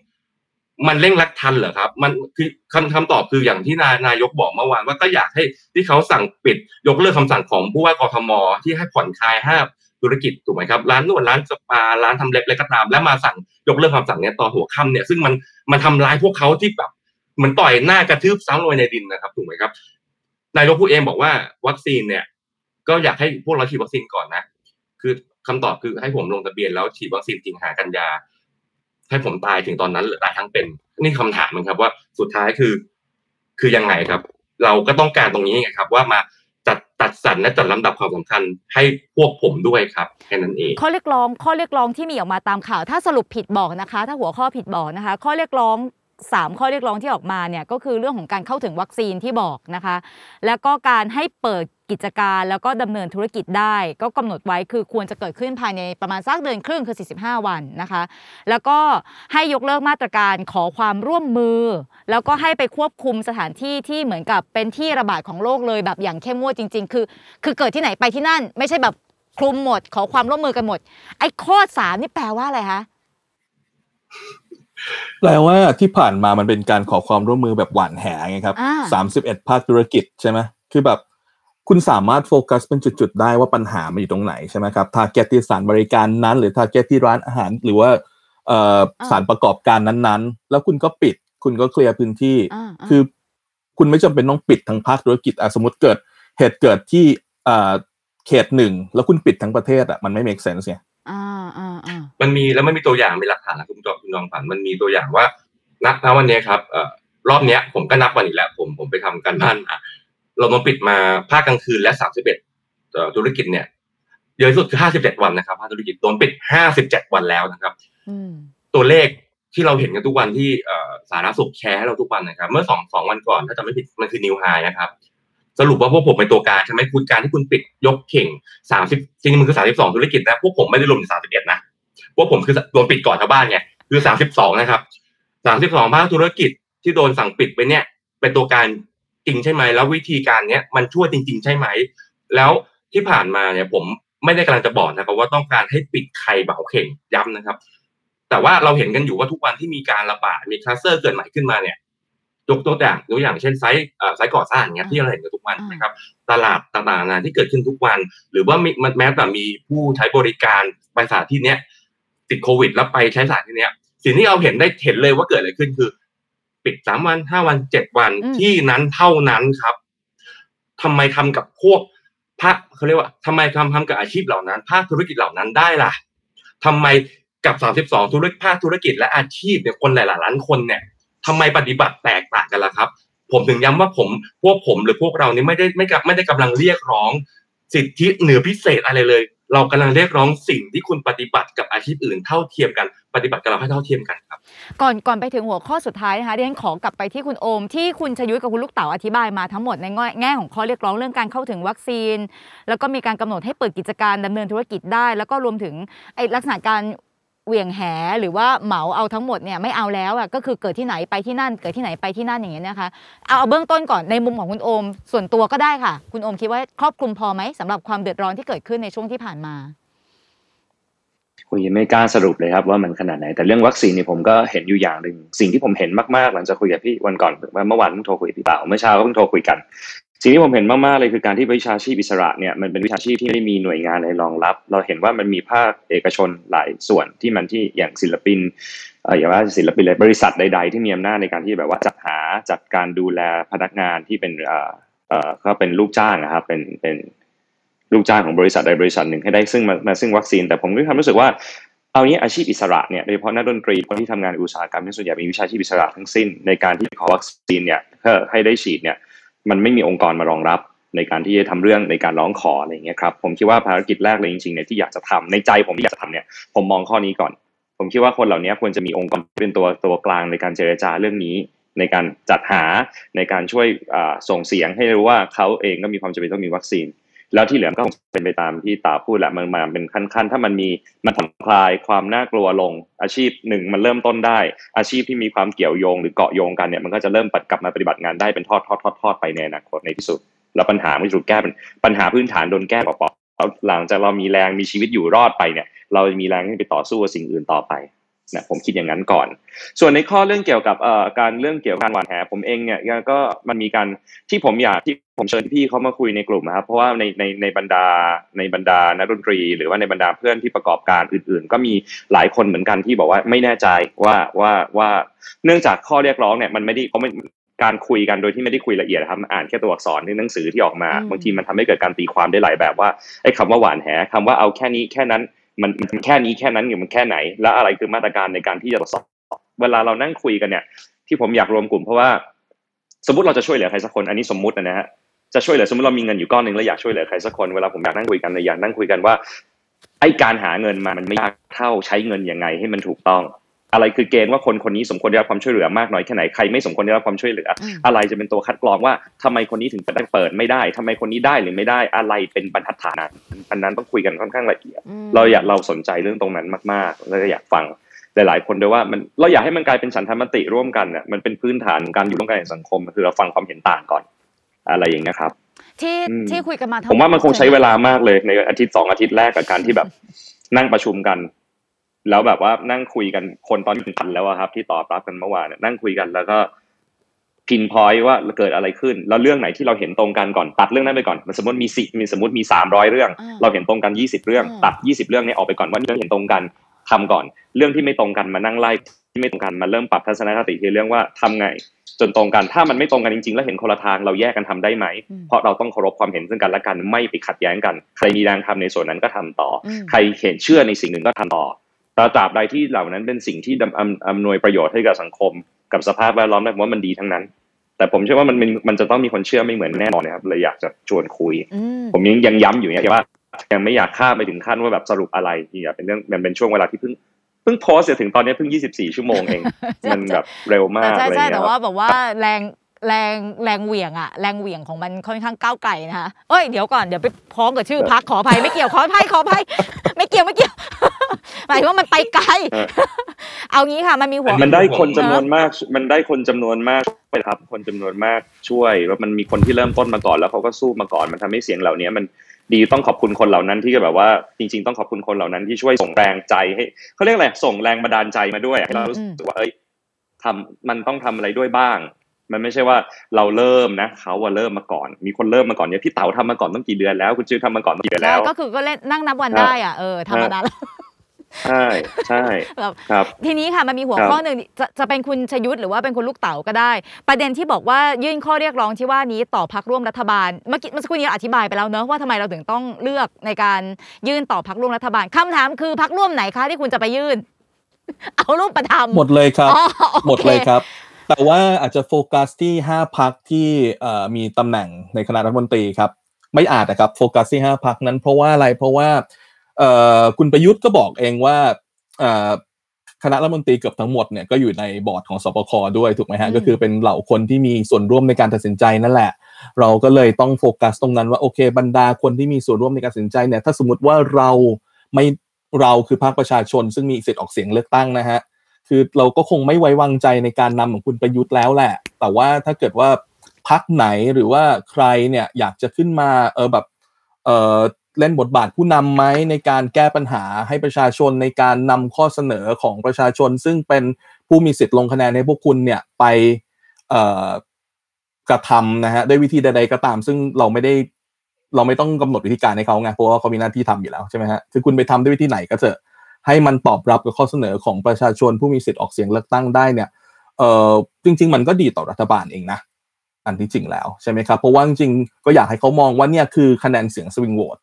มันเร่งรัดทันเหรอครับ มันคือคำคำตอบคืออย่างที่นายนายกบอกเมื่อวานว่าก็อยากให้ที่เขาสั่งปิดยกเลิกคำสั่งของผู้ว่ากทมที่ให้ผ่อนคลายห้าธุรกิจถูกไหมครับร้านนวดร้านสปาร้านทำเล็บอะไรก็ตาม แล้วมาสั่งยกเลิกคำสั่งเนี้ยตอนหัวค่ำเนี่ยซึ่งมันมันทำร้ายพวกเขาที่แบบเหมือนต่อยหน้ากระทืบซ้ำลงไปในดินนะครับถูกไหมครับ นายกพูดเองบอกว่าวัคซีนเนี่ย ก็อยากให้พวกเราฉีดวัคซีนก่อนนะ คือคำตอบคือให้ผมลงทะเบียนแล้วฉีดวัคซีนสิงหากันยา ให้ผมตายถึงตอนนั้นหรือตายทั้งเป็น นี่คำถามมันครับว่าสุดท้ายคือ คือยังไงครับ เราก็ต้องการตรงนี้ไงครับ ว่ามาจัดตัดสรรและจัดลำดับความสำคัญให้พวกผมด้วยครับแค่นั้นเองข้อเรียกร้องข้อเรียกร้องที่มีออกมาตามข่าว ถ้าสรุปผิดบอกนะคะ ถ้าหัวข้อผิดบอกนะคะ ข้อเรียกร้อง สามข้อเรียกร้องที่ออกมาเนี่ยก็คือเรื่องของการเข้าถึงวัคซีนที่บอกนะคะ แล้วก็การให้เปิดกิจการแล้วก็ดำเนินธุรกิจได้ ก็กำหนดไว้คือควรจะเกิดขึ้นภายในประมาณสักเดือนครึ่งคือ 45 วันนะคะ แล้วก็ให้ยกเลิกมาตรการขอความร่วมมือ แล้วก็ให้ไปควบคุมสถานที่ที่เหมือนกับเป็นที่ระบาดของโรคเลยแบบอย่างเข้มงวดจริง ๆ คือ คือเกิดที่ไหนไปที่นั่น ไม่ใช่แบบคลุมหมด ขอความร่วมมือกันหมด ไอ้ข้อสามนี่แปลว่าอะไรคะ แปลว่าที่ผ่านมามันเป็นการขอความร่วมมือแบบหว่านแหไงครับอ่าสามสิบเอ็ดภาคธุรกิจใช่ไหมคือแบบคุณสามารถโฟกัสเป็นจุดๆ ได้ว่าปัญหามันอยู่ตรงไหนใช่ไหมครับ target ที่สถานบริการนั้น หรือ target ที่ร้านอาหาร หรือว่าเอ่อสถานประกอบการนั้นๆ แล้วคุณก็ปิด คุณก็เคลียร์พื้นที่อ่าอ่าคือคุณไม่จำเป็นต้องปิดทั้งภาคธุรกิจอะสมมติเกิดเหตุเกิดที่เอ่อเขตหนึ่งแล้วคุณปิดทั้งประเทศอะมันไม่ make sense ไง อ่าอ่าอ่ามันมีแล้วมันมีตัวอย่างมีหลักฐานนะคุณจอมคุณจอมฝันมันมีตัวอย่างว่าณณวันนี้ครับเอ่อรอบเนี้ย ผมก็นับวันอีกแล้ว ผมผมไปทำการบ้านมาเรามาปิดมาภาคกลางคืนและสามสิบเอ็ดธุรกิจเนี่ยเยอะที่สุดคือห้าสิบเจ็ดวันนะครับภาคธุรกิจโดนปิดห้าสิบเจ็ดวันแล้วนะครับอืมตัวเลขที่เราเห็นกันทุกวันที่เอ่อสาธารณสุขแชร์ให้เราทุกวันนะครับ เมื่อสองสองวันก่อน ถ้าจะไม่ผิดมันคือนิวไฮนะครับ สรุปว่าพวกผมเป็นตัวการใช่ไหมคุณการที่คุณปิดยกเข่งสามสิบจริงมันคือสามสิบสองธุรกิจนะพวกผมไม่ได้รวมถึงสามสิบเอ็ดนะพวกผมคือโดนปิดก่อนชาวบ้านไงคือสามสิบสองนะครับสามสิบสองภาคธุรกิจที่โดนสั่งปิดไปเนี่ยเป็นตัวการจริงใช่ไหมแล้ววิธีการเนี้ยมันช่วยจริง ๆ ใช่ไหม แล้วที่ผ่านมาเนี่ยผมไม่ได้กำลังจะบอกนะครับว่าต้องการให้ปิดใครเหมาเข่งย้ำนะครับ แต่ว่าเราเห็นกันอยู่ว่าทุกวันที่มีการระบาดมีคลัสเตอร์เกิดใหม่ขึ้นมาเนี่ย ยกตัวอย่างตัวอย่างเช่นไซต์เอ่อไซต์ก่อสร้างอย่างเงี้ยที่เราเห็นกันทุกวันนะครับตลาดต่างๆนานาที่เกิดขึ้นทุกวัน หรือว่ามีแม้แต่มีผู้ใช้บริการไปสถานที่เนี้ยติดโควิด แล้วไปใช้สถานที่เนี้ยสิ่งที่เราเห็นได้เห็นเลยว่าเกิดอะไรขึ้นคือ ปิดสามวันห้าวันเจ็ดวันอืมที่นั้นเท่านั้นครับทำไมทำกับพวกภาคเขาเรียกว่าทำไมทำทำกับอาชีพเหล่านั้น ภาคธุรกิจเหล่านั้นได้ล่ะทำไมกับสามสิบสองธุรกิจภาคธุรกิจและอาชีพเนี่ยคนหลายๆล้านคนเนี่ย ทำไมปฏิบัติแตกต่างกันล่ะครับ ผมถึงย้ำว่าผมพวกผมหรือพวกเรานี่ไม่ได้ไม่กับไม่ได้กำลังเรียกร้อง สิทธิเหนือพิเศษอะไรเลย เรากำลังเรียกร้องสิ่งที่คุณปฏิบัติกับอาชีพอื่นเท่าเทียมกันปฏิบัติกับเราให้เท่าเทียมกันครับ ก่อนก่อนไปถึงหัวข้อสุดท้ายนะคะดิฉันขอกลับไปที่คุณโอม ที่คุณชยุทธกับคุณลูกเต๋าอธิบายมาทั้งหมดในแง่แง่ของข้อเรียกร้องเรื่องการเข้าถึงวัคซีน แล้วก็มีการกำหนดให้เปิดกิจการดำเนินธุรกิจได้ แล้วก็รวมถึงไอ้ลักษณะการ เหวี่ยงแหหรือว่าเหมาเอาทั้งหมดเนี่ยไม่เอาแล้วอะก็คือเกิดที่ไหนไปที่นั่น เกิดที่ไหนไปที่นั่นอย่างเงี้ยนะคะเอาเอาเบื้องต้นก่อนในมุมของคุณโอม ส่วนตัวก็ได้ค่ะ คุณโอมคิดว่าครอบคลุมพอไหมสำหรับความเดือดร้อนที่เกิดขึ้นในช่วงที่ผ่านมาผมยังไม่กล้าสรุปเลยครับว่ามันขนาดไหน แต่เรื่องวัคซีนเนี่ยผมก็เห็นอยู่อย่างหนึ่งสิ่งที่ผมเห็นมากๆหลังจากคุยกับพี่วันก่อนว่าเมื่อวานเพิ่งโทรคุยกับพี่เปล่าเมื่อเช้าก็เพิ่งโทรคุยกัน สิ่งที่ผมเห็นมากๆเลยคือการที่วิชาชีพอิสระเนี่ยมันเป็นวิชาชีพที่ไม่ได้มีหน่วยงานอะไรรองรับ เราเห็นว่ามันมีภาคเอกชนหลายส่วนที่มันที่อย่างศิลปินเอ่ออย่างว่าศิลปินเลยบริษัทใด ๆ ที่มีอำนาจในการที่แบบว่าจัดหาจัดการดูแลพนักงานที่เป็นเอ่อเอ่อก็เป็นลูกจ้างนะครับเป็นเป็นลูกจ้างของบริษัทใดบริษัทหนึ่งให้ได้ซึ่งมามาซึ่งวัคซีน แต่ผมก็ความรู้สึกว่าเอางี้อาชีพอิสระเนี่ยโดยเฉพาะนักดนตรีคนที่ทำงานอุตสาหกรรมที่ส่วนใหญ่เป็นวิชาชีพอิสระทั้งสิ้นในการที่ขอวัคซีนเนี่ยให้ได้ฉีดเนี่ย มันไม่มีองค์กรมารองรับในการที่จะทำเรื่องในการร้องขออะไรเงี้ยครับผมคิดว่าภารกิจแรกเลยจริงๆเนี่ยที่อยากจะทำในใจผมที่อยากจะทำเนี่ยผมมองข้อนี้ก่อน ผมคิดว่าคนเหล่านี้ควรจะมีองค์กรเป็นตัวตัวกลางในการเจรจาเรื่องนี้ ในการจัดหาในการช่วยส่งเสียงให้รู้ว่าเขาเองก็มีความจำเป็นต้องมีวัคซีน แล้วที่เหลือก็คงเป็นไปตามที่ตาพูดแหละมันมาเป็นขั้นๆ ถ้ามันมีมันผ่อนคลายความน่ากลัวลงอาชีพหนึ่งมันเริ่มต้นได้ อาชีพที่มีความเกี่ยวโยงหรือเกาะโยงกันเนี่ยมันก็จะเริ่มปัดกลับมาปฏิบัติงานได้เป็นทอดทอดทอดทอดไปในอนาคตในที่สุด แล้วปัญหาไม่ถูกแก้เป็นปัญหาพื้นฐานโดนแก้เปล่าๆแล้วหลังจากเรามีแรงมีชีวิตอยู่รอดไปเนี่ย เราจะมีแรงที่ไปต่อสู้กับสิ่งอื่นต่อไป นะผมคิดอย่างนั้นก่อน ส่วนในข้อเรื่องเกี่ยวกับเอ่อการเรื่องเกี่ยวกับการหวานแหผมเองเนี่ยก็มันมีการที่ผมอยากที่ผมเชิญพี่เขามาคุยในกลุ่มนะครับเพราะว่าในในในบรรดาในบรรดานักดนตรี หรือว่าในบรรดาเพื่อนที่ประกอบการอื่น ๆ ก็มีหลายคนเหมือนกันที่บอกว่าไม่แน่ใจว่าว่าว่าเนื่องจากข้อเรียกร้องเนี่ยมันไม่ได้เขาไม่การคุยกันโดยที่ไม่ได้คุยละเอียดนะครับอ่านแค่ตัวอักษรในหนังสือที่ออกมาอืมบางทีมันทำให้เกิดการตีความได้หลายแบบว่าไอ้คำว่าหวานแหคำว่าเอาแค่นี้แค่นั้น มันมันแค่นี้แค่นั้นอยู่มันแค่ไหน แล้วอะไรคือมาตรการในการที่จะตรวจสอบ เวลาเรานั่งคุยกันเนี่ย ที่ผมอยากรวมกลุ่มเพราะว่า สมมติเราจะช่วยเหลือใครสักคน อันนี้สมมุตินะฮะจะช่วยเหลือสมมติเรามีเงินอยู่ก้อนหนึ่งแล้วอยากช่วยเหลือใครสักคนเวลาผมอยากนั่งคุยกันเลยอยากนั่งคุยกันว่าไอ้การหาเงินมามันไม่ยากเท่าใช้เงินยังไงให้มันถูกต้อง อะไรคือเกณฑ์ว่าคนคนนี้สมควรได้รับความช่วยเหลือมากน้อยแค่ไหนใครไม่สมควรได้รับความช่วยเหลืออืมอะไรจะเป็นตัวคัดกรองว่าทำไมคนนี้ถึงจะได้เปิดไม่ได้ทำไมคนนี้ได้หรือไม่ได้อะไรเป็นบรรทัดฐานอันนั้นต้องคุยกันค่อนข้างละเอียดอืมเราอยากเราสนใจเรื่องตรงนั้นมากๆแล้วก็อยากฟังหลายๆคนด้วยว่ามันเราอยากให้มันกลายเป็นฉันทามติร่วมกันเนี่ยมันเป็นพื้นฐานของการอยู่ร่วมกันในสังคม คือเราฟังความเห็นต่างก่อน อะไรอย่างเงี้ยครับที่อืมที่คุยกันมาทั้งผมว่ามันคงใช้หดเวลามากเลยในอาทิตย์สองอาทิตย์แรกกับการที่แบบนั่งประชุมกัน แล้วแบบว่านั่งคุยกันคนตอนนี้ถึงพันแล้วอะครับ ที่ตอบรับกันเมื่อวานเนี่ยนั่งคุยกันแล้วก็กินพอยว่าเกิดอะไรขึ้น แล้วเรื่องไหนที่เราเห็นตรงกันก่อนตัดเรื่องนั้นไปก่อนมันสมมติมีสิมีสมมติมีสามร้อยเรื่องอ่าเราเห็นตรงกันยี่สิบเรื่องอ่าตัดยี่สิบเรื่องนี้ออกไปก่อนว่าเรื่องเห็นตรงกันทำก่อน เรื่องที่ไม่ตรงกันมานั่งไล่ที่ไม่ตรงกันมาเริ่มปรับทัศนคติทีเรื่องว่าทำไงจนตรงกันถ้ามันไม่ตรงกันจริงๆ แล้วเห็นคนละทางเราแยกกันทำได้ไหมอืมเพราะเราต้องเคารพความเห็นซึ่งกันและกันไม่ไปขัดแย้งกัน ใครมีแรงทำในส่วนนั้นก็ทำต่ออมใครเห็นเชื่อในสิ่งหนึ่งก็ทำต่อแต่ตราบใดที่เหล่านั้นเป็นสิ่งที่ดำอำอำนวยประโยชน์ให้กับสังคม กับสภาพแวดล้อมได้ผมว่ามันดีทั้งนั้น แต่ผมเชื่อว่ามันมันมันจะต้องมีคนเชื่อไม่เหมือนแน่นอนนะครับเลยอยากจะชวนคุยอืมผมยังยังย้ำอยู่เนี่ยว่ายังไม่อยากข้ามไปถึงขั้นว่าแบบสรุปอะไรเนี่ยเป็นเรื่องมันเป็นช่วงเวลาที่เพิ่งเพิ่งโพสต์เสร็จถึงตอนนี้เพิ่ง 24 ชั่วโมงเอง มันแบบเร็วมากใช่อะไรใช่เงี้ยแต่คว่ารับแบบว่าแรง แรงแรงเหวี่ยงอะแรงเหวี่ยงของมันค่อนข้างก้าวไกลนะคะเอ้ยเดี๋ยวก่อนเดี๋ยวไปพ้องกับชื่อพักขออภัยไม่เกี่ยวขออภัยขออภัยไม่เกี่ยวไม่เกี่ยวหมายถึงว่ามันไปไกล เออเอางี้ค่ะ มันมีหัวมันได้คนจำนวนมาก มันได้คนจำนวนมากไปครับ คนจำนวนมากช่วยแล้วมันมีคนที่เริ่มต้นมาก่อนแล้วเขาก็สู้มาก่อนมันทำให้เสียงเหล่านี้มันดีต้องขอบคุณคนเหล่านั้นที่แบบว่าจริง ๆ ต้องขอบคุณคนเหล่านั้นที่ช่วยส่งแรงใจให้เขาเรียกอะไรส่งแรงบันดาลใจมาด้วยให้เรารู้สึกว่าเอ้ยทำมันต้องทำอะไรด้วยบ้าง มันไม่ใช่ว่าเราเริ่มนะเขาว่าเริ่มมาก่อน มีคนเริ่มมาก่อนเนี่ยพี่เต๋าทำมาก่อนต้องกี่เดือนแล้ว คุณจื้อทำมาก่อนต้องกี่เดือนใช่แล้ว ก็คือก็เล่นนั่งนับวันได้อะเออธรรมดาแล้วใช่ใช่แบบครับทีนี้ค่ะมันมีหัวครับข้อหนึ่งจะจะเป็นคุณชยุทธหรือว่าเป็นคุณลูกเต๋าก็ได้ ประเด็นที่บอกว่ายื่นข้อเรียกร้องที่ว่านี้ต่อพักร่วมรัฐบาลเมื่อกี้เมื่อสักครู่นี้เราอธิบายไปแล้วเนอะว่าทำไมเราถึงต้องเลือกในการยื่นต่อพักร่วมรัฐบาลคำถามคือพักร่วมไหนคะที่คุณจะไปยื่น เอารูปประธรรมหมดเลยครับอ๋อโอคหมดเลยครับ แต่ว่าอาจจะโฟกัสที่5พักที่เอ่อมีตำแหน่งในคณะรัฐมนตรีครับ ไม่อาจนะครับโฟกัสที่5พักนั้นเพราะว่าอะไรเพราะว่าเอ่อคุณประยุทธ์ก็บอกเองว่าเอ่อคณะรัฐมนตรีเกือบทั้งหมดเนี่ยก็อยู่ในบอร์ดของสปคด้วยถูกไหมฮะอืมก็คือเป็นเหล่าคนที่มีส่วนร่วมในการตัดสินใจนั่นแหละ เราก็เลยต้องโฟกัสตรงนั้นว่าโอเค บรรดาคนที่มีส่วนร่วมในการตัดสินใจเนี่ยถ้าสมมติว่าเราไม่เราคือภาคประชาชน ซึ่งมีสิทธิ์ออกเสียงเลือกตั้งนะฮะ คือเราก็คงไม่ไว้วางใจในการนำของคุณประยุทธ์แล้วแหละ แต่ว่าถ้าเกิดว่าพักไหนหรือว่าใครเนี่ยอยากจะขึ้นมาเออแบบเออเล่นบทบาทผู้นำไหมในการแก้ปัญหาให้ประชาชนในการนำข้อเสนอของประชาชน ซึ่งเป็นผู้มีสิทธิ์ลงคะแนนให้พวกคุณเนี่ยไปเอ่อกระทำนะฮะด้วยวิธีใด ๆก็ตาม ซึ่งเราไม่ได้เราไม่ต้องกำหนดวิธีการให้เขาไงเพราะว่าเขามีหน้าที่ทำอยู่แล้วใช่ไหมฮะคือคุณไปทำด้วยวิธีไหนก็เถอะ ให้มันตอบรับกับข้อเสนอของประชาชนผู้มีสิทธิ์ออกเสียงเลือกตั้งได้เนี่ยเออจริง ๆ มันก็ดีต่อรัฐบาลเองนะอันที่จริงแล้วใช่ไหมครับเพราะว่าจริงๆก็อยากให้เขามองว่าเนี่ยคือคะแนนเสียงสวิงโหวต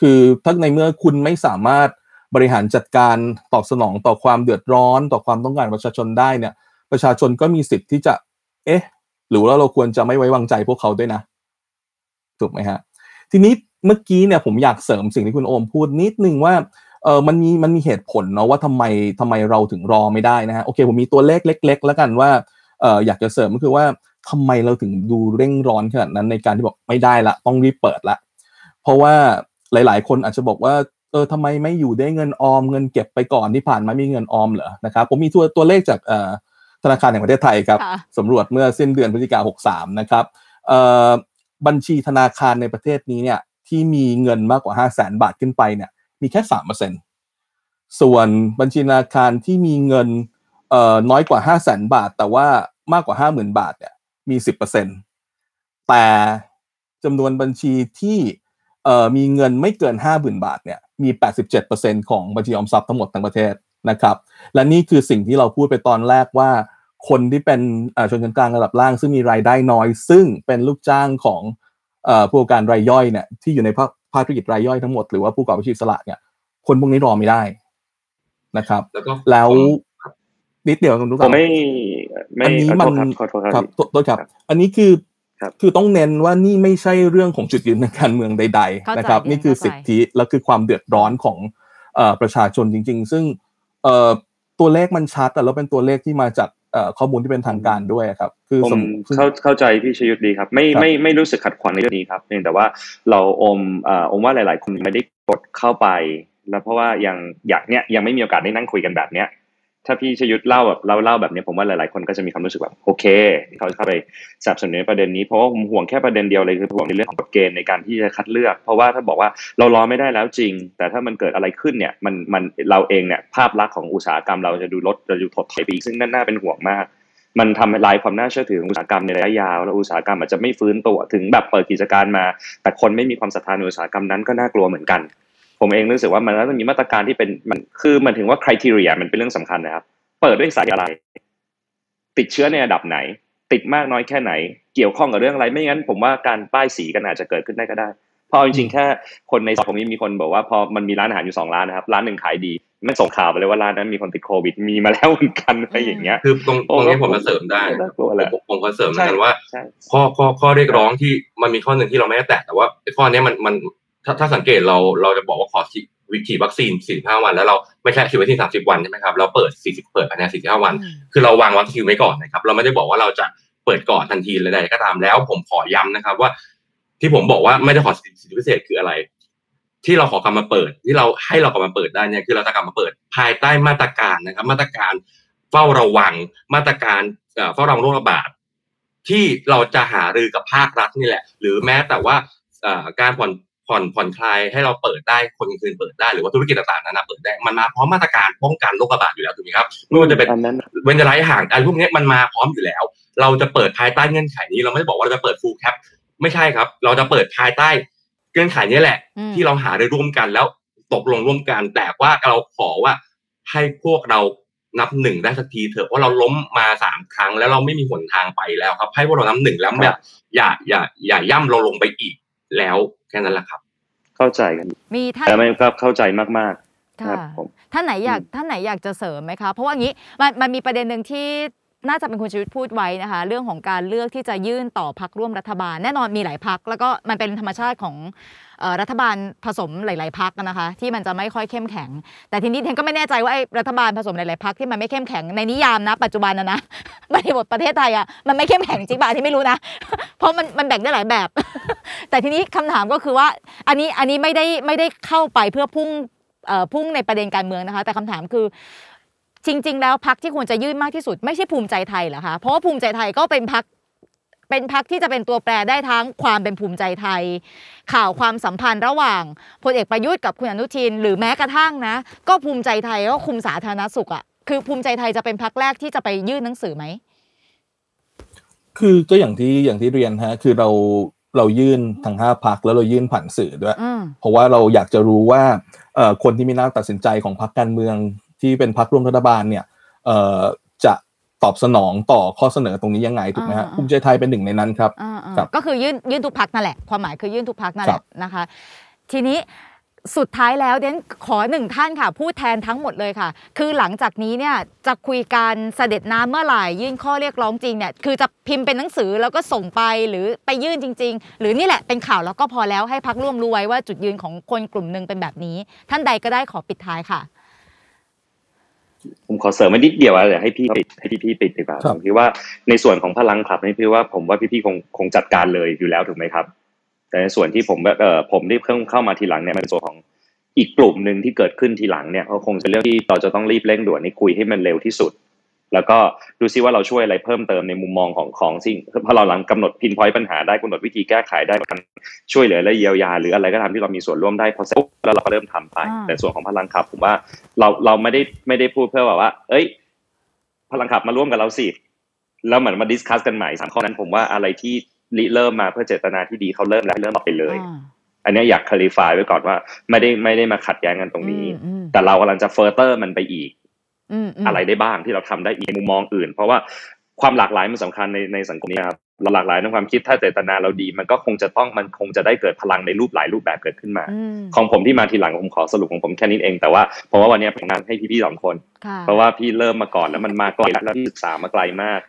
คือถ้าในเมื่อคุณไม่สามารถบริหารจัดการตอบสนองต่อความเดือดร้อน ต่อความต้องการประชาชนได้เนี่ย ประชาชนก็มีสิทธิ์ที่จะ เอ๊ะ หรือว่าเราควรจะไม่ไว้วางใจพวกเขาด้วยนะ ถูกไหมฮะ ทีนี้เมื่อกี้เนี่ยผมอยากเสริมสิ่งที่คุณโอมพูดนิดนึงว่า เออมันมีมันมีเหตุผลเนาะว่าทำไมทำไมเราถึงรอไม่ได้นะฮะโอเคผมมีตัวเลขเล็ก ๆ แล้วกันว่าเอออยากจะเสริมก็คือว่าทำไมเราถึงดูเร่งร้อนขนาดนั้นในการที่บอกไม่ได้ละต้องรีบเปิดละ เพราะว่าหลาย ๆ คนอาจจะบอกว่าเออทำไมไม่อยู่ได้เงินออมเงินเก็บไปก่อนที่ผ่านมามีเงินออมเหรอนะครับผมมีตัวตัวเลขจากเอ่อธนาคารแห่งประเทศไทยครับค่ะสำรวจเมื่อสิ้นเดือนพฤศจิกา63นะครับเอ่อบัญชีธนาคารในประเทศนี้เนี่ยที่มีเงินมากกว่า 5 0 0แสนบาทขึ้นไปเนี่ย มีแค่สามเปอร์เซ็นส่วนบัญชีธนาคารที่มีเงินเอ่อน้อยกว่า5 0 0แสนบาท แต่ว่ามากกว่า50,000บาทเนี่ยมีสิบเปอร์เซ็นแต่จำนวนบัญชีที่เอ่อมีเงินไม่เกิน50,000บาทเนี่ยมี87%ของบัญชีออมทรัพย์ทั้งหมดทั้งประเทศนะครับ และนี่คือสิ่งที่เราพูดไปตอนแรกว่า คนที่เป็นชนชั้นกลางระดับล่าง ซึ่งมีรายได้น้อย ซึ่งเป็นลูกจ้างของอผู้ประกอบการรายย่อยเนี่ยที่อยู่ในภาค ภาคธุรกิจรายย่อยทั้งหมดหรือว่าผู้ประกอบอาชีพอิสระเนี่ย คนพวกนี้รอไม่ได้นะครับ แล้วก็แล้วครับนิดเดียวคุณรู้ผก่อมนไม่ไม่อันนี้ขอโทษมันครับขอโทษครับครับพี่โทษโทษครับครับ อันนี้คือครับคือต้องเน้นว่านี่ไม่ใช่เรื่องของจุดยืนทางการเมืองใดเข้าใจๆนะครับเรียนนี่คือเข้าใจสิทธิและคือความเดือดร้อนของเอ่อประชาชนจริง ๆ ซึ่งเอ่อตัวเลขมันชัดแต่แล้วเป็นตัวเลขที่มาจากเอ่อ ข้อมูลที่เป็นทางการด้วยครับ คือผมสมซึ่งเข้าเข้าใจพี่ชยุทธดีครับ ไม่ครับไม่ไม่รู้สึกขัดขวางในเรื่องนี้ครับเพียงแต่ว่าเราอมเอ่ออมว่าหลาย ๆ คนไม่ได้กดเข้าไป แล้วเพราะว่ายังอยากเนี้ยยังไม่มีโอกาสได้นั่งคุยกันแบบเนี้ย ถ้าพี่ชยุทธเล่าแบบเล่าเล่าแบบนี้ผมว่าหลายๆคนก็จะมีความรู้สึกแบบโอเคที่เขาเข้าไปสับสนุนในประเด็นนี้เพราะว่าผมห่วงแค่ประเด็นเดียวเลยคือห่วงในเรื่องของกฎเกณฑ์ในการที่จะคัดเลือก เพราะว่าถ้าบอกว่าเรารอไม่ได้แล้วจริง แต่ถ้ามันเกิดอะไรขึ้นเนี่ยมันมันเราเองเนี่ยภาพลักษณ์ของอุตสาหกรรมเราจะดูลดจะดูถดถอยไปอีกซึ่งนั่นน่าเป็นห่วงมาก มันทำลายความน่าเชื่อถือของอุตสาหกรรมในระยะยาวแล้วอุตสาหกรรมอาจจะไม่ฟื้นตัวถึงแบบเปิดกิจการมา แต่คนไม่มีความศรัทธาในอุตสาหกรรมนั้นก็น่ากลัวเหมือนกัน ผมเองรู้สึกว่ามันต้องมีมาตรการที่เป็นมันคือมันถึงว่าคุณทีเรียมันเป็นเรื่องสำคัญนะครับ เปิดด้วยสาเหตุอะไร ติดเชื้อในระดับไหน ติดมากน้อยแค่ไหน เกี่ยวข้องกับเรื่องอะไร ไม่งั้น ผมว่าการป้ายสีกันอาจจะเกิดขึ้นได้ก็ได้เพราะเอาจริงๆแค่คนในซอยผมนี้มีคนบอกว่าพอมันมีร้านอาหารอยู่สองร้านนะครับร้านหนึ่งขายดีมันส่งข่าวไปเลยว่าร้านนั้นมีคนติดโควิดมีมาแล้วเหมือนกันอะไรอย่างเงี้ยคือตรงโอ้ตรงนี้ก็ผมจะเสริมได้น่ากลัวแหละผมผมก็เสริมเหมือนกันว่าใช่ข้อข้อข้อเรียกร้องที่มันมีข้อหนึ่งที่เราไม่ได้แตะแต่ว่าไอ้ข้อเนี้ยมันมัน ถ้าถ้าสังเกตเราเราจะบอกว่าขอฉีดวิธีวัคซีน 45 วัน แล้วเราไม่ใช่ฉีดวัคซีน 30 วันใช่ไหมครับ เราเปิด 40 เปิดภายใน 45 วันอืมคือเราวางวัคซีนไว้ก่อนนะครับ เราไม่ได้บอกว่าเราจะเปิดก่อนทันทีเลยใดๆก็ตาม แล้วผมขอย้ำนะครับว่า ที่ผมบอกว่าไม่ได้ขอสิทธิพิเศษคืออะไร ที่เราขอกลับมาเปิด ที่เราให้เรากลับมาเปิดได้เนี่ยคือเราจะกลับมาเปิดภายใต้มาตรการนะครับ มาตรการเฝ้าระวัง มาตรการเอ่อเฝ้าระวังโรคระบาดที่เราจะหารือกับภาครัฐนี่แหละ หรือแม้แต่ว่าเอ่อการผ่อน ผ่อนผ่อนคลายให้เราเปิดได้คนกลางคืนเปิดได้หรือว่าธุรกิจต่างๆนั้นนะเปิดได้มันมาพร้อมมาตรการป้องกันโรคระบาดอยู่แล้วถูกไหมครับไม่ว่าจะเป็นอันนั้นเว้นระยะห่างอะไรพวกนี้มันมาพร้อมอยู่แล้ว เราจะเปิดภายใต้เงื่อนไขนี้เราไม่ได้บอกว่าเราจะเปิด full cap ไม่ใช่ครับ เราจะเปิดภายใต้เงื่อนไขนี้แหละอืมที่เราหาได้ร่วมกันแล้วตกลงร่วมกัน แต่ว่าเราขอว่าให้พวกเรานับหนึ่งได้สักทีเถอะเพราะเราล้มมาสามครั้งแล้วเราไม่มีหนทางไปแล้วครับ ให้พวกเรานับหนึ่งแล้วอย่าอย่าอย่าอย่าย่ำเราลงไปอีกแล้ว แค่นั้นแหละครับ เข้าใจกันมีท่านแต่ไม่ก็เข้าใจมากๆคค่ะรับผมท่านไหนอยากอืมท่านไหนอยากจะเสริมไหมคะเพราะว่างี้มันมันมีประเด็นหนึ่งที่น่าจะเป็นคุณชีวิตพูดไว้นะคะ เรื่องของการเลือกที่จะยื่นต่อพักร่วมรัฐบาล แน่นอนมีหลายพัก แล้วก็มันเป็นธรรมชาติของเอ่อรัฐบาลผสมหลาย ๆพักนะคะ ที่มันจะไม่ค่อยเข้มแข็ง แต่ทีนี้เทนก็ไม่แน่ใจว่าไอ้รัฐบาลผสมหลาย ๆพักที่มันไม่เข้มแข็งในนิยามนะ ปัจจุบันนะนะบริบทประเทศไทยอะมันไม่เข้มแข็งจริงป่ะที่ไม่รู้นะ เพราะมันมันแบ่งได้หลายแบบ แต่ทีนี้คำถามก็คือว่าอันนี้อันนี้ไม่ได้ไม่ได้เข้าไปเพื่อพุ่งพุ่งในประเด็นการเมืองนะคะ แต่คำถามคือ จริง ๆ แล้วพักที่ควรจะยื่นมากที่สุด ไม่ใช่ภูมิใจไทยเหรอคะเพราะว่าภูมิใจไทยก็เป็นพักเป็นพักที่จะเป็นตัวแปรได้ทั้งความเป็นภูมิใจไทย ข่าวความสัมพันธ์ระหว่างพลเอกประยุทธ์กับคุณอนุทิน หรือแม้กระทั่งนะ ก็ภูมิใจไทยก็คุมสาธารณสุขอะ่ะคือภูมิใจไทยจะเป็นพักแรกที่จะไปยื่นหนังสือไหมคือก็อย่างที่อย่างที่เรียนฮะคือเรา เรายื่นทั้งห้าพักแล้วเรายื่นผ่านสื่อด้วยอืมเพราะว่าเราอยากจะรู้ว่าเอ่อคนที่มีหน้าตัดสินใจของพรรคการเมืองที่เป็นพรรคร่วมรัฐบาลเนี่ยเอ่อจะตอบสนองต่อข้อเสนอตรงนี้ยังไงถูกไหมฮะอ่าๆภูมิใจไทยเป็นหนึ่งในนั้นครับอ่าๆครับ ก็คือยื่นยื่นทุกพักนั่นแหละ ความหมายคือยื่นทุกพักนั่นแหครัละบนะคะ ทีนี้ สุดท้ายแล้วเดนขอหนึ่งท่านค่ะ พูดแทนทั้งหมดเลยค่ะ คือหลังจากนี้เนี่ยจะคุยการเสด็จน้ำเมื่อไหร่ยื่นข้อเรียกร้องจริงเนี่ยคือจะพิมพ์เป็นหนังสือแล้วก็ส่งไปหรือไปยื่นจริง ๆ หรือนี่แหละเป็นข่าวแล้วก็พอแล้วให้พักร่วมรู้ไว้ว่าจุดยืนของคนกลุ่มหนึ่งเป็นแบบนี้ ท่านใดก็ได้ขอปิดท้ายค่ะ ผมขอเสริมมานิดเดียวอะเดี๋ยวให้พี่ปิดให้พี่พี่ปิดดีกว่าครับผมคิดว่าในส่วนของพลังขับนี่พี่ว่าผมว่าพี่พี่คงคงจัดการเลยอยู่แล้วถูกไหมครับ แต่ในส่วนที่ผมแบบเออผมได้เพิ่งเข้ามาทีหลังเนี่ยมันเป็นส่วนของอีกกลุ่มหนึ่งที่เกิดขึ้นทีหลังเนี่ยก็คงเป็นเรื่องที่เราจะต้องรีบเร่งด่วนให้คุยให้มันเร็วที่สุด แล้วก็ดูซิว่าเราช่วยอะไรเพิ่มเติมในมุมมองของของสิ่งพอเราหลังกำหนด pinpoint ปัญหาได้กำหนดวิธีแก้ไขได้การช่วยเหลือและเยียวยา หรืออะไรก็ตามที่เรามีส่วนร่วมได้พอเสร็จแล้วเราก็เริ่มทำไป แต่ส่วนของพลังขับผมว่าเราเราไม่ได้ไม่ได้พูดเพื่อแบบว่า เอ้ย พลังขับมาร่วมกับเราสิแล้วเหมือนมา discuss กันใหม่สามข้อนั้นผมว่าอะไรที่ ริเริ่มมาเพื่อเจตนาที่ดีเขาเริ่มแล้วเริ่มออกไปเลยอ่าอันเนี้ยอยากคล a ฟายไว้ก่อนว่าไม่ได้ไม่ได้มาขัดแย้งกันตรงนี้อืมอืมแต่เรากำลังจะเฟอร์เตอร์มันไปอีกอืมมอะไรได้บ้างที่เราทำได้อีกในมุมมองอื่น เพราะว่าความหลากหลายมันสำคัญในในสังคมนี้ครับเราหลากหลายในความคิดถ้าเจตนาเราดี มันก็คงจะต้องมันคงจะได้เกิดพลังในรูปหลายรูปแบบเกิดขึ้นมาอืมของผมที่มาทีหลังผมขอสรุปของผมแค่นี้เองแต่ว่าเพราะว่าวันนี้ผมงานให้พี่ๆสองคนค่ะเพราะว่าพี่เริ่มมาก่อนแล้วมันมาไกลแล้วพี่ศึกษามาไกลมาก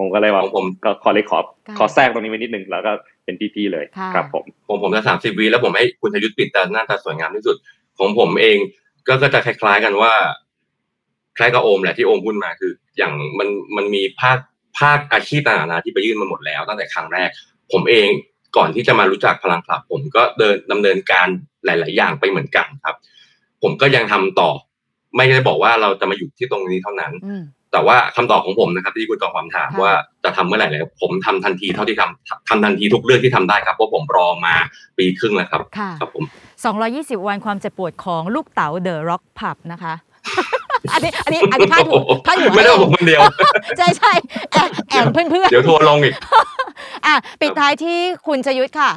ผมก็เลยว่าของผมก็ขอเลยขอค่ะขอแทรกตรงนี้ไว้นิดนึงแล้วก็เป็นพี่ๆเลยค่ะครับผมผมผมจะสามสิบวิแล้วผมให้คุณชยุทธปิดแต่หน้าตาสวยงามที่สุด ของผมเองก็ก็จะคล้ายๆกันว่า คล้ายกับโอมแหละที่โอมพูดมาคือ อย่างมันมันมีภาคภาคอาชีพต่างๆนานาที่ไปยื่นมาหมดแล้ว ตั้งแต่ครั้งแรก ผมเองก่อนที่จะมารู้จักพลังคลับ ผมก็เดินดำเนินการหลาย ๆ อย่างไปเหมือนกันครับ ผมก็ยังทำต่อ ไม่ได้บอกว่าเราจะมาหยุดที่ตรงนี้เท่านั้นอืม แต่ว่าคำตอบของผมนะครับ ที่คุณจอมความถามค่ะว่าจะทำเมื่อไหร่แล้วผมทำทันทีเท่าที่ทำทำทันทีทุกเรื่องที่ทำได้ครับเพราะผมรอมาปีครึ่งแล้วครับค่ะครับผม220 วันความเจ็บปวดของลูกเต๋าเดอะร็อกผับนะคะอันนี้อันนี้อันนี้พาดหัวพาดหัวไม่ได้ให้ผมคนเดียว ใช่ใช่แอบแอบเพื่อนเพื่อนเดี๋ยวทัวร์ลงอีกๆอะปิดท้ายที่คุณชยุทธค่ะ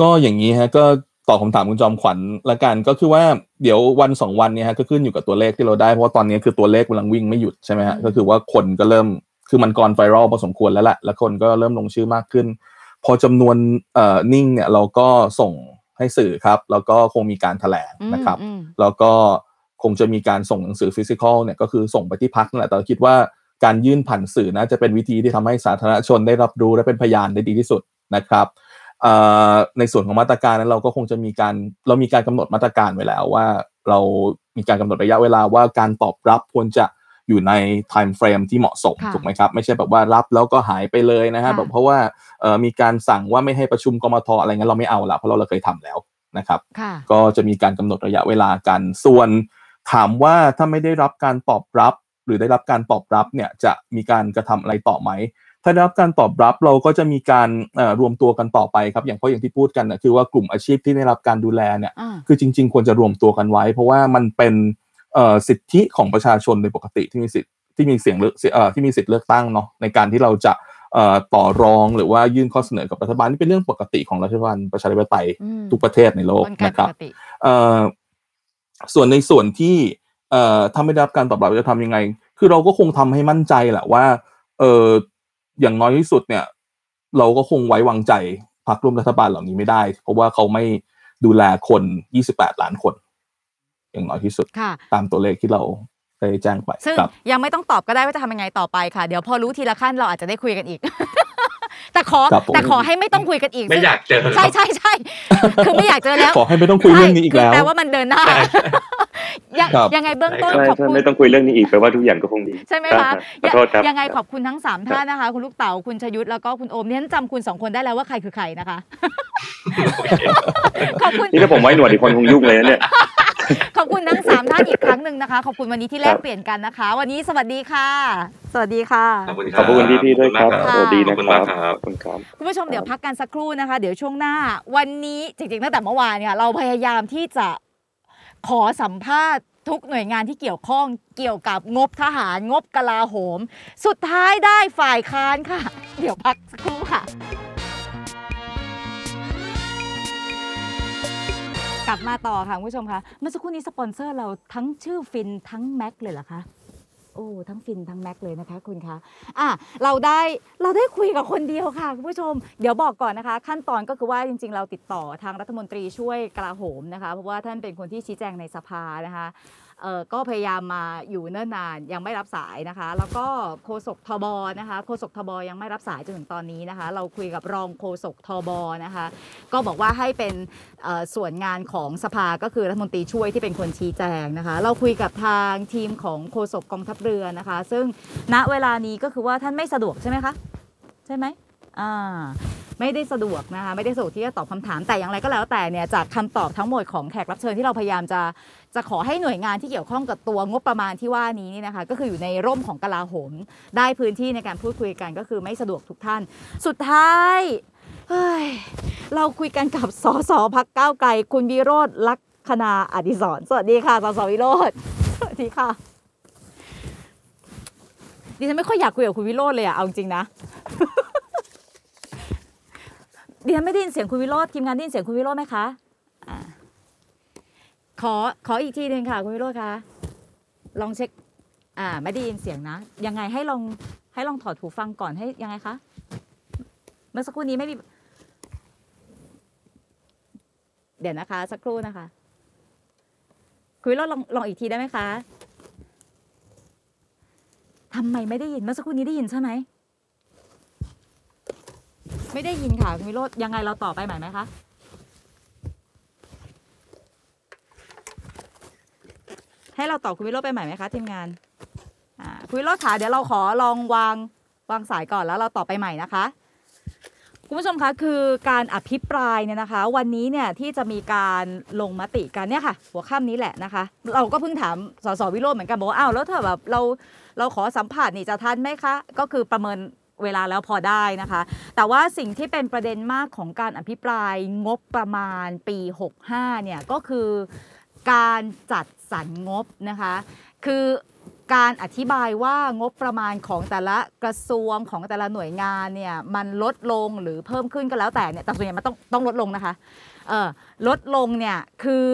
ก็อย่างนี้ฮะก็ ตอบคำถามคุณจอมขวัญละกันก็คือว่าเดี๋ยววันสองวันเนี้ฮะก็ขึ้นอยู่กับตัวเลขที่เราได้เพราะว่าตอนนี้คือตัวเลขกำลังวิ่งไม่หยุดใช่ไหมฮะอืมก็คือว่าคนก็เริ่มคือมันกรไฟรัลพอสมควรแล้วแหละแล้วคนก็เริ่มลงชื่อมากขึ้น พอจำนวนเอ่อนิ่งเนี่ยเราก็ส่งให้สื่อครับ แล้วก็คงมีการแถลงนะครับอืมแล้วก็คงจะมีการส่งหนังสือฟิสิกอลเนี่ยก็คือส่งไปที่พักนั่นแหละแต่เราคิดว่าการยื่นผ่านสื่อนะจะเป็นวิธีที่ทำให้สาธารณชนได้รับรู้และเป็นพยานได้ดีที่สุดนะครับเอ่อ ในส่วนของมาตรการนั้นเราก็คงจะมีการเรามีการกำหนดมาตรการไว้แล้วว่า เรามีการกำหนดระยะเวลาว่าการตอบรับควรจะอยู่ใน time frame ที่เหมาะสมค่ะถูกไหมครับ ไม่ใช่แบบว่ารับแล้วก็หายไปเลยนะฮะค่ะแบบเพราะว่าเอ่อมีการสั่งว่าไม่ให้ประชุมกมทอะไรเงี้ยเราไม่เอาละเพราะเราเราเคยทำแล้วนะครับค่ะก็จะมีการกำหนดระยะเวลากันส่วนถามว่าถ้าไม่ได้รับการตอบรับ หรือได้รับการตอบรับเนี่ยจะมีการกระทำอะไรต่อไหม ถ้าได้รับการตอบรับเราก็จะมีการเอ่อรวมตัวกันต่อไปครับ อย่างเพราะอย่างที่พูดกันนะคือว่ากลุ่มอาชีพที่ได้รับการดูแลเนี่ยอ่าคือจริง ๆ ควรจะรวมตัวกันไว้ เพราะว่ามันเป็นเอ่อสิทธิของประชาชนโดยปกติที่มีสิทธิที่มีเสียงเลือกเอ่อที่มีสิทธิ์เลือกตั้งเนาะในการที่เราจะเอ่อต่อรองหรือว่ายื่นข้อเสนอกับรัฐบาลนี่เป็นเรื่องปกติของรัฐบาลประชาธิปไตยอืมทุกประเทศในโลกกลไกนะครับปกติเอ่อส่วนในส่วนที่เอ่อถ้าไม่ได้รับการตอบรับจะทำยังไง คือเราก็คงทำให้มั่นใจแหละว่าเอออย่างน้อยที่สุดเนี่ย เราก็คงไว้วางใจพรรคร่วมรัฐบาลเหล่านี้ไม่ได้ เพราะว่าเขาไม่ดูแลคน 28 ล้านคน อย่างน้อยที่สุดค่ะตามตัวเลขที่เราได้แจ้งไปซึ่งครับยังไม่ต้องตอบก็ได้ว่าจะทำยังไงต่อไปค่ะ เดี๋ยวพอรู้ทีละขั้นเราอาจจะได้คุยกันอีก แต่ขอครับผมแต่ขอให้ไม่ต้องคุยกันอีกไม่อยากเจอใช่ใช่ใช่คือไม่อยากเจอแล้วขอให้ไม่ต้องคุยเรื่องนี้อีกแล้วใช่คืแปลว่ามันเดินหน้าใช่ยังครับยังไงเบื้องต้นใช่ขอบถ้าคุณไม่ต้องคุยเรื่องนี้อีกแปลว่าทุกอย่างก็คงดีใช่ไหมคะขอโทษครับยังไงขอบคุณทั้งสามท่านนะคะ คุณลูกเต๋าคุณชยุทธแล้วก็คุณโอมเนี่ยฉันจำคุณสองคนได้แล้วว่าใครคือใครนะคะโอเคขอบคุณนี่ถ้าผมไว้หนวดอีกคนคงยุ่งเลยนะเนี่ย ขอบคุณทั้งสามท่านอีกครั้งหนึ่งนะคะ ขอบคุณวันนี้ที่แลคกรับเปลี่ยนกันนะคะ วันนี้สวัสดีค่ะ สวัสดีค่ะ ขอบคุณคขรัอบบคุณพี่ๆด้วยครับขอณมากสวัสดีขอนะบคุณคมารักบครับขอบคุณครับคุณผู้ชมเดี๋ยวพักกันสักครู่นะคะ เดี๋ยวช่วงหน้า วันนี้จริงๆตั้งแต่เมื่อวานเนี่ยเราพยายามที่จะขอสัมภาษณ์ทุกหน่วยงานที่เกี่ยวข้องเกี่ยวกับงบทหาร งบกลาโหม สุดท้ายได้ฝ่ายค้านค่ะ เดี๋ยวพักสักครู่ค่ะ กลับมาต่อค่ะคุณผู้ชมคะเมื่อสักครู่นี้สปอนเซอร์เราทั้งชื่อฟินทั้งแม็กเลยเหรอคะโอ้ทั้งฟินทั้งแม็กเลยนะคะคุณคะอะเราได้เราได้คุยกับคนเดียวค่ะคุณผู้ชม เดี๋ยวบอกก่อนนะคะ ขั้นตอนก็คือว่าจริง ๆ เราติดต่อทางรัฐมนตรีช่วยกลาโหมนะคะ เพราะว่าท่านเป็นคนที่ชี้แจงในสภานะคะ เอ่อก็พยายามมาอยู่เนิ่นนานยังไม่รับสายนะคะ แล้วก็โฆษกทบนะคะโฆษกทบยังไม่รับสายจนถึงตอนนี้นะคะ เราคุยกับรองโฆษกทบนะคะ ก็บอกว่าให้เป็นเอ่อส่วนงานของสภาก็คือรัฐมนตรีช่วยที่เป็นคนชี้แจงนะคะ เราคุยกับทางทีมของโฆษกกองทัพเรือนะคะ ซึ่งณเวลานี้ก็คือว่าท่านไม่สะดวกใช่ไหมคะใช่ไหมอ่า ไม่ได้สะดวกนะคะไม่ได้สะดวกที่จะตอบคำถามแต่อย่างไรก็แล้วแต่เนี่ยจากคำตอบทั้งหมดของแขกรับเชิญที่เราพยายามจะจะขอให้หน่วยงานที่เกี่ยวข้องกับตัวงบประมาณที่ว่านี้นี่นะคะก็คืออยู่ในร่มของกลาโหม ได้พื้นที่ในการพูดคุยกันก็คือไม่สะดวกทุกท่าน สุดท้ายเฮ้ยเราคุยกันกับสสพักก้าวไกล คุณวิโรธลักษณาอดิศรสวัสดีค่ะสสวิโรธสวัสดีค่ะดิฉันไม่ค่อยอยากคุยกับคุณวิโรธเลยอะเอาจริงนะ ดิฉันไม่ได้ยินเสียงคุณวิโรธทีมงานได้ยินเสียงคุณวิโรธไหมคะอ่าขอขออีกทีหนึ่งค่ะคุณวิโรธคะลองเช็ค อ่า ไม่ได้ยินเสียงนะยังไงให้ลองให้ลองถอดหูฟังก่อนให้ยังไงคะเมื่อสักครู่นี้ไม่มี เดี๋ยวนะคะ สักครู่นะคะ คุณวิโรธลองลองอีกทีได้ไหมคะทำไมไม่ได้ยินเมื่อสักครู่นี้ได้ยินใช่ไหม ไม่ได้ยินค่ะคุณวิโรธยังไงเราต่อไปใหม่ไหมคะ ให้เราต่อคุณวิโรธไปใหม่ไหมคะทีมงานอ่าคุณวิโรธค่ะเดี๋ยวเราขอลองวางวางสายก่อนแล้วเราต่อไปใหม่นะคะคุณผู้ชมคะคือการอภิปรายเนี่ยนะคะ วันนี้เนี่ยที่จะมีการลงมติกันเนี่ยค่ะ หัวค่ำนี้แหละนะคะ เราก็เพิ่งถามสสวิโรธเหมือนกันบอกว่าอ้าวแล้วถ้าแบบเราเราขอสัมผัสนี่จะทันไหมคะ ก็คือประเมิน เวลาแล้วพอได้นะคะ แต่ว่าสิ่งที่เป็นประเด็นมากของการอภิปรายงบประมาณปี 65 เนี่ยก็คือการจัดสรรงบนะคะ คือการอธิบายว่างบประมาณของแต่ละกระทรวงของแต่ละหน่วยงานเนี่ยมันลดลงหรือเพิ่มขึ้นก็แล้วแต่เนี่ยแต่ส่วนใหญ่มันต้องต้องลดลงนะคะเออลดลงเนี่ยคือ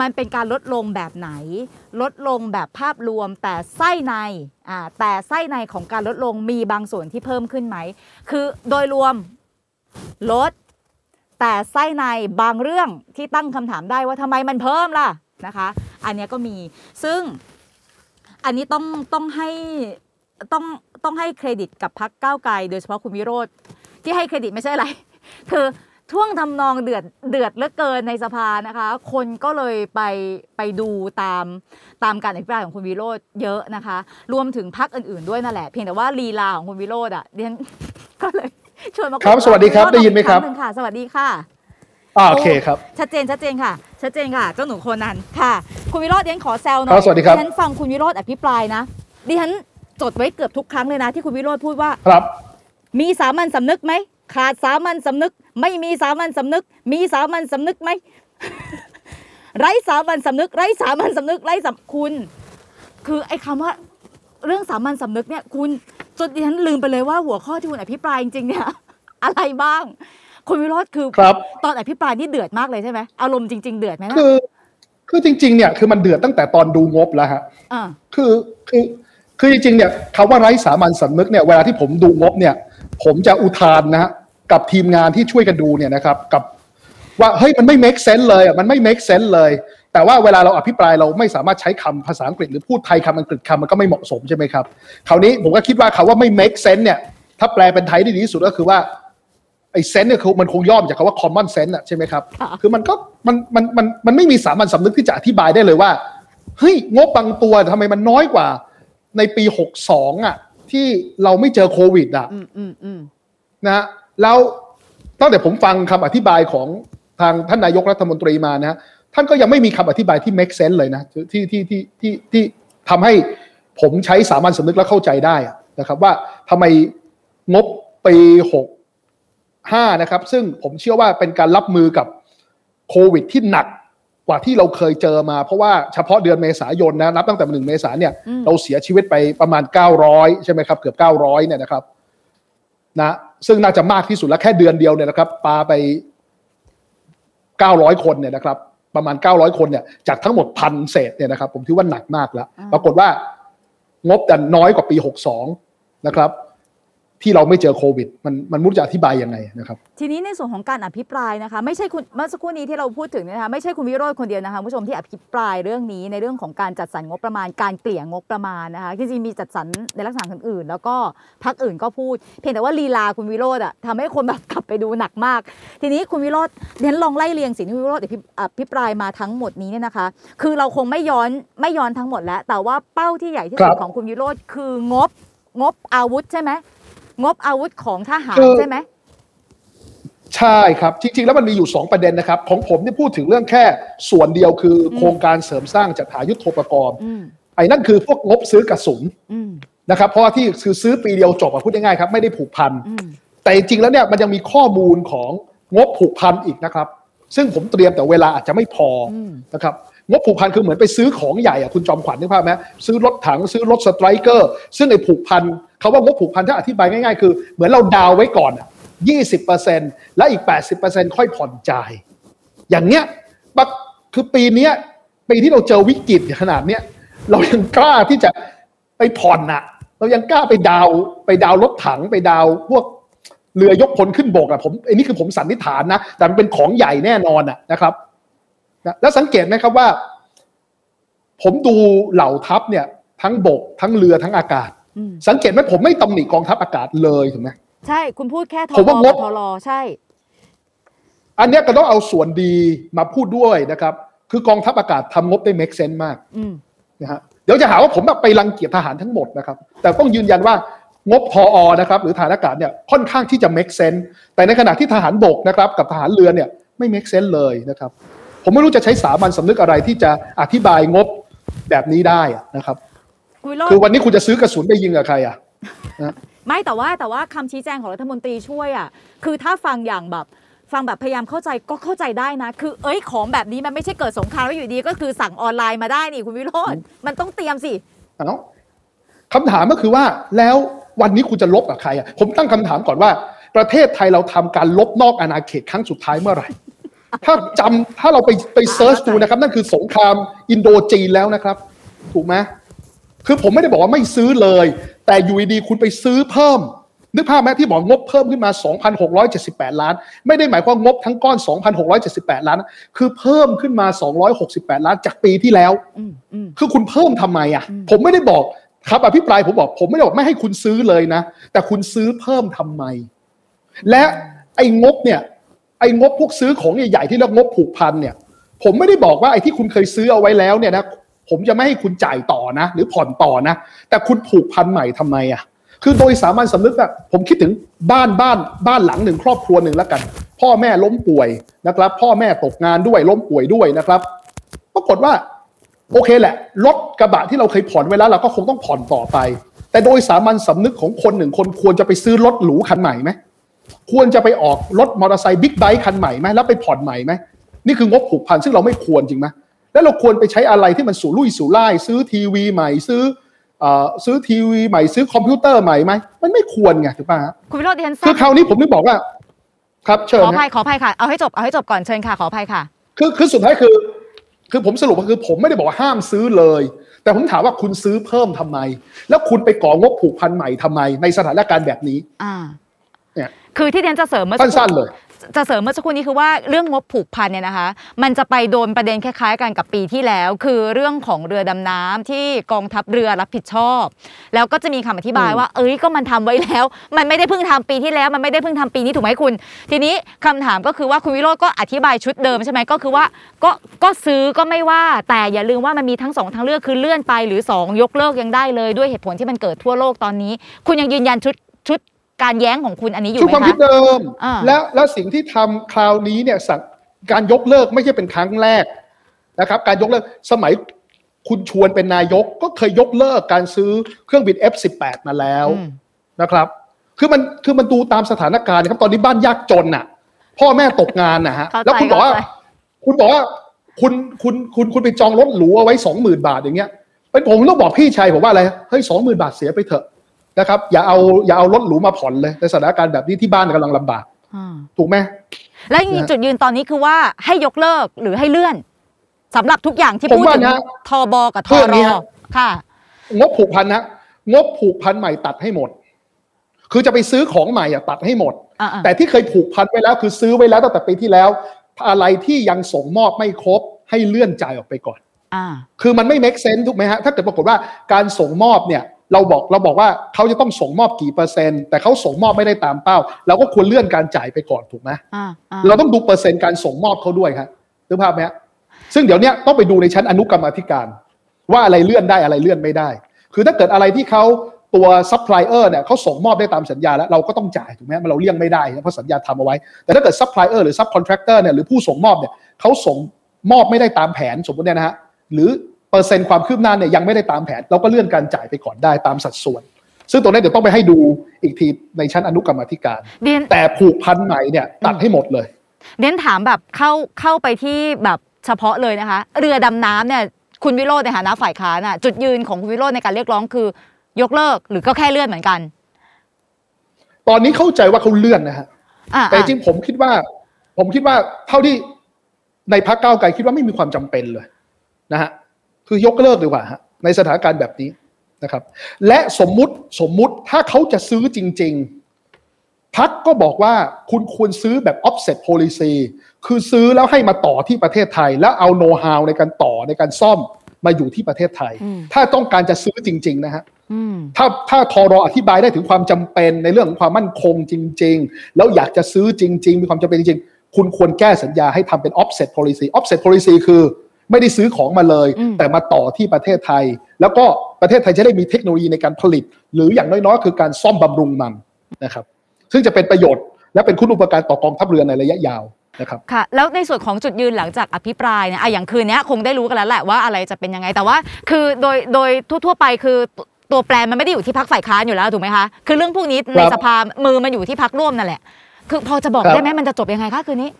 มันเป็นการลดลงแบบไหน ลดลงแบบภาพรวมแต่ไส้ในอ่าแต่ไส้ในของการลดลงมีบางส่วนที่เพิ่มขึ้นไหม คือโดยรวมลด แต่ไส้ในบางเรื่องที่ตั้งคำถามได้ว่าทำไมมันเพิ่มล่ะนะคะ อันนี้ก็มีซึ่งอันนี้ต้องต้องให้ต้องต้องให้เครดิตกับพักก้าวไกล โดยเฉพาะคุณวิโรธที่ให้เครดิตไม่ใช่อะไร คือ ท่วงทำนองเดือดเดือดเหลือเกินในสภานะคะ คนก็เลยไปไปดูตามตามการอภิปรายของคุณวิโรธเยอะนะคะ รวมถึงพักอื่นๆด้วยนั่นแหละ เพียงแต่ว่าลีลาของคุณวิโรธอะดิฉันก็เลยชวนมาคุยครับสวัสดีครับณวิโธได้ยินไหมครับอีกงนึ่งค่ะ สวัสดีค่ะอ่าโอเคครับ ชัดเจนชัดเจนค่ะ ชัดเจนค่ะ เจ้าหนูโคนนั้นค่ะ คุณวิโรธดิฉันขอแซวหน่ครัอยบสวัสดีครับดิฉันฟังคุณวิโรธอภิปรายนะดิฉันจดไว้เกือบทุกครั้งเลยนะที่คุณวิโรธพูดว่าครับ มีสามัญสำนึกไหมขาดสามัญสำนึก ไม่มีสามัญสำนึก มีสามัญสำนึกไหมไร้สามัญสำนึก ไร้สามัญสำนึกไร้สัคุณ คือไอ้คำว่าเรื่องสามัญสำนึกเนี่ยคุณจนดิฉันลืมไปเลยว่าหัวข้อที่คุณอภิปรายจริงๆเนี่ยอะไรบ้างคุณวิโรธคือครับตอนอภิปรายนี่เดือดมากเลยใช่ไหมอารมณ์จริง ๆ เดือดไหมนะคือคือจริง ๆ เนี่ยคือมันเดือดตั้งแต่ตอนดูงบแล้วฮะอ่าคือคือคือจริงๆเนี่ยคำว่าไร้สามัญสำนึกเนี่ยเวลาที่ผมดูงบเนี่ย ผมจะอุทานนะฮะ กับทีมงานที่ช่วยกันดูเนี่ยนะครับ กับว่าเฮ้ยมันไม่ make sense เลยอะมันไม่ make sense เลย แต่ว่าเวลาเราอภิปรายเราไม่สามารถใช้คำภาษาอังกฤษหรือพูดไทยคำอังกฤษคำมันก็ไม่เหมาะสมใช่ไหมครับคราวนี้ผมก็คิดว่าคำว่าไม่ make sense เนี่ย ถ้าแปลเป็นไทยได้ดีที่สุดก็คือว่าไอ้เซนเนี่ยคือมันคงย่อมาจากคำว่า common sense อะใช่ไหมครับค่ะคือมันก็มันมันมันมันไม่มีสามัญสำนึกที่จะอธิบายได้เลยว่า เฮ้ย งบบางตัวทำไมมันน้อยกว่า ในปี62อะที่เราไม่เจอโควิดอะอืมอืมอืมนะฮะ แล้วตั้งแต่ผมฟังคำอธิบายของทางท่านนายกรัฐมนตรีมานะฮะท่านก็ยังไม่มีคำอธิบายที่ make sense เลยนะที่ที่ที่ที่ที่ทำให้ผมใช้สามัญสำนึกแล้วเข้าใจได้อะนะครับ ว่าทำไมงบปี65นะครับ ซึ่งผมเชื่อว่าเป็นการรับมือกับโควิดที่หนักกว่าที่เราเคยเจอมา เพราะว่าเฉพาะเดือนเมษายนนะนับตั้งแต่หนึ่งเมษาเนี่ยอืมเราเสียชีวิตไปประมาณ 900 ใช่ไหมครับ เกือบ 900 เนี่ยนะครับ นะ ซึ่งน่าจะมากที่สุดแล้วแค่เดือนเดียวเนี่ยนะครับปาไป 900 คนเนี่ยนะครับ ประมาณ 900 คนเนี่ยจากทั้งหมดพันเศษเนี่ยนะครับ ผมถือว่าหนักมากแล้วอ่าปรากฏว่างบดันน้อยกว่าปี 62 นะครับ ที่เราไม่เจอโควิด มันมันไมุจะอธิบายยังไงนะครับ ทีนี้ในส่วนของการอภิปรายนะคะ ไม่ใช่คุณเมื่อสักครู่นี้ที่เราพูดถึงเนยนะคะไม่ใช่คุณวิโรจน์คนเดียวนะคะคุณผู้ชมที่อภิปรายเรื่องนี้ในเรื่องของการจัดสรรงบประมาณ การเกลี่ยงบประมาณนะคะจริงๆมีจัดสรรในลักษณะอื่นๆ แล้วก็พักอื่นก็พูด เพียงแต่ว่าลีลาคุณวิโรจน์อะทำให้คนแบบกลับไปดูหนักมาก ทีนี้คุณวิโรจน์เรียนลองไล่เรียงสิ่งที่คุณวิโรจน์อภิอภิปรายมาทั้งหมดนี้เนี่ยนะคะ คือเราคงไม่ย้อนไม่ย้อนทั้งหมดแล้ว แต่ว่าเป้าที่ใหญ่ที่สุดครับของคุณวิโรจน์คืองบงบอาวุธใช่ไหม งบอาวุธของทหารคือใช่ไหมใช่ครับ จริง ๆ แล้วมันมีอยู่ 2 ประเด็นนะครับ ของผมเนี่ยพูดถึงเรื่องแค่ส่วนเดียวคืออมโครงการเสริมสร้างจัดหายุทโธปกรณ์อืมไอ้นั่นคือพวกงบซื้อกระสุนอืมนะครับเพราะว่าที่คือซื้อปีเดียวจบอะพูดง่ายๆครับไม่ได้ผูกพันอืมแต่จริงๆแล้วเนี่ยมันยังมีข้อมูลของงบผูกพันอีกนะครับ ซึ่งผมเตรียมแต่เวลาอาจจะไม่พออมนะครับ งบผูกพันคือเหมือนไปซื้อของใหญ่อะคุณจอมขวัญนึกภาพไหมซื้อรถถังซื้อรถสไตรเกอร์ ซึ่งไอ้ผูกพันเขาว่างบผูกพันถ้าอธิบายง่ายๆ คือ เหมือนเราดาวไว้ก่อนยี่สิบเปอร์เซ็นและอีกแปดสิบเปอร์เซ็นค่อยผ่อนจ่าย อย่างเนี้ยบักคือปีเนี้ยปีที่เราเจอวิกฤตขนาดเนี้ยเรายังกล้าที่จะไปผ่อนอะเรายังกล้าไปดาวไปดาวรถถังไปดาวพวกเรือยกพลขึ้นบกอะผมไอ้นี่คือผมสันนิษฐานนะแต่มันเป็นของใหญ่แน่นอนอะนะครับ นะแล้วสังเกตไหมครับว่า ผมดูเหล่าทัพเนี่ย ทั้งบก ทั้งเรือทั้งอากาศอืมสังเกตไหมผมไม่ตำหนิกองทัพอากาศเลยถูกไหมใช่ คุณพูดแค่ทผมว่างบทรใช่ อันเนี้ยก็ต้องเอาส่วนดีมาพูดด้วยนะครับ คือกองทัพอากาศทำงบได้ make sense มากอืมนะฮะเดี๋ยวจะหาว่าผมแบบไปรังเกียจทหารทั้งหมดนะครับ แต่ต้องยืนยันว่างบพออนะครับหรือฐานอากาศเนี่ยค่อนข้างที่จะ make sense แต่ในขณะที่ทหารบกนะครับกับทหารเรือเนี่ยไม่ make sense เลยนะครับ ผมไม่รู้จะใช้สามัญสำนึกอะไรที่จะอธิบายงบแบบนี้ได้อะนะครับคุณวิโรจคือน์วันนี้คุณจะซื้อกระสุนไปยิงกับใครอะไม่แต่ว่าแต่ว่าคำชี้แจงของรัฐมนตรีช่วยอะคือถ้าฟังอย่างแบบฟังแบบพยายามเข้าใจก็เข้าใจได้นะ คือเอ้ยของแบบนี้มันไม่ใช่เกิดสงครามแล้วอยู่ดีก็คือสั่งออนไลน์มาได้นี่คุณวิโรจน์มันต้องเตรียมสิเอ้าคำถามก็คือว่าแล้ววันนี้คุณจะลบกับใครอะผมตั้งคำถามก่อนว่า ประเทศไทยเราทำการลบนอกอาณาเขตครั้งสุดท้ายเมื่อไหร่ ถ้าจำถ้าเราไปไปเซิร์ชดูนะครับ นั่นคือสงครามอินโดจีนแล้วนะครับ ถูกไหมคือผมไม่ได้บอกว่าไม่ซื้อเลย แต่อยู่ดีๆคุณไปซื้อเพิ่ม นึกภาพไหมที่บอกงบเพิ่มขึ้นมา 2,678 ล้าน ไม่ได้หมายความงบทั้งก้อน 2,678 ล้าน คือเพิ่มขึ้นมา 268 ล้านจากปีที่แล้วอืมอืมคือคุณเพิ่มทำไมอะอืมผมไม่ได้บอกครับอภิปรายผมบอกผมไม่ได้บอกไม่ให้คุณซื้อเลยนะ แต่คุณซื้อเพิ่มทำไม และไอ้งบเนี่ย ไอ้งบพวกซื้อของใหญ่ๆที่เรียกงบผูกพันเนี่ย ผมไม่ได้บอกว่าไอ้ที่คุณเคยซื้อเอาไว้แล้วเนี่ยนะผมจะไม่ให้คุณจ่ายต่อนะ หรือผ่อนต่อนะ แต่คุณผูกพันใหม่ทำไมอะ คือโดยสามัญสำนึกอะผมคิดถึงบ้านบ้านบ้านหลังหนึ่งครอบครัวหนึ่งแล้วกัน พ่อแม่ล้มป่วยนะครับ พ่อแม่ตกงานด้วยล้มป่วยด้วยนะครับปรากฏว่า โอเคแหละรถกระบะที่เราเคยผ่อนไว้แล้วเราก็คงต้องผ่อนต่อไป แต่โดยสามัญสำนึกของคนหนึ่งคนควรจะไปซื้อรถหรูคันใหม่ไหม ควรจะไปออกรถมอเตอร์ไซค์บิ๊กไบค์คันใหม่ไหมแล้วไปผ่อนใหม่ไหมนี่คืองบผูกพันซึ่งเราไม่ควรจริงไหมแล้วเราควรไปใช้อะไรที่มันสูรุ่ยสูร่ายซื้อทีวีใหม่ซื้อเอ่อซื้อทีวีใหม่ซื้อคอมพิวเตอร์ใหม่ไหมมันไม่ควรไงถูกป่ะฮะคุณวิโรจน์ดิฉันทคืราอบคราวนี้ผมนึกบอกว่า ครับเชิญขออนะภัยขออภัยค่ะเอาให้จบเอาให้จบก่อนเชิญค่ะขออภัยค่ะ คือคือสุดท้ายคือ คือผมสรุปก็คือ ผมไม่ได้บอกว่าห้ามซื้อเลย แต่ผมถามว่าคุณซื้อเพิ่มทำไม แล้วคุณไปก่องบผูกพันใหม่ทำไม ในสถานการณ์แบบนี้ อ่าเนี่ย คือที่เรียนจะเสริมเมื่อสักครู่สั้นๆเลยจะเสริมเมื่อสักครู่นี้คือว่าเรื่องงบผูกพันเนี่ยนะคะ มันจะไปโดนประเด็นคล้ายๆกันกับปีที่แล้ว คือเรื่องของเรือดำน้ำที่กองทัพเรือรับผิดชอบ แล้วก็จะมีคำอธิบายอืมว่า เอ้ยก็มันทำไว้แล้ว มันไม่ได้เพิ่งทำปีที่แล้ว มันไม่ได้เพิ่งทำปีนี้ถูกไหมคุณ ทีนี้คำถามก็คือว่าคุณวิโรจน์ก็อธิบายชุดเดิมใช่ไหมก็คือว่าก็ก็ซื้อก็ไม่ว่า แต่อย่าลืมว่ามันมีทั้งสองทางเลือกคือเลื่อนไปหรือสองยกเลิกยังได้เลยด้วยเหตุผลที่มันเกิดทั่วโลกตอนนี้ คุณยังยืนยันชุดชุด การแย้งของคุณอันนี้อยู่ชุดไหมความคิดคะเดิมอ่าและและสิ่งที่ทำคราวนี้เนี่ยสั่งการยกเลิกไม่ใช่เป็นครั้งแรกนะครับ การยกเลิกสมัยคุณชวนเป็นนายกก็เคยยกเลิกการซื้อเครื่องบิน F18 มาแล้วอืมนะครับ คือมันคือมันดูตามสถานการณ์นะครับตอนนี้บ้านยากจนน่ะ พ่อแม่ตกงานนะฮะเข้าใจแล้วคุณบอกว่าเข้าใจคุณบอกว่าคุณคุณคุณคุณไปจองรถหรูเอาไว้สองหมื่นบาทอย่างเงี้ยเป็นผมต้องบอกพี่ชายผมว่าอะไรเฮ้ยสองหมื่นบาทเสียไปเถอะ นะครับ อย่าเอาอย่าเอารถหรูมาผ่อนเลยในสถานการณ์แบบนี้ที่บ้านกำลังลำบากอ่าถูกไหมแล้วอย่างนี้นะจุดยืนตอนนี้คือว่าให้ยกเลิกหรือให้เลื่อนสำหรับทุกอย่างที่ผมพูดว่าถึงนะทบกับทเรื่องรนี้ฮะค่ะ งบผูกพันนะงบผูกพันใหม่ตัดให้หมด คือจะไปซื้อของใหม่อะตัดให้หมดอ่าๆแต่ที่เคยผูกพันไว้แล้ว คือซื้อไว้แล้วตั้งแต่ปีที่แล้ว อะไรที่ยังส่งมอบไม่ครบให้เลื่อนจ่ายออกไปก่อนอ่าคือมันไม่ make sense ถูกไหมฮะ ถ้าเกิดปรากฏว่าการส่งมอบเนี่ย เราบอกเราบอกว่าเขาจะต้องส่งมอบกี่เปอร์เซ็นต์แต่เขาส่งมอบไม่ได้ตามเป้าเราก็ควรเลื่อนการจ่ายไปก่อนถูกไหมอ่าอ่าเราต้องดูเปอร์เซ็นต์การส่งมอบเขาด้วยครับนึกภาพไหมฮะซึ่งเดี๋ยวเนี้ยต้องไปดูในชั้นอนุกรรมาธิการ ว่าอะไรเลื่อนได้อะไรเลื่อนไม่ได้ คือถ้าเกิดอะไรที่เขาตัวซัพพลายเออร์เนี่ยเขาส่งมอบได้ตามสัญญาแล้วเราก็ต้องจ่ายถูกไหมมันเราเลี่ยงไม่ได้นะเพราะสัญญาทำเอาไว้ แต่ถ้าเกิดซัพพลายเออร์หรือ subcontractor เนี่ยหรือผู้ส่งมอบเนี่ยเขาส่งมอบไม่ได้ตามแผนสมมติเนี่ยนะฮะหรือ เปอร์เซ็นต์ความคืบหน้าเนี่ยยังไม่ได้ตามแผนเราก็เลื่อนการจ่ายไปก่อนได้ตามสัดส่วน ซึ่งตรงนี้เดี๋ยวต้องไปให้ดูอีกทีในชั้นอนุกรรมาธิการเดียนแต่ผูกพันใหม่เนี่ยตัดให้หมดเลยเดียนถามแบบเข้าเข้าไปที่แบบเฉพาะเลยนะคะ เรือดำน้ำเนี่ยคุณวิโรจน์ในฐานะฝ่ายค้านอะจุดยืนของคุณวิโรจน์ในการเรียกร้องคือ ยกเลิกหรือก็แค่เลื่อนเหมือนกัน ตอนนี้เข้าใจว่าเขาเลื่อนนะฮะอ่าแต่จริงๆผมคิดว่า ผมคิดว่าเท่าที่ในพักเก้าวไกลคิดว่าไม่มีความจำเป็นเลยนะฮะ คือยกเลิกดีกว่าฮะในสถานการณ์แบบนี้นะครับ และสมมุติสมมุติถ้าเขาจะซื้อจริง ๆ พักก็บอกว่าคุณควรซื้อแบบ offset policy คือซื้อแล้วให้มาต่อที่ประเทศไทย แล้วเอาโน้ตฮาวในการต่อในการซ่อมมาอยู่ที่ประเทศไทย ถ้าต้องการจะซื้อจริง ๆ นะฮะอืมถ้าถ้าทอรออธิบายได้ถึงความจำเป็นในเรื่องของความมั่นคงจริง ๆ แล้วอยากจะซื้อจริง ๆ มีความจำเป็นจริง ๆ คุณควรแก้สัญญาให้ทำเป็น offset policy offset policy คือ ไม่ได้ซื้อของมาเลยอืมแต่มาต่อที่ประเทศไทย แล้วก็ประเทศไทยจะได้มีเทคโนโลยีในการผลิต หรืออย่างน้อยๆ คือการซ่อมบำรุงมันนะครับ ซึ่งจะเป็นประโยชน์และเป็นคุณอุปการต่อกองทัพเรือในระยะยาวนะครับค่ะแล้วในส่วนของจุดยืนหลังจากอภิปรายเนี่ยอะอย่างคืนเนี้ยคงได้รู้กันแล้วแหละว่าอะไรจะเป็นยังไง แต่ว่าคือโดยโดยทั่วๆไปคือตัวตัวแปรมันไม่ได้อยู่ที่พักฝ่ายค้านอยู่แล้วถูกไหมคะคือเรื่องพวกนี้ในสภามือมันอยู่ที่พักร่วมนั่นแหละ คือพอจะบอกครับได้ไหมมันจะจบยังไงคะคืนนี้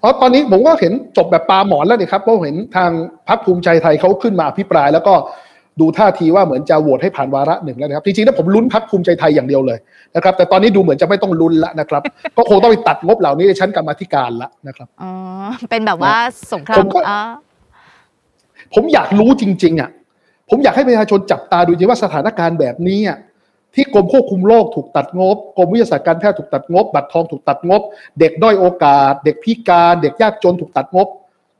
เพราะตอนนี้ผมก็เห็นจบแบบปลาหมอนแล้วนี่ครับเพราะเห็นทางพรรคภูมิใจไทยเขาขึ้นมาอภิปราย แล้วก็ดูท่าทีว่าเหมือนจะโหวตให้ผ่านวาระหนึ่งแล้วนะครับ จริงๆแล้วผมลุ้นพรรคภูมิใจไทยอย่างเดียวเลยนะครับ แต่ตอนนี้ดูเหมือนจะไม่ต้องลุ้นละนะครับ ก็คงต้องไปตัดงบเหล่านี้ในชั้นกรรมาธิการละนะครับอ๋อเป็นแบบว่าสงคราผมมก็อ่าผมอยากรู้จริง ๆอะผมอยากให้ประชาชนจับตาดูจริงว่าสถานการณ์แบบนี้อะ ที่กรมควบคุมโรคถูกตัดงบ กรมวิทยาศาสตร์การแพทย์ถูกตัดงบ บัตรทองถูกตัดงบ เด็กด้อยโอกาส เด็กพิการ เด็กยากจนถูกตัดงบ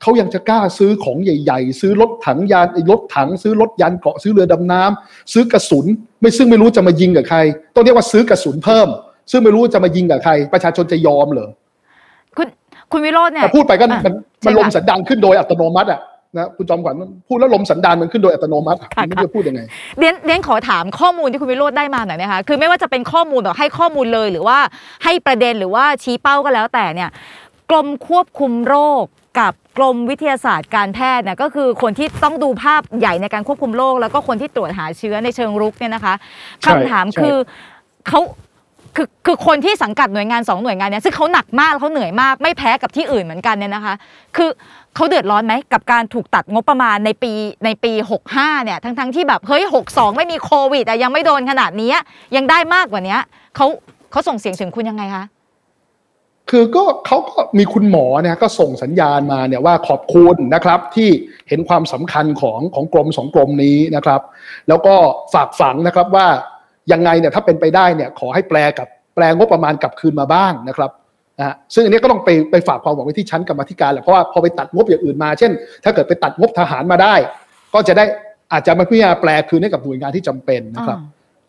เขายังจะกล้าซื้อของใหญ่ๆ ซื้อรถถังยานไอ้รถถัง ซื้อรถยานเกราะซื้อเรือดำน้ำซื้อกระสุน ไม่ซึ่งไม่รู้จะมายิงกับใคร ต้องเรียกว่าซื้อกระสุนเพิ่ม ซึ่งไม่รู้จะมายิงกับใคร ประชาชนจะยอมเหรอคุณคุณวิโรจน์เนี่ยแต่พูดไปก็อะมันใช่มันลมค่ะสันดานขึ้นโดยอัตโนมัติอะ นะคุณจอมขวัญพูดแล้วลมสันดานมันขึ้นโดยอัตโนมัติอะค่ะไม่รู้จะพูดยังไงเรียนเรียนขอถามข้อมูลที่คุณวิโรจน์ได้มาหน่อยนะคะคือไม่ว่าจะเป็นข้อมูลแบบให้ข้อมูลเลยหรือว่าให้ประเด็นหรือว่าชี้เป้าก็แล้วแต่เนี่ยกรมควบคุมโรคกับกรมวิทยาศาสตร์การแพทย์เนี่ยก็คือคนที่ต้องดูภาพใหญ่ในการควบคุมโรค แล้วก็คนที่ตรวจหาเชื้อในเชิงรุกเนี่ยนะคะใช่คำถามใช่คือเขาคือคือคนที่สังกัดหน่วยงานสองหน่วยงานเนี่ยซึ่งเขาหนักมากแล้วเขาเหนื่อยมากไม่แพ้กับที่อื่นเหมือนกันเนี่ยนะคะ คือ เขาเดือดร้อนไหมกับการถูกตัดงบประมาณในปีในปี 65 เนี่ย ทั้งทั้งๆที่แบบเฮ้ย 62 ไม่มีโควิดอะยังไม่โดนขนาดนี้ยังได้มากกว่านี้เขาเขาส่งเสียงถึงคุณยังไงคะคือก็เขาก็มีคุณหมอเนี่ยก็ส่งสัญญาณมาเนี่ยว่าขอบคุณนะครับที่เห็นความสำคัญของของกรมสองกรมนี้นะครับ แล้วก็ฝากฝังนะครับว่ายังไงเนี่ยถ้าเป็นไปได้เนี่ยขอให้แปลกับแปลงบประมาณกลับคืนมาบ้างนะครับ นะฮะซึ่งอันนี้ก็ต้องไปไปฝากความหวังไว้ที่ชั้นกรรมาธิการแหละเพราะว่าพอไปตัดงบอย่างอื่นมาเช่น ถ้าเกิดไปตัดงบทหารมาได้ ก็จะได้อาจจะมาพิจารณาแปลคืนให้กับหน่วยงานที่จำเป็นนะครับ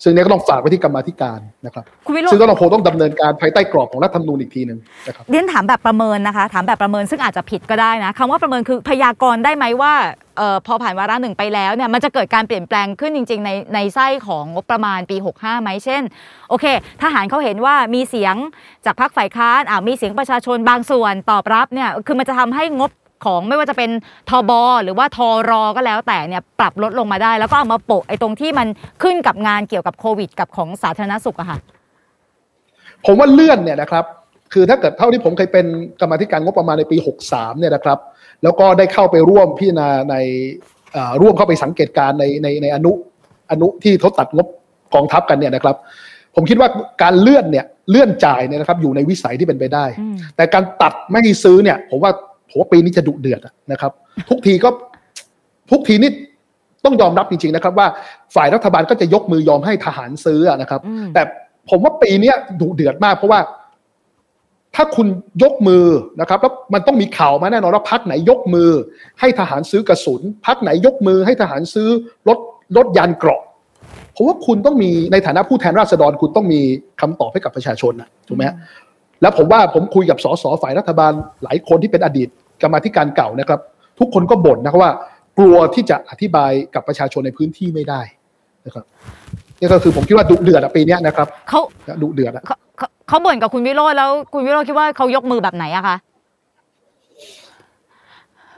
ซึ่งเนี้ก็ต้องฝากไว้ที่กรรมาธิการนะครับคุณวิโรจซึ่งน์ก็ต้องคงต้องดำเนินการภายใต้กรอบของรัฐธรรมนูญอีกทีหนึ่งนะครับ เรียนถามแบบประเมินนะคะ ถามแบบประเมินซึ่งอาจจะผิดก็ได้นะคำว่าประเมินคือพยากรณ์ได้ไหมว่าเออพอผ่านวาระหนึ่งไปแล้วเนี่ยมันจะเกิดการเปลี่ยนแปลงขึ้นจริง ๆ ในในไส้ของงบประมาณปี 65ไหมเช่น โอเค ทหารเขาเห็นว่ามีเสียงจากพรรคฝ่ายค้านอ่ามีเสียงประชาชนบางส่วนตอบรับเนี่ยคือมันจะทำให้งบ ของไม่ว่าจะเป็นทบหรือว่าทรก็แล้วแต่เนี่ยปรับลดลงมาได้ แล้วก็เอามาโปะไอ้ตรงที่มันขึ้นกับงานเกี่ยวกับโควิด กับของสาธารณสุขอะค่ะ ผมว่าเลื่อนเนี่ยนะครับ คือถ้าเกิดเท่าที่ผมเคยเป็นกรรมาธิการงบประมาณในปี 63เนี่ยนะครับ แล้วก็ได้เข้าไปร่วมพิจารณาในเอ่อร่วมเข้าไปสังเกตการณ์ในในในอนุอนุที่เขาตัดงบกองทัพกันเนี่ยนะครับ ผมคิดว่าการเลื่อนเนี่ยเลื่อนจ่ายเนี่ยนะครับอยู่ในวิสัยที่เป็นไปได้อืมแต่การตัดไม่ให้ซื้อเนี่ย ผมว่า ผมว่าปีนี้จะดุเดือดอะนะครับ ทุกทีก็ทุกทีนี่ต้องยอมรับจริง ๆนะครับ ว่าฝ่ายรัฐบาลก็จะยกมือยอมให้ทหารซื้ออะนะครับอืมแต่ผมว่าปีเนี้ยดุเดือดมาก เพราะว่า ถ้าคุณยกมือนะครับแล้วมันต้องมีข่าวมาแน่นอนว่าพักไหนยกมือ ให้ทหารซื้อกระสุนพักไหนยกมือ ให้ทหารซื้อรถรถยานเกราะผมว่าคุณต้องมีในฐานะผู้แทนราษฎรคุณต้องมีคำตอบให้กับประชาชนนะถูกไหมฮะแล้วผมว่าผมคุยกับสสฝ่ายรัฐบาลหลายคนที่เป็นอดีต กรรมาธิการเก่านะครับ ทุกคนก็บ่นนะครับว่า กลัวที่จะอธิบายกับประชาชนในพื้นที่ไม่ได้นะครับนี่ก็คือผมคิดว่าดุเดือดอะปีเนี้ยนะครับเขาดุเดือดอะเขาเขาเขาบ่นกับคุณวิโรจน์แล้ว คุณวิโรจน์คิดว่าเขายกมือแบบไหนอะคะ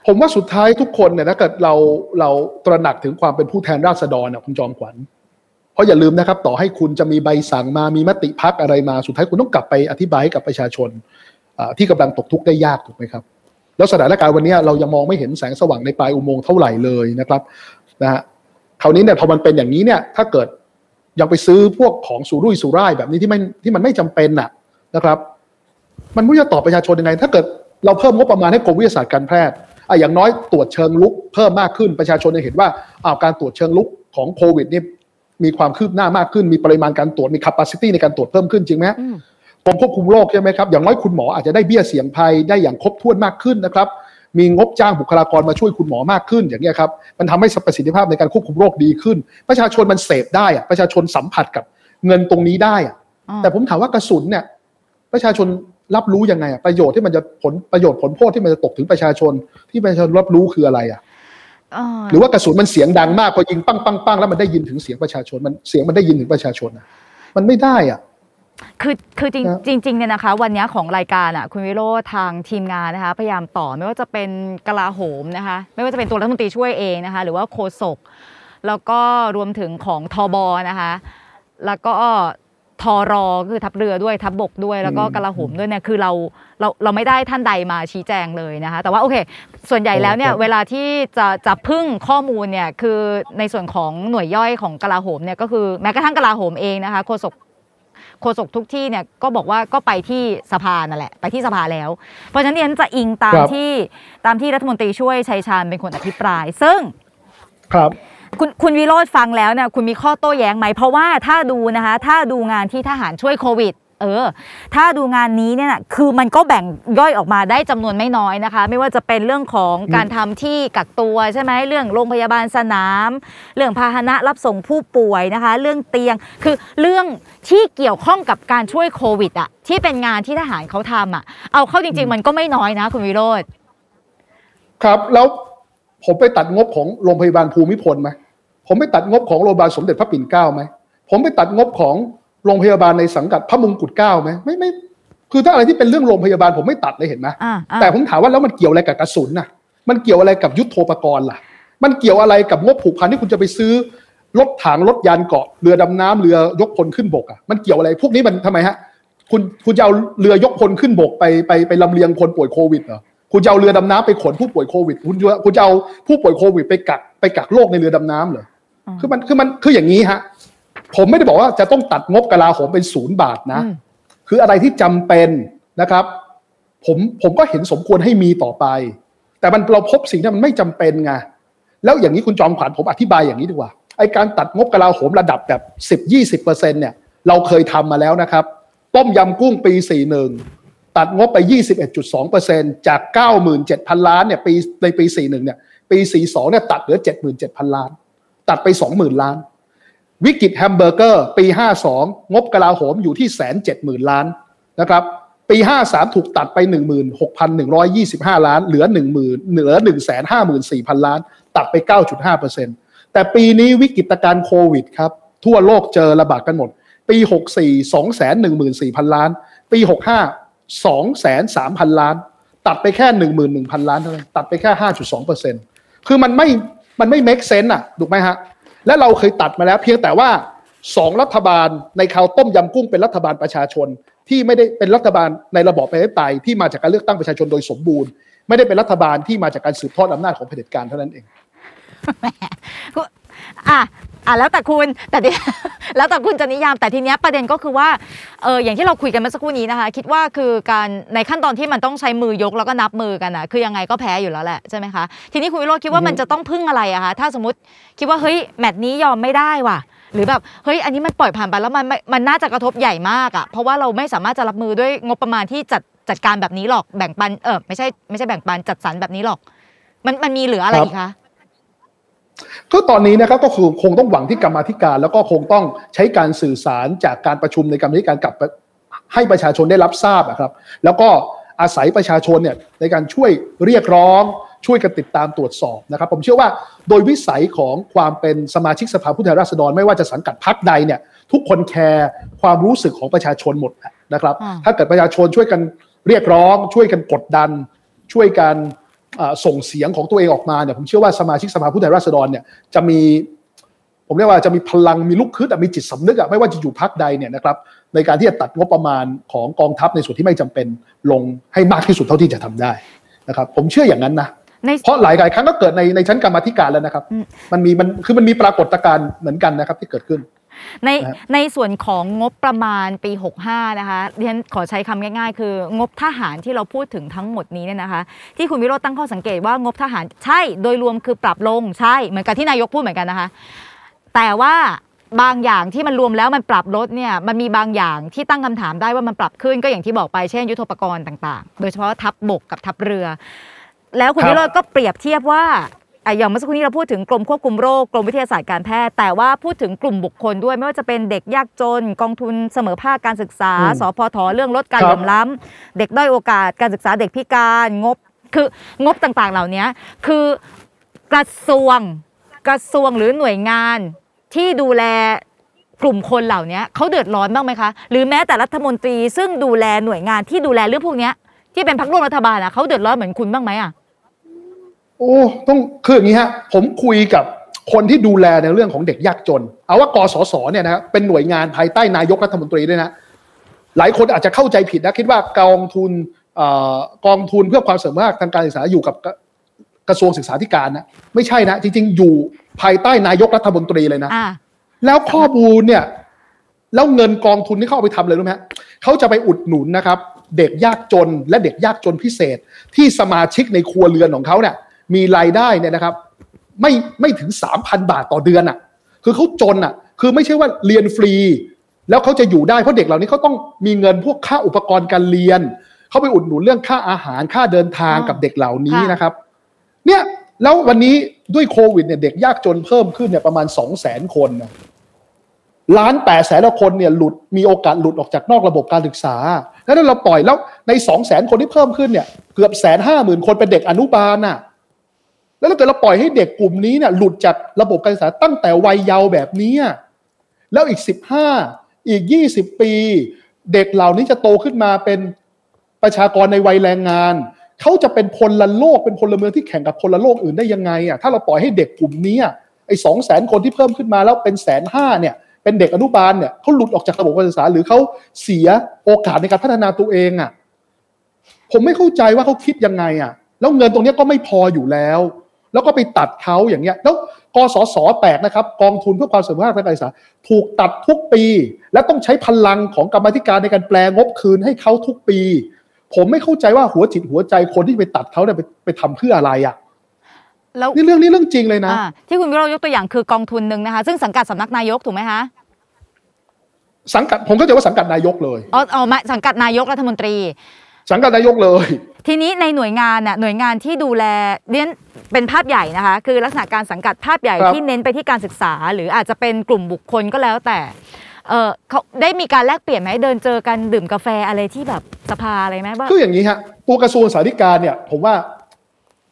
ผมว่าสุดท้ายทุกคนเนี่ยถ้าเกิดเราเราตระหนักถึงความเป็นผู้แทนราษฎรนะคุณจอมขวัญเพราะอย่าลืมนะครับ ต่อให้คุณจะมีใบสั่งมามีมติพักอะไรมาสุดท้ายคุณต้องกลับไปอธิบายให้กับประชาชนอ่าที่กำลังตกทุกข์ได้ยากถูกไหมครับ แล้วสถานการณ์วันนี้เรายังมองไม่เห็นแสงสว่างในปลายอุโมงค์เท่าไหร่เลยนะครับนะฮะคราวนี้เนี่ยพอมันเป็นอย่างนี้เนี่ยถ้าเกิดยังไปซื้อพวกของสุรุ่ยสุร่ายแบบนี้ที่ไม่ที่มันไม่จำเป็นน่ะนะครับ มันไม่จะตอบประชาชนยังไง ถ้าเกิดเราเพิ่มงบประมาณให้กรมวิทยาศาสตร์การแพทย์อะอย่างน้อยตรวจเชิงลุกเพิ่มมากขึ้นประชาชนจะเห็นว่าอ้าวการตรวจเชิงลุกของโควิดนี่มีความคืบหน้ามากขึ้นมีปริมาณการตรวจมี capacity ในการตรวจเพิ่มขึ้นจริงไหมม กรมควบคุมโรคใช่ไหมครับอย่างน้อยคุณหมออาจจะได้เบี้ยเสี่ยงภัยได้อย่างครบถ้วนมากขึ้นนะครับมีงบจ้างบุคลากรมาช่วยคุณหมอมากขึ้นอย่างเงี้ยครับมันทำให้ประสิทธิภาพในการควบคุมโรคดีขึ้น ประชาชนมันเสพได้อะประชาชนสัมผัสกับเงินตรงนี้ได้อะอ่าแต่ผมถามว่ากระสุนเนี่ยประชาชนรับรู้ยังไงอะประโยชน์ที่มันจะผลประโยชน์ผลโทษที่มันจะตกถึงประชาชนที่ประชาชนรับรู้คืออะไรอะเออหรือว่ากระสุนมันเสียงดังมากพอยิงปังปังปังแล้วมันได้ยินถึงเสียงประชาชนมันเสียงมันได้ยินถึงประชาชนอะมันไม่ได้อะ คือคือจริงครับจริงๆเนี่ยนะคะ วันเนี้ยของรายการอะคุณวิโรจน์ทางทีมงานนะคะ พยายามต่อไม่ว่าจะเป็นกลาโหมนะคะ ไม่ว่าจะเป็นตัวรัฐมนตรีช่วยเองนะคะ หรือว่าโฆษกแล้วก็รวมถึงของทบนะคะ แล้วก็ทอรอคือทัพเรือด้วยทัพบบกด้วยแล้วก็อืมกลาโหมด้วยเนี่ยคือเราเราเราไม่ได้ท่านใดมาชี้แจงเลยนะคะ แต่ว่าโอเค ส่วนใหญ่แล้วเนี่ยครับเวลาที่จะจะพึ่งข้อมูลเนี่ยคือในส่วนของหน่วยย่อยของกลาโหมเนี่ยก็คือแม้กระทั่งกลาโหมเองนะคะโฆษก โฆษกทุกที่เนี่ยก็บอกว่าก็ไปที่สภานั่นแหละไปที่สภาแล้ว เพราะฉะนั้นดิฉันจะอิงตามครับที่ตามที่รัฐมนตรีช่วยชัยชาญเป็นคนอภิปราย ซึ่งครับคุณคุณวิโรธฟังแล้วเนี่ยคุณมีข้อโต้แย้งไหมเพราะว่าถ้าดูนะคะถ้าดูงานที่ทหารช่วยโควิด เออ ถ้าดูงานนี้เนี่ยนะคือมันก็แบ่งย่อยออกมาได้จำนวนไม่น้อยนะคะ ไม่ว่าจะเป็นเรื่องของการทำที่กักตัวใช่ไหมเรื่องโรงพยาบาลสนาม เรื่องพาหนะรับส่งผู้ป่วยนะคะ เรื่องเตียงคือเรื่องที่เกี่ยวข้องกับการช่วยโควิดอะที่เป็นงานที่ทหารเขาทำอะเอาเข้าจริง ๆ มันก็ไม่น้อยนะคุณวิโรธครับแล้วผมไปตัดงบของโรงพยาบาลภูมิพลไหมผมไปตัดงบของโรงพยาบาลสมเด็จพระปิ่นเกล้าไหมผมไปตัดงบของ โรงพยาบาลในสังกัดพระมงกุฎเกล้าไหมไม่ไม่ คือถ้าอะไรที่เป็นเรื่องโรงพยาบาลผมไม่ตัดเลยเห็นไหมอ่าอ่า แต่ผมถามว่าแล้วมันเกี่ยวอะไรกับกระสุนน่ะ มันเกี่ยวอะไรกับยุทโธปกรณ์ล่ะ มันเกี่ยวอะไรกับงบผูกพันที่คุณจะไปซื้อรถถังรถยานเกาะเรือดำน้ำเรือยกพลขึ้นบกอะมันเกี่ยวอะไรพวกนี้มันทำไมฮะ คุณคุณจะเอาเรือยกพลขึ้นบกไปไปไปลำเลียงคนป่วยโควิดเหรอคุณจะเอาเรือดำน้ำไปขนผู้ป่วยโควิด คุณจะคุณจะเอาผู้ป่วยโควิด ไปกักไปกักโรคในเรือดำน้ำเหรออมคือมันคือมันคืออย่างนี้ฮะ ผมไม่ได้บอกว่าจะต้องตัดงบกลาโหมเป็นศูนย์บาทนะอืมคืออะไรที่จำเป็นนะครับ ผมผมก็เห็นสมควรให้มีต่อไป แต่มันเราพบสิ่งที่มันไม่จำเป็นไงแล้วอย่างนี้คุณจอมขวัญผมอธิบายอย่างนี้ดีกว่าไอการตัดงบกลาโหมระดับแบบสิบยี่สิบเปอร์เซ็นเนี่ยเราเคยทำมาแล้วนะครับ ต้มยำกุ้งปีสี่หนึ่งตัดงบไป 21.2เปอร์เซ็นจาก 97,000 ล้านเนี่ยปีในปี 41เนี่ยปี 42เนี่ยตัดเหลือ 77,000 ล้าน ตัดไป 20,000 ล้าน วิกฤตแฮมเบอร์เกอร์ ปี 52 งบกลาโหมอยู่ที่แสนเจ็ดหมื่นล้านนะครับปี 53 ถูกตัดไป 16,125 ล้าน เหลือ 1 0 0 0 0เหลือ 154,000 ล้าน ตัดไป 9.5%แต่ปีนี้วิกฤตการโควิดครับ ทั่วโลกเจอระบาดกันหมด ปี 64 214,000 ล้าน ปี 65 203,000 ล้าน ตัดไปแค่ 11,000 ล้านเท่านั้นตัดไปแค่ 5.2%คือมันไม่มันไม่ make sense อะถูกไหมฮะ และเราเคยตัดมาแล้ว เพียงแต่ว่าสองรัฐบาลในข่าวต้มยำกุ้งเป็นรัฐบาลประชาชน ที่ไม่ได้เป็นรัฐบาลในระบอบประชาธิปไตยที่มาจากการเลือกตั้งประชาชนโดยสมบูรณ์ ไม่ได้เป็นรัฐบาลที่มาจากการสืบทอดอำนาจของเผด็จการเท่านั้นเองอะ อะแล้วแต่คุณแต่ทีแล้วแต่คุณจะนิยามแต่ทีเนี้ยประเด็นก็คือว่าเอออย่างที่เราคุยกันเมื่อสักครู่นี้นะคะ คิดว่าคือการในขั้นตอนที่มันต้องใช้มือยกแล้วก็นับมือกันอะคือยังไงก็แพ้อยู่แล้วแหละใช่ไหมคะทีนี้คุณวิโรจน์คิดว่ามันจะต้องพึ่งอะไรอะคะถ้าสมมติคิดว่าเฮ้ยแมตช์นี้ยอมไม่ได้ว่ะ หรือแบบเฮ้ยอันนี้มันปล่อยผ่านไปแล้วมันไม่มันน่าจะกระทบใหญ่มากอะเพราะว่าเราไม่สามารถจะรับมือด้วยงบประมาณที่จัดจัดการแบบนี้หรอกแบ่งปันเออไม่ใช่ไม่ใช่แบ่งปันจัดสรรแบบนี้หรอก มันมันมีเหลืออะไรอีกคะ ก็ตอนนี้นะครับก็คือคงต้องหวังที่กรรมาธิการ แล้วก็คงต้องใช้การสื่อสารจากการประชุมในกรรมาธิการกลับไปให้ประชาชนได้รับทราบอะครับ แล้วก็อาศัยประชาชนเนี่ยในการช่วยเรียกร้อง ช่วยกันติดตามตรวจสอบนะครับ ผมเชื่อว่าโดยวิสัยของความเป็นสมาชิกสภาผู้แทนราษฎร ไม่ว่าจะสังกัดพรรคใดเนี่ย ทุกคนแคร์ความรู้สึกของประชาชนหมดนะครับอ่าถ้าเกิดประชาชนช่วยกันเรียกร้อง ช่วยกันกดดัน ช่วยกันเอ่อ ส่งเสียงของตัวเองออกมาเนี่ยผมเชื่อว่าสมาชิกสภาผู้แทนราษฎรเนี่ยจะมีผมเรียกว่าจะมีพลังมีลุกขึ้นอะมีจิตสำนึกอะไม่ว่าจะอยู่พักใดเนี่ยนะครับในการที่จะตัดงบประมาณของกองทัพในส่วนที่ไม่จำเป็นลงให้มากที่สุดเท่าที่จะทำได้นะครับผมเชื่ออย่างนั้นนะในเพราะหลายหลายๆครั้งก็เกิดในในชั้นกรรมาธิการแล้วนะครับอืมมันมีมันคือมันมีปรากฏการณ์เหมือนกันนะครับที่เกิดขึ้น ในนะครับในส่วนของงบประมาณปี 65 นะคะดิฉันขอใช้คำง่ายๆ คืองบทหารที่เราพูดถึงทั้งหมดนี้เนี่ยนะคะ ที่คุณวิโรจน์ตั้งข้อสังเกตว่างบทหารใช่โดยรวมคือปรับลงใช่เหมือนกับที่นายกพูดเหมือนกันนะคะ แต่ว่าบางอย่างที่มันรวมแล้วมันปรับลดเนี่ยมันมีบางอย่างที่ตั้งคำถามได้ว่ามันปรับขึ้นก็อย่างที่บอกไปเช่น ยุทโธปกรณ์ต่าง ๆ โดยเฉพาะทัพบบกกับทัพเรือ แล้วคุณครับวิโรจน์ก็เปรียบเทียบว่า อะอย่างเมื่อสักครู่นี้เราพูดถึงกรมควบคุมโรคกรมวิทยาศาสตร์การแพทย์ แต่ว่าพูดถึงกลุ่มบุคคลด้วยไม่ว่าจะเป็นเด็กยากจน กองทุนเสมอภาคการศึกษาอืมสพทเรื่องลดการครับเหลื่อมล้ำเด็กด้อยโอกาสการศึกษาเด็กพิการงบคืองบต่างๆเหล่านี้คือกระทรวงกระทรวงหรือหน่วยงานที่ดูแลกลุ่มคนเหล่านี้เขาเดือดร้อนบ้างไหมคะ หรือแม้แต่รัฐมนตรีซึ่งดูแลหน่วยงานที่ดูแลเรื่องพวกเนี้ยที่เป็นพรรคร่วมรัฐบาลอะเขาเดือดร้อนเหมือนคุณบ้างไหมอะ โอ้ต้องคืออย่างนี้ฮะผมคุยกับคนที่ดูแลในเรื่องของเด็กยากจน เอาว่ากสศเนี่ยนะเป็นหน่วยงานภายใต้นายกรัฐมนตรีด้วยนะ หลายคนอาจจะเข้าใจผิดนะคิดว่ากองทุนเอ่อกองทุนเพื่อความเสมอภาคทางการศึกษาอยู่กับกระกระทรวงศึกษาธิการนะไม่ใช่นะ จริง ๆ อยู่ภายใต้นายกรัฐมนตรีเลยนะอ่าแล้วข้อมูลเนี่ยแล้วเงินกองทุนที่เขาเอาไปทำเลยรู้ไหมฮะเขาจะไปอุดหนุนนะครับ เด็กยากจนและเด็กยากจนพิเศษ ที่สมาชิกในครัวเรือนของเขาเนี่ย มีรายได้เนี่ยนะครับ ไม่ไม่ถึงสามพันบาทต่อเดือนอะ คือเขาจนอะ คือไม่ใช่ว่าเรียนฟรี แล้วเขาจะอยู่ได้เพราะเด็กเหล่านี้เขาต้องมีเงินพวกค่าอุปกรณ์การเรียนเขาไปอุดหนุนเรื่องค่าอาหารค่าเดินทางอ่ากับเด็กเหล่านี้ค่ะนะครับ เนี่ยแล้ววันนี้ด้วยโควิดเนี่ยเด็กยากจนเพิ่มขึ้นเนี่ยประมาณสองแสนคนนะล้านแปดแสนคนเนี่ยหลุดมีโอกาสหลุดออกจากนอกระบบการศึกษา แล้วถ้าเราปล่อยแล้วในสองแสนคนที่เพิ่มขึ้นเนี่ยเกือบแสนห้าหมื่นคนเป็นเด็กอนุบาลน่ะ แล้วถ้าเกิดเราปล่อยให้เด็กกลุ่มนี้เนี่ยหลุดจากระบบการศึกษาตั้งแต่วัยเยาว์แบบนี้ แล้วอีกสิบห้าอีกยี่สิบปี เด็กเหล่านี้จะโตขึ้นมาเป็นประชากรในวัยแรงงาน เขาจะเป็นพลโลกเป็นพลเมืองที่แข่งกับพลโลกอื่นได้ยังไงอะถ้าเราปล่อยให้เด็กกลุ่มนี้ไอ้สองแสนคนที่เพิ่มขึ้นมาแล้วเป็นแสนห้าเนี่ยเป็นเด็กอนุบาลเนี่ยเขาหลุดออกจากระบบการศึกษา หรือเขาเสียโอกาสในการพัฒนาตัวเองอะผมไม่เข้าใจว่าเขาคิดยังไงอะแล้วเงินตรงนี้ก็ไม่พออยู่แล้ว แล้วก็ไปตัดเขาอย่างเงี้ยแล้วกสศแปลกนะครับ กองทุนเพื่อความเสมอภาคทางการศึกษาถูกตัดทุกปี และต้องใช้พลังของกรรมาธิการในการแปลงบคืนให้เขาทุกปี ผมไม่เข้าใจว่าหัวจิตหัวใจคนที่ไปตัดเขาเนี่ยไปไปทำเพื่ออะไรอะแล้วนี่เรื่องนี้เรื่องจริงเลยนะอ่าที่คุณวิโรจน์ยกตัวอย่างคือกองทุนหนึ่งนะคะ ซึ่งสังกัดสำนักนายกถูกไหมคะสังกัดผมก็จะว่าสังกัดนายกเลยอ๋ออ๋อมาสังกัดนายกรัฐมนตรี สังกัดนายกเลย ทีนี้ในหน่วยงานน่ะหน่วยงานที่ดูแลเรียนเป็นภาพใหญ่นะคะ คือลักษณะการสังกัดภาพใหญ่ครับ ที่เน้นไปที่การศึกษา หรืออาจจะเป็นกลุ่มบุคคลก็แล้วแต่เออเขาได้มีการแลกเปลี่ยนไหมเดินเจอกันดื่มกาแฟอะไรที่แบบสภาอะไรไหมว่าคืออย่างนี้ฮะตัวกระทรวงสาธารณการเนี่ย ผมว่า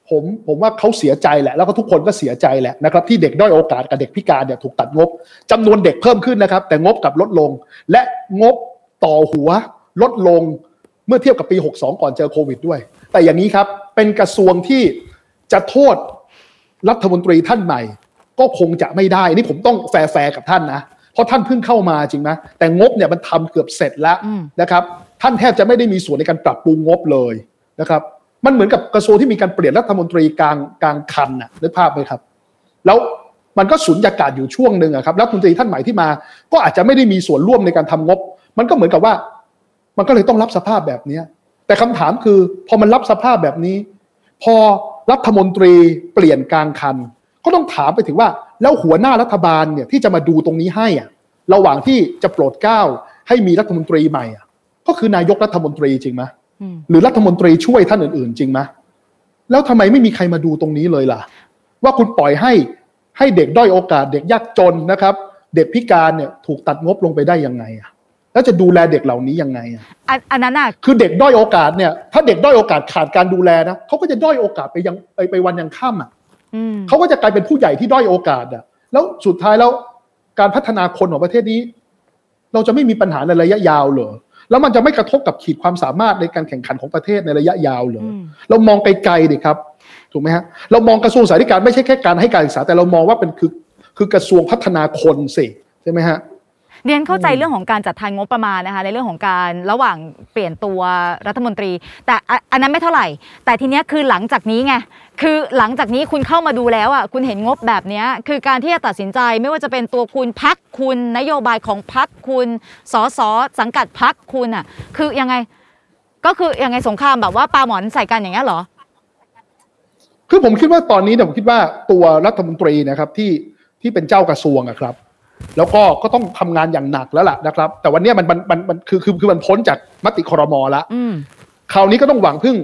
ผมผมว่าเขาเสียใจแหละ แล้วก็ทุกคนก็เสียใจแหละนะครับที่เด็กด้อยโอกาสกับเด็กพิการเนี่ยถูกตัดงบจำนวนเด็กเพิ่มขึ้นนะครับ แต่งบกลับลดลง และงบต่อหัวลดลงเมื่อเทียบกับปี 62 ก่อนเจอโควิดด้วย แต่อย่างนี้ครับเป็นกระทรวงที่จะโทษรัฐมนตรีท่านใหม่ ก็คงจะไม่ได้อันนี่ผมต้องแฟร์ๆกับท่านนะเพราะท่านเพิ่งเข้ามาจริงไหมแต่งบเนี่ยมันทำเกือบเสร็จแล้วอืมนะครับท่านแทบจะไม่ได้มีส่วนในการปรับปรุงงบเลยนะครับมันเหมือนกับกระทรวงที่มีการเปลี่ยนรัฐมนตรีกลางกลางคันน่ะนึกภาพไหมครับ แล้วมันก็สุญญากาศอยู่ช่วงหนึ่งอะครับรัฐมนตรีท่านใหม่ที่มา ก็อาจจะไม่ได้มีส่วนร่วมในการทำงบ มันก็เหมือนกับว่า มันก็เลยต้องรับสภาพแบบเนี้ยแต่คำถามคือ พอมันรับสภาพแบบนี้ พอรัฐมนตรีเปลี่ยนกลางคัน ก็ต้องถามไปถึงว่า แล้วหัวหน้ารัฐบาลเนี่ยที่จะมาดูตรงนี้ให้อะระหว่างที่จะโปรดเกล้าให้มีรัฐมนตรีใหม่อะก็คือนายกรัฐมนตรีจริงไหมอืมหรือรัฐมนตรีช่วยท่านอื่น ๆ จริงไหมแล้วทำไมไม่มีใครมาดูตรงนี้เลยล่ะ ว่าคุณปล่อยให้ให้เด็กด้อยโอกาส เด็กยากจนนะครับ เด็กพิการเนี่ยถูกตัดงบลงไปได้ยังไงอะ แล้วจะดูแลเด็กเหล่านี้ยังไงอะอันอันนั้นอะคือเด็กด้อยโอกาสเนี่ย ถ้าเด็กด้อยโอกาสขาดการดูแลนะเขาก็จะด้อยโอกาสไปยังไปไปวันยังค่ำอะอืมเขาก็จะกลายเป็นผู้ใหญ่ที่ด้อยโอกาสอะ แล้วสุดท้ายแล้วการพัฒนาคนของประเทศนี้ เราจะไม่มีปัญหาในระยะยาวเหรอแล้วมันจะไม่กระทบกับขีดความสามารถในการแข่งขันของประเทศในระยะยาวเหรออืมเรามองไกลๆดิครับ ถูกไหมฮะเรามองกระทรวงสาธารณสุขไม่ใช่แค่การให้การศึกษาแต่เรามองว่าเป็นคือคือกระทรวงพัฒนาคนสิใช่ไหมฮะ เรียนเข้าใจเรื่องของการจัดทางงบประมาณนะคะในเรื่องของการระหว่างเปลี่ยนตัวรัฐมนตรี แต่อันอันนั้นไม่เท่าไหร่ แต่ทีเนี้ยคือหลังจากนี้ไงคือหลังจากนี้คุณเข้ามาดูแล้วอะคุณเห็นงบแบบเนี้ยคือการที่จะตัดสินใจไม่ว่าจะเป็นตัวคุณพักคุณนโยบายของพักคุณสสสังกัดพักคุณอะคือยังไงก็คือยังไงสงครามแบบว่าปาหมอนใส่กันอย่างเงี้ยเหรอ คือผมคิดว่าตอนนี้เนี่ยผมคิดว่าตัวรัฐมนตรีนะครับที่ที่เป็นเจ้ากระทรวงอะครับ แล้วก็ก็ต้องทำงานอย่างหนักแล้วล่ะนะครับ แต่วันเนี้ยมันมันมันมันคือคือคือมันพ้นจากมติครมแล้วอืมคราวนี้ก็ต้องหวังพึ่ง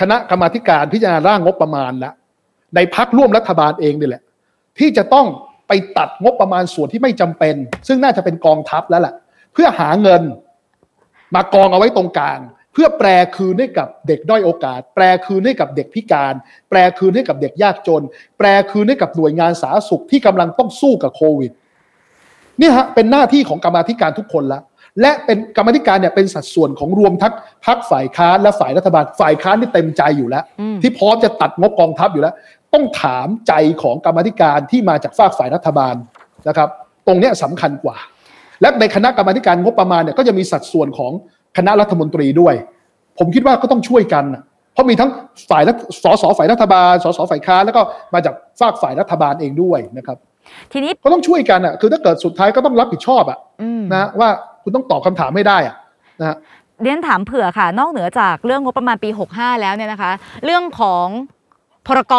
คณะกรรมาธิการพิจารณาร่างงบประมาณแล้วในพักร่วมรัฐบาลเองนี่แหละ ที่จะต้องไปตัดงบประมาณส่วนที่ไม่จำเป็น ซึ่งน่าจะเป็นกองทัพแล้วล่ะ เพื่อหาเงินมากองเอาไว้ตรงกลาง เพื่อแปรคืนให้กับเด็กด้อยโอกาส แปรคืนให้กับเด็กพิการ แปรคืนให้กับเด็กยากจน แปรคืนให้กับหน่วยงานสาธารณสุขที่กำลังต้องสู้กับโควิดเนี่ยฮะเป็นหน้าที่ของกรรมาธิการทุกคนละและเป็นกรรมาธิการเนี่ยเป็นสัดส่วนของรวมทั้งพักฝ่ายค้านและฝ่ายรัฐบาลฝ่ายค้านที่เต็มใจอยู่แล้วอืมที่พร้อมจะตัดงบกองทัพอยู่แล้ว ต้องถามใจของกรรมาธิการที่มาจากฝากฝ่ายรัฐบาลนะครับ ตรงเนี้ยสำคัญกว่า และในคณะกรรมาธิการงบประมาณเนี่ยก็จะมีสัดส่วนของคณะรัฐมนตรีด้วย ผมคิดว่าก็ต้องช่วยกันน่ะเพราะมีทั้งฝ่ายรัฐสสฝ่ายรัฐบาล สสฝ่ายค้านแล้วก็มาจากฝากฝ่ายรัฐบาลเองด้วยนะครับ ทีนี้ก็ต้องช่วยกันอะคือถ้าเกิดสุดท้ายก็ต้องรับผิดชอบอะอืมนะว่าคุณต้องตอบคำถามให้ได้อะนะฮะเรียนถามเผื่อค่ะ นอกเหนือจากเรื่องงบประมาณปี 65 แล้วเนี่ยนะคะ เรื่องของพรก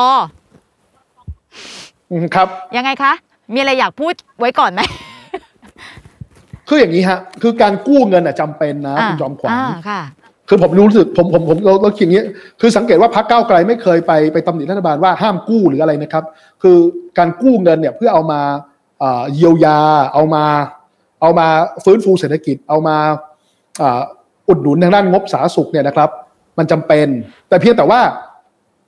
อืมครับ ยังไงคะ มีอะไรอยากพูดไว้ก่อนไหมคืออย่างนี้ฮะ คือการกู้เงินอะจำเป็นนะคุณจอมขวัญอ่า คือผมรู้สึกผมผมผมเราเราคิดอย่างนี้คือสังเกตว่าพรรคก้าวไกลไม่เคยไปไปตำหนิรัฐบาลว่าห้ามกู้หรืออะไรนะครับ คือการกู้เงินเนี่ยเพื่อเอามาเอ่อเยียวยาเอามา เอามาฟื้นฟูเศรษฐกิจเอามาเอ่ออุดหนุนทางด้านงบสาธารณสุขเนี่ยนะครับ มันจำเป็น แต่เพียงแต่ว่า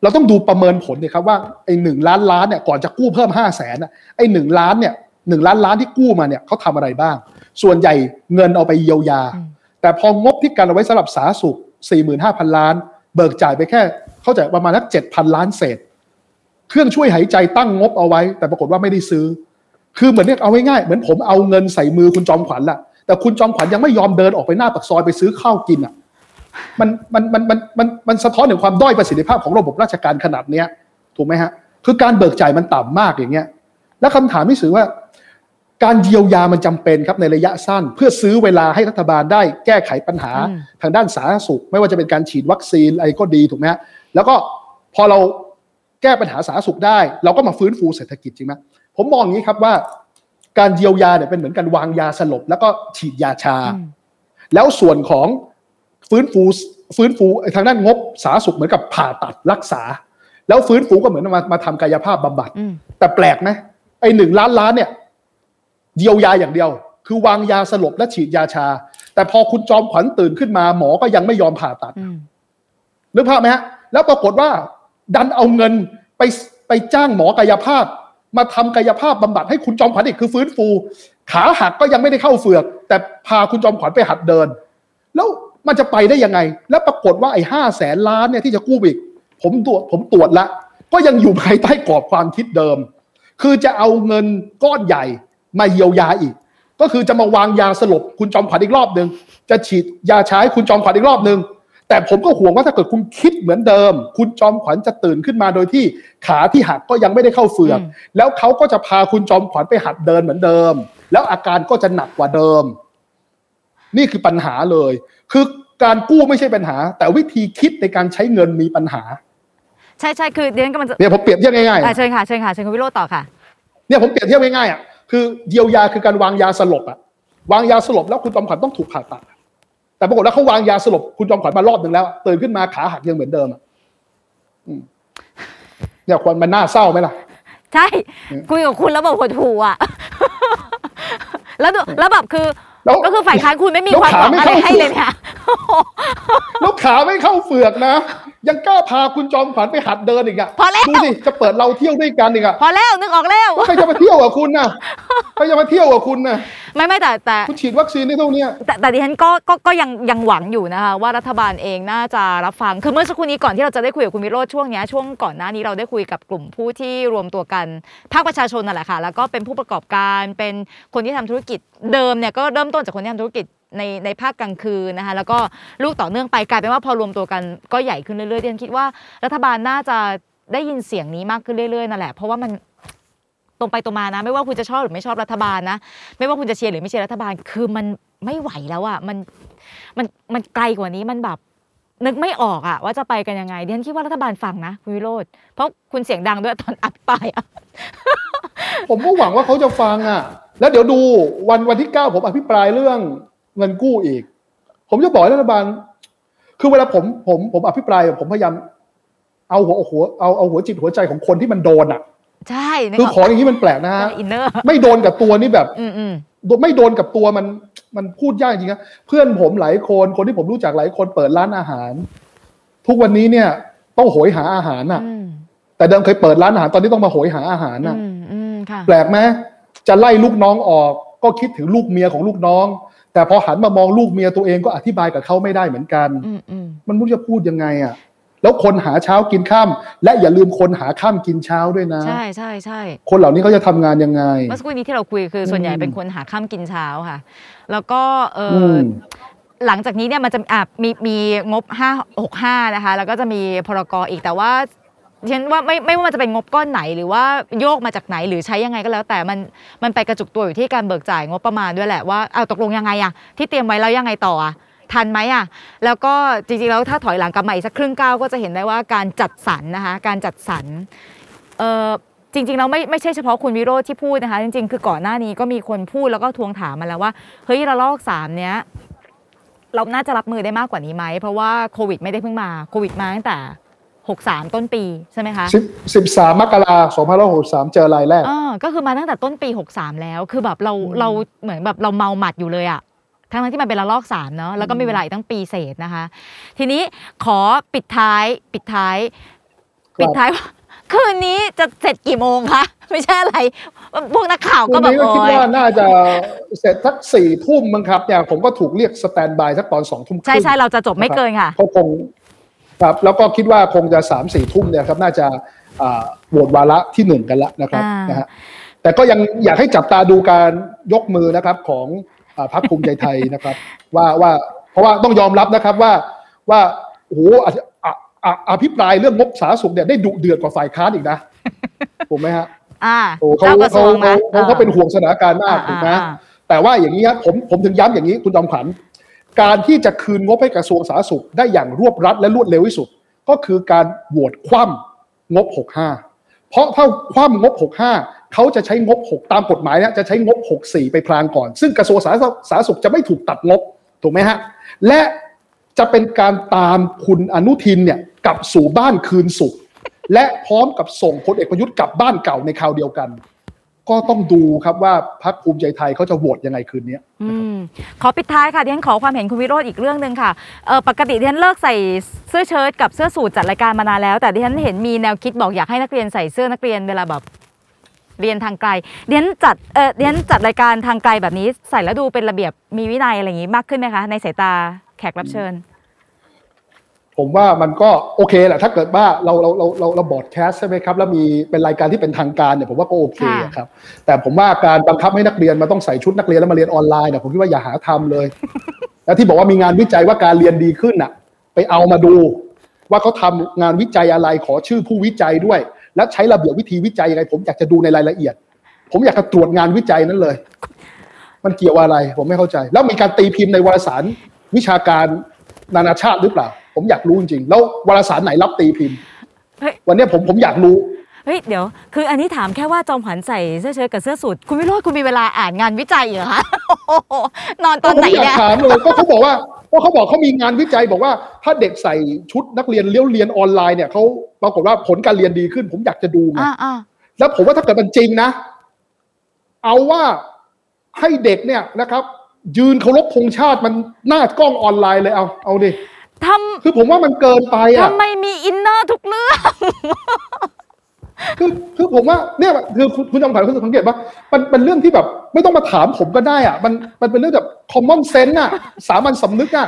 เราต้องดูประเมินผลเนี่ยครับว่าไอ้หนึ่งล้านล้านเนี่ยก่อนจะกู้เพิ่มห้าแสนไอ้หนึ่งล้านเนี่ยหนึ่งล้านล้านที่กู้มาเนี่ยเขาทำอะไรบ้าง ส่วนใหญ่เงินเอาไปเยียวยา อืม แต่พองบที่กันเอาไว้สำหรับสาธารณสุข 45,000 ล้าน เบิกจ่ายไปแค่ เข้าใจประมาณสัก7,000 ล้านเศษ เครื่องช่วยหายใจตั้งงบเอาไว้ แต่ปรากฏว่าไม่ได้ซื้อ คือเหมือนเนี่ยเอาง่ายๆเหมือนผมเอาเงินใส่มือคุณจอมขวัญละแต่คุณจอมขวัญยังไม่ยอมเดินออกไปหน้าปากซอยไปซื้อข้าวกินอะมันมันมันมันมันมันสะท้อนถึงความด้อยประสิทธิภาพของระบบราชการขนาดเนี้ย ถูกไหมฮะ คือการเบิกจ่ายมันต่ำมากอย่างเงี้ย แล้วคำถามที่สื่อว่า การเยียวยามันจำเป็นครับในระยะสั้น เพื่อซื้อเวลาให้รัฐบาลได้แก้ไขปัญหาอืมทางด้านสาธารณสุข ไม่ว่าจะเป็นการฉีดวัคซีนอะไรก็ดีถูกไหมฮะแล้วก็พอเราแก้ปัญหาสาธารณสุขได้ เราก็มาฟื้นฟูเศรษฐกิจจริงไหมผมมองอย่างนี้ครับว่า การเยียวยาเนี่ยเป็นเหมือนการวางยาสลบ แล้วก็ฉีดยาชาอืมแล้วส่วนของฟื้นฟูฟื้นฟูทางด้านงบสาธารณสุขเหมือนกับผ่าตัดรักษา แล้วฟื้นฟูก็เหมือนมามาทำกายภาพบำบัดอืมแต่แปลกไหมไอ้หนึ่งล้านล้านเนี่ย เยียวยาอย่างเดียว คือวางยาสลบและฉีดยาชา แต่พอคุณจอมขวัญตื่นขึ้นมา หมอก็ยังไม่ยอมผ่าตัดอืมนึกภาพไหมฮะ แล้วปรากฏว่า ดันเอาเงินไปไปจ้างหมอกายภาพ มาทำกายภาพบำบัดให้คุณจอมขวัญอีกคือฟื้นฟู ขาหักก็ยังไม่ได้เข้าเฟือก แต่พาคุณจอมขวัญไปหัดเดิน แล้วมันจะไปได้ยังไง แล้วปรากฏว่าไอ้ห้าแสนล้านเนี่ยที่จะกู้อีก ผมตรวจผมตรวจละ ก็ยังอยู่ภายใต้กรอบความคิดเดิม คือจะเอาเงินก้อนใหญ่ มาเยียวยาอีก ก็คือจะมาวางยาสลบคุณจอมขวัญอีกรอบหนึ่งจะฉีดยาใช้คุณจอมขวัญอีกรอบหนึ่งแต่ผมก็ห่วงว่าถ้าเกิดคุณคิดเหมือนเดิม คุณจอมขวัญจะตื่นขึ้นมาโดยที่ขาที่หักก็ยังไม่ได้เข้าเฟือกอืมแล้วเขาก็จะพาคุณจอมขวัญไปหัดเดินเหมือนเดิม แล้วอาการก็จะหนักกว่าเดิม นี่คือปัญหาเลย คือการกู้ไม่ใช่ปัญหา แต่วิธีคิดในการใช้เงินมีปัญหา ใช่ใช่คือเดียนก็มันจะเนี่ยผมเปรียบเทียบง่ายๆอะอะเชิญค่ะเชิญค่ะเชิญคุณวิโรจน์ต่อค่ะ เนี่ยผมเปรียบเทียบง่ายๆอะ คือเยียวยาคือการวางยาสลบอะวางยาสลบแล้วคุณจอมขวัญต้องถูกผ่าตัดอะแต่ปรากฏว่าเขาวางยาสลบคุณจอมขวัญมารอบหนึ่งแล้วอะตื่นขึ้นมาขาหักยังเหมือนเดิมอะอืมเนี่ยควรมันน่าเศร้าไหมล่ะ ใช่คุยกับคุณแล้วแบบหดหูอะ แล้วดูแล้วแบบคือแล้วก็คือฝ่ายค้านคุณไม่มีแล้วความหขาวังไม่อะไรเข้าให้เลยเนี่ยแล้วขาไม่เข้าเฟือกนะ ยังกล้าพาคุณจอมขวัญไปหัดเดินอีกอะพอแล้วดูสิจะเปิดเราเที่ยวด้วยกันอีกอะพอแล้วนึกออกแล้วแล้วใครจะมาเที่ยวกับคุณน่ะใครจะมาเที่ยวกับคุณน่ะไม่ไม่แต่แต่คุณฉีดวัคซีนได้เท่าเนี้ยแต่แต่ดิฉันก็ก็ก็ยังยังหวังอยู่นะคะว่ารัฐบาลเองน่าจะรับฟังคือเมื่อสักครู่นี้ก่อนที่เราจะได้คุยกับคุณวิโรจน์ช่วงเนี้ยช่วงก่อนหน้านี้เราได้คุยกับกลุ่มผู้ที่รวมตัวกันภาคประชาชนนั่นแหละค่ะแล้วก็เป็นผู้ประกอบการเป็นคนที่ทำธุรกิจเดิมเนี่ยก็เริ่มต้นจากคนที่ทำธุรกิจ ในในภาคกลางคืนนะคะแล้วก็ลูกต่อเนื่องไปกลายเป็นว่าพอรวมตัวกันก็ใหญ่ขึ้นเรื่อยๆดิฉันคิดว่ารัฐบาลน่าจะได้ยินเสียงนี้มากขึ้นเรื่อยๆนั่นแหละเพราะว่ามันตรงไปตรงมานะ ไม่ว่าคุณจะชอบหรือไม่ชอบรัฐบาลนะ ไม่ว่าคุณจะเชียร์หรือไม่เชียร์รัฐบาล คือมันไม่ไหวแล้วอะมันมันมันไกลกว่านี้มันแบบนึกไม่ออกอะว่าจะไปกันยังไงดิฉันคิดว่ารัฐบาลฟังนะคุณวิโรธเพราะคุณเสียงดังด้วยตอนอภิปายอะผมก็หวังว่าเขาจะฟังอะแล้วเดี๋ยวดูวันวันที่เก้าผมอภิปรายเรื่อง เงินกู้อีก ผมจะบอกให้รัฐบาล คือเวลาผมผมผมอภิปรายผมพยายามเอาหัวหัวเอาเอาหัวจิตหัวใจของคนที่มันโดนอะ ใช่นึกคือออกของอย่างนี้มันแปลกนะฮะอินเนอร์ไม่โดนกับตัวนี่แบบอืมอืมไม่โดนกับตัวมันมันพูดยากจริงนะเพื่อนผมหลายคนคนที่ผมรู้จักหลายคนเปิดร้านอาหาร ทุกวันนี้เนี่ย ต้องโหยหาอาหารน่ะอืมแต่เดิมเคยเปิดร้านอาหารตอนนี้ต้องมาโหยหาอาหารน่ะอืมอืมค่ะแปลกไหมจะไล่ลูกน้องออก ก็คิดถึงลูกเมียของลูกน้อง แต่พอหันมามองลูกเมียตัวเองก็อธิบายกับเขาไม่ได้เหมือนกันอืมอืมมันไม่รู้จะพูดยังไงอะ แล้วคนหาเช้ากินข้ามและอย่าลืมคนหาข้ามกินเช้าด้วยนะ ใช่ใช่ใช่คนเหล่านี้เขาจะทำงานยังไง เมื่อสักครู่นี้ที่เราคุยคือส่วนใหญ่อืมเป็นคนหาข้ามกินเช้าค่ะ แล้วก็เอออือมหลังจากนี้เนี่ยมันจะอะมีมีงบ 5 6 5 นะคะ แล้วก็จะมีพรกอีกแต่ว่าดิ ฉันว่าไม่ไม่ว่ามันจะเป็นงบก้อนไหนหรือว่าโยกมาจากไหนหรือใช้ยังไงก็แล้ว แต่มันมันไปกระจุกตัวอยู่ที่การเบิกจ่ายงบประมาณด้วยแหละว่าเอาตกลงยังไงอะที่เตรียมไว้แล้วยังไงต่ออะทันไหมอะแล้วก็จริงๆ แล้วถ้าถอยหลังกลับมาอีกสักครึ่งก้าวก็จะเห็นได้ว่าการจัดสรรนะคะ การจัดสรรเออจริงๆแล้วไม่ไม่ใช่เฉพาะคุณวิโรธที่พูดนะคะ จริงๆ คือก่อนหน้านี้ก็มีคนพูดแล้วก็ทวงถามมาแล้วว่าเฮ้ยระลอกสามเนี้ยเราน่าจะรับมือได้มากกว่านี้ไหมเพราะว่าโควิดไม่ได้เพิ่งมาโควิดมาตั้งแต่ 63 ต้นปีใช่ไหมคะสิบสิบสามมกราสองพันหกสามเจอรายแรกอ่าก็คือมาตั้งแต่ต้นปี 63 แล้ว คือแบบเราอืมเราเหมือนแบบเราเมาหมัดอยู่เลยอะทั้งๆที่มันเป็นระลอกสามเนาะแล้วก็มีเวลาอีกตั้งปีเศษนะคะ ทีนี้ขอปิดท้ายปิดท้าย ปิดท้ายว่าคืนนี้จะเสร็จกี่โมงคะ ไม่ใช่อะไร พวกนักข่าววัก็นแบบนี้ก็โอคิดยว่าน่าจะเสร็จสักสี่ทุ่มมั้งครับเนี่ยผมก็ถูกเรียกสแตนบายสักตอนสองทุ่มคใช่รึ่งใช่เราจะจบไม่เกินค่ะก็คง ครับแล้วก็คิดว่าคงจะสามสี่ทุ่มเนี่ยครับน่าจะอ่าโหวตวาระที่หนึ่งกันแล้วนะครับอ่านนะฮะแต่ก็ยังอยากให้จับตาดูการยกมือนะครับของอ่าพรรคภูมิใจไทยนะครับ ว่าว่าเพราะว่าต้องยอมรับนะครับว่าว่าโอ้โหอธิอะอะอภิปรายเรื่องงบสาธารณสุขเนี่ยได้ดุเดือดกว่าฝ่ายค้านอีกนะถูกไหมฮะอ่าโอ้เขาเจ้ากระทรเขาวงเขานะเขาเขาเป็นห่วงสถานการณ์มากอ่าถูกไหมอ่าอ่าแต่ว่าอย่างนี้ครับผมผมถึงย้ำอย่างนี้คุณจอมขวัญ การที่จะคืนงบให้กระทรวงสาธารณสุขได้อย่างรวบรัดและรวดเร็วที่สุด ก็คือการโหวตคว่ำงบ 65 เพราะถ้าคว่ำงบ 65 เขาจะใช้งบ 6 ตามกฎหมายเนี่ยจะใช้งบ 64 ไปพลางก่อน ซึ่งกระทรวงสาธารณสุขจะไม่ถูกตัดงบถูกไหมฮะและจะเป็นการตามคุณอนุทินเนี่ยกลับสู่บ้านคืนสุข และพร้อมกับส่งพลเอกประยุทธ์กลับบ้านเก่าในคราวเดียวกัน ก็ต้องดูครับว่าพรรคภูมิใจไทยเขาจะโหวตยังไงคืนนี้อืมขอปิดท้ายค่ะดิฉันขอความเห็นคุณวิโรธอีกเรื่องหนึ่งค่ะเออปกติดิฉันเลิกใส่เสื้อเชิ้ตกับเสื้อสูทจัดรายการมานานแล้ว แต่ดิฉันเห็นมีแนวคิดบอกอยากให้นักเรียนใส่เสื้อนักเรียนเวลาแบบเรียนทางไกลดิฉันจัดเออดิฉันจัดรายการทางไกลแบบนี้ใส่แล้วดูเป็นระเบียบมีวินัยอะไรอย่างนี้มากขึ้นไหมคะในสายตาแขกรับเชิญ ผมว่ามันก็โอเคแหละถ้าเกิดว่าเราเราเราเราเราบอดแคสใช่ไหมครับแล้วมีเป็นรายการที่เป็นทางการเนี่ยผมว่าก็โอเคค่ะครับแต่ผมว่าการบังคับให้นักเรียนมาต้องใส่ชุดนักเรียนแล้วมาเรียนออนไลน์เนี่ยผมคิดว่าอย่าหาทำเลย แล้วที่บอกว่ามีงานวิจัยว่าการเรียนดีขึ้นอะ ไปเอามาดู ว่าเขาทำงานวิจัยอะไรขอชื่อผู้วิจัยด้วย และใช้ระเบียบวิธีวิจัยยังไง ผมอยากจะดูในรายละเอียด ผมอยากจะตรวจงานวิจัยนั้นเลย มันเกี่ยวอะไร ผมไม่เข้าใจ แล้วมีการตีพิมพ์ในวารสารวิชาการ นานาชาติหรือเปล่า ผมอยากรู้จริงๆแล้ววารสารไหนรับตีพิมพ์ เฮ้ย วันเนี้ยผมผมอยากรู้ เฮ้ย เดี๋ยว คืออันนี้ถามแค่ว่าจอมขวัญใส่เสื้อเชิ้ตกับเสื้อสูทคุณวิโรจน์คุณมีเวลาอ่านงานวิจัยเหรอคะโอ้โหนอนตอนไหนผมอยาเนี่กยถามเลยก็เขาบอกว่าก็เขาบอกเขามีงานวิจัยบอกว่า ถ้าเด็กใส่ชุดนักเรียนเลี้ยวเรียนออนไลน์เนี่ยเขาปรากฏว่าผลการเรียนดีขึ้น ผมอยากจะดูไงอ่าอ่าแล้วผมว่าถ้าเกิดมันจริงนะ เอาว่าให้เด็กเนี่ยนะครับ ยืนเคารพธงชาติมันหน้ากล้องออนไลน์เลยเอาเอาดิทคือผมว่ามันเกินไปำอะทำไมมีอินเนอร์ทุกเรื่องคือคือผมว่าเนี่ยคือคุณคุณจอมขวัญคุณสังเกตว่ามันเป็นเรื่องที่แบบ ไม่ต้องมาถามผมก็ได้อะ มันมันเป็นเรื่องแบบ common sense อะ สามัญสำนึกอะ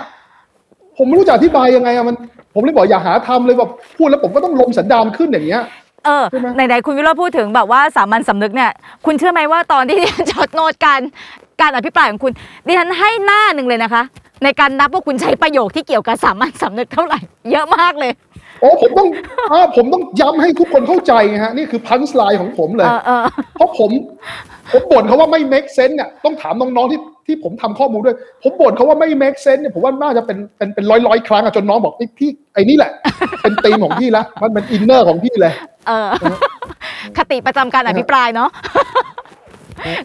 ผมไม่รู้จะอธิบายยังไงอะมัน ผมเลยบอกอย่าหาทำเลยแบบพูดแล้วผมก็ต้องลมสันดานขึ้นอย่างเงี้ยเออใช่ไหมไหนๆคุณวิโรจน์พูดถึงแบบว่าสามัญสำนึกเนี่ย คุณเชื่อไหมว่าตอนที่ดิฉันจดโน้ตการ การอภิปรายของคุณดิฉันให้หน้าหนึ่งเลยนะคะ ในการนับว่าคุณใช้ประโยคที่เกี่ยวกับสามัญสำนึกเท่าไหร่ เยอะมากเลยโอ้ผมต้องอ่าผมต้องย้ำให้ทุกคนเข้าใจไงฮะนี่คือ punchline ของผมเลยเออเออเพราะผมผมบ่นเขาว่าไม่ make sense เนี่ยต้องถามน้องๆที่ที่ผมทำข้อมูลด้วย ผมบ่นเขาว่าไม่ make sense เนี่ยผมว่าน่าจะเป็นเป็นเป็นร้อยร้อยๆครั้งอะจนน้องบอกไอ้พี่ไอ้นี่แหละ เป็นธีมของพี่ละมันเป็น inner ของพี่เลยเออคติประจำการอภิปรายเนาะ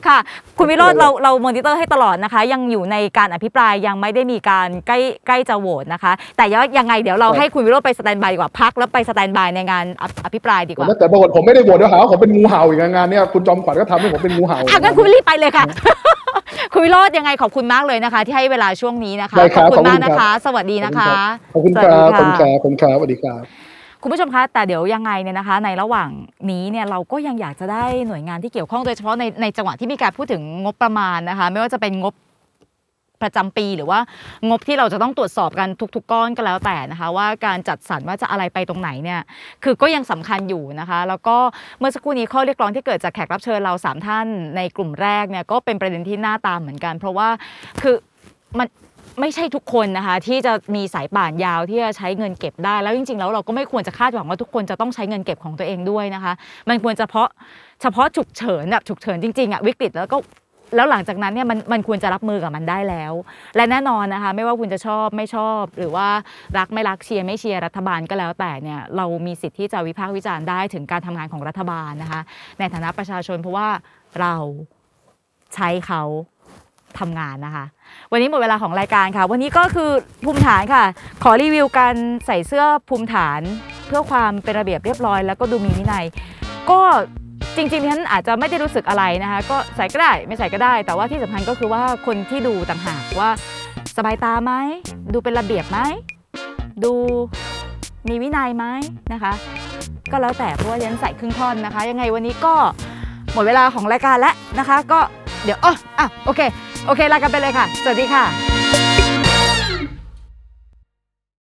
ค่ะ คุณวิโรจน์เราเรามอนิเตอร์ให้ตลอดนะคะ ยังอยู่ในการอภิปรายยังไม่ได้มีการใกล้ใกล้จะโหวตนะคะ แต่ยังไงเดี๋ยวเราครับให้คุณวิโรจน์ไป standby ดีกว่าพักแล้วไป standby ในงานอภิอภิปรายดีกว่าแต่ปรากฏผมไม่ได้โหวตเดี๋ยวหาว่าผมเป็นงูเห่าอีกงานเนี่ยคุณจอมขวัญก็ทำให้ผมเป็นงูเห่าอะงั้นคุณรีบไปเลยค่ะ คุณวิโรจน์ยังไงขอบคุณมากเลยนะคะ ที่ให้เวลาช่วงนี้นะคะได้ขครัอบคุณมากขอบคุณนะครับสวัสดีนะคะขอบคุณสควัสรัดีบขอบคุณคค่ะรับขอบคุณครับสวัสดีครับ คุณผู้ชมคะแต่เดี๋ยวยังไงเนี่ยนะคะ ในระหว่างนี้เนี่ยเราก็ยังอยากจะได้หน่วยงานที่เกี่ยวข้องโดยเฉพาะในในจังหวะที่มีการพูดถึงงบประมาณนะคะ ไม่ว่าจะเป็นงบประจำปีหรือว่างบที่เราจะต้องตรวจสอบกันทุก ๆ ก้อนก็แล้วแต่นะคะ ว่าการจัดสรรว่าจะอะไรไปตรงไหนเนี่ยคือก็ยังสำคัญอยู่นะคะ แล้วก็เมื่อสักครู่นี้ข้อเรียกร้องที่เกิดจากแขกรับเชิญเราสามท่านในกลุ่มแรกเนี่ยก็เป็นประเด็นที่น่าตามเหมือนกัน เพราะว่าคือมัน ไม่ใช่ทุกคนนะคะ ที่จะมีสายป่านยาวที่จะใช้เงินเก็บได้ แล้วจริงๆแล้วเราก็ไม่ควรจะคาดหวังว่าทุกคนจะต้องใช้เงินเก็บของตัวเองด้วยนะคะ มันควรจะเพาะเฉพาะฉุกเฉินแบบฉุกเฉินจริงๆอะวิกฤตแล้วก็แล้วหลังจากนั้นเนี่ยมันมันควรจะรับมือกับมันได้แล้ว และแน่นอนนะคะ ไม่ว่าคุณจะชอบไม่ชอบ หรือว่ารักไม่รักเชียร์ไม่เชียร์รัฐบาลก็แล้วแต่เนี่ยเรามีสิทธิ์ที่จะวิพากษ์วิจารณ์ได้ถึงการทำงานของรัฐบาลนะคะ ในฐานะประชาชนเพราะว่าเราใช้เขาทำงานนะคะ วันนี้หมดเวลาของรายการค่ะ วันนี้ก็คือภูมิฐานค่ะ ขอรีวิวการใส่เสื้อภูมิฐาน เพื่อความเป็นระเบียบเรียบร้อย แล้วก็ดูมีวินัย ก็จริงๆฉันอาจจะไม่ได้รู้สึกอะไรนะคะ ก็ใส่ก็ได้ไม่ใส่ก็ได้ แต่ว่าที่สำคัญก็คือว่าคนที่ดูต่างหากว่าสบายตาไหมดูเป็นระเบียบไหมดูมีวินัยไหมนะคะ ก็แล้วแต่เพราะว่าฉันใส่ครึ่งท่อนนะคะ ยังไงวันนี้ก็หมดเวลาของรายการแล้วนะคะ ก็เดี๋ยวอ๋ออะโอเค โอเคลากันไปเลยค่ะ สวัสดีค่ะ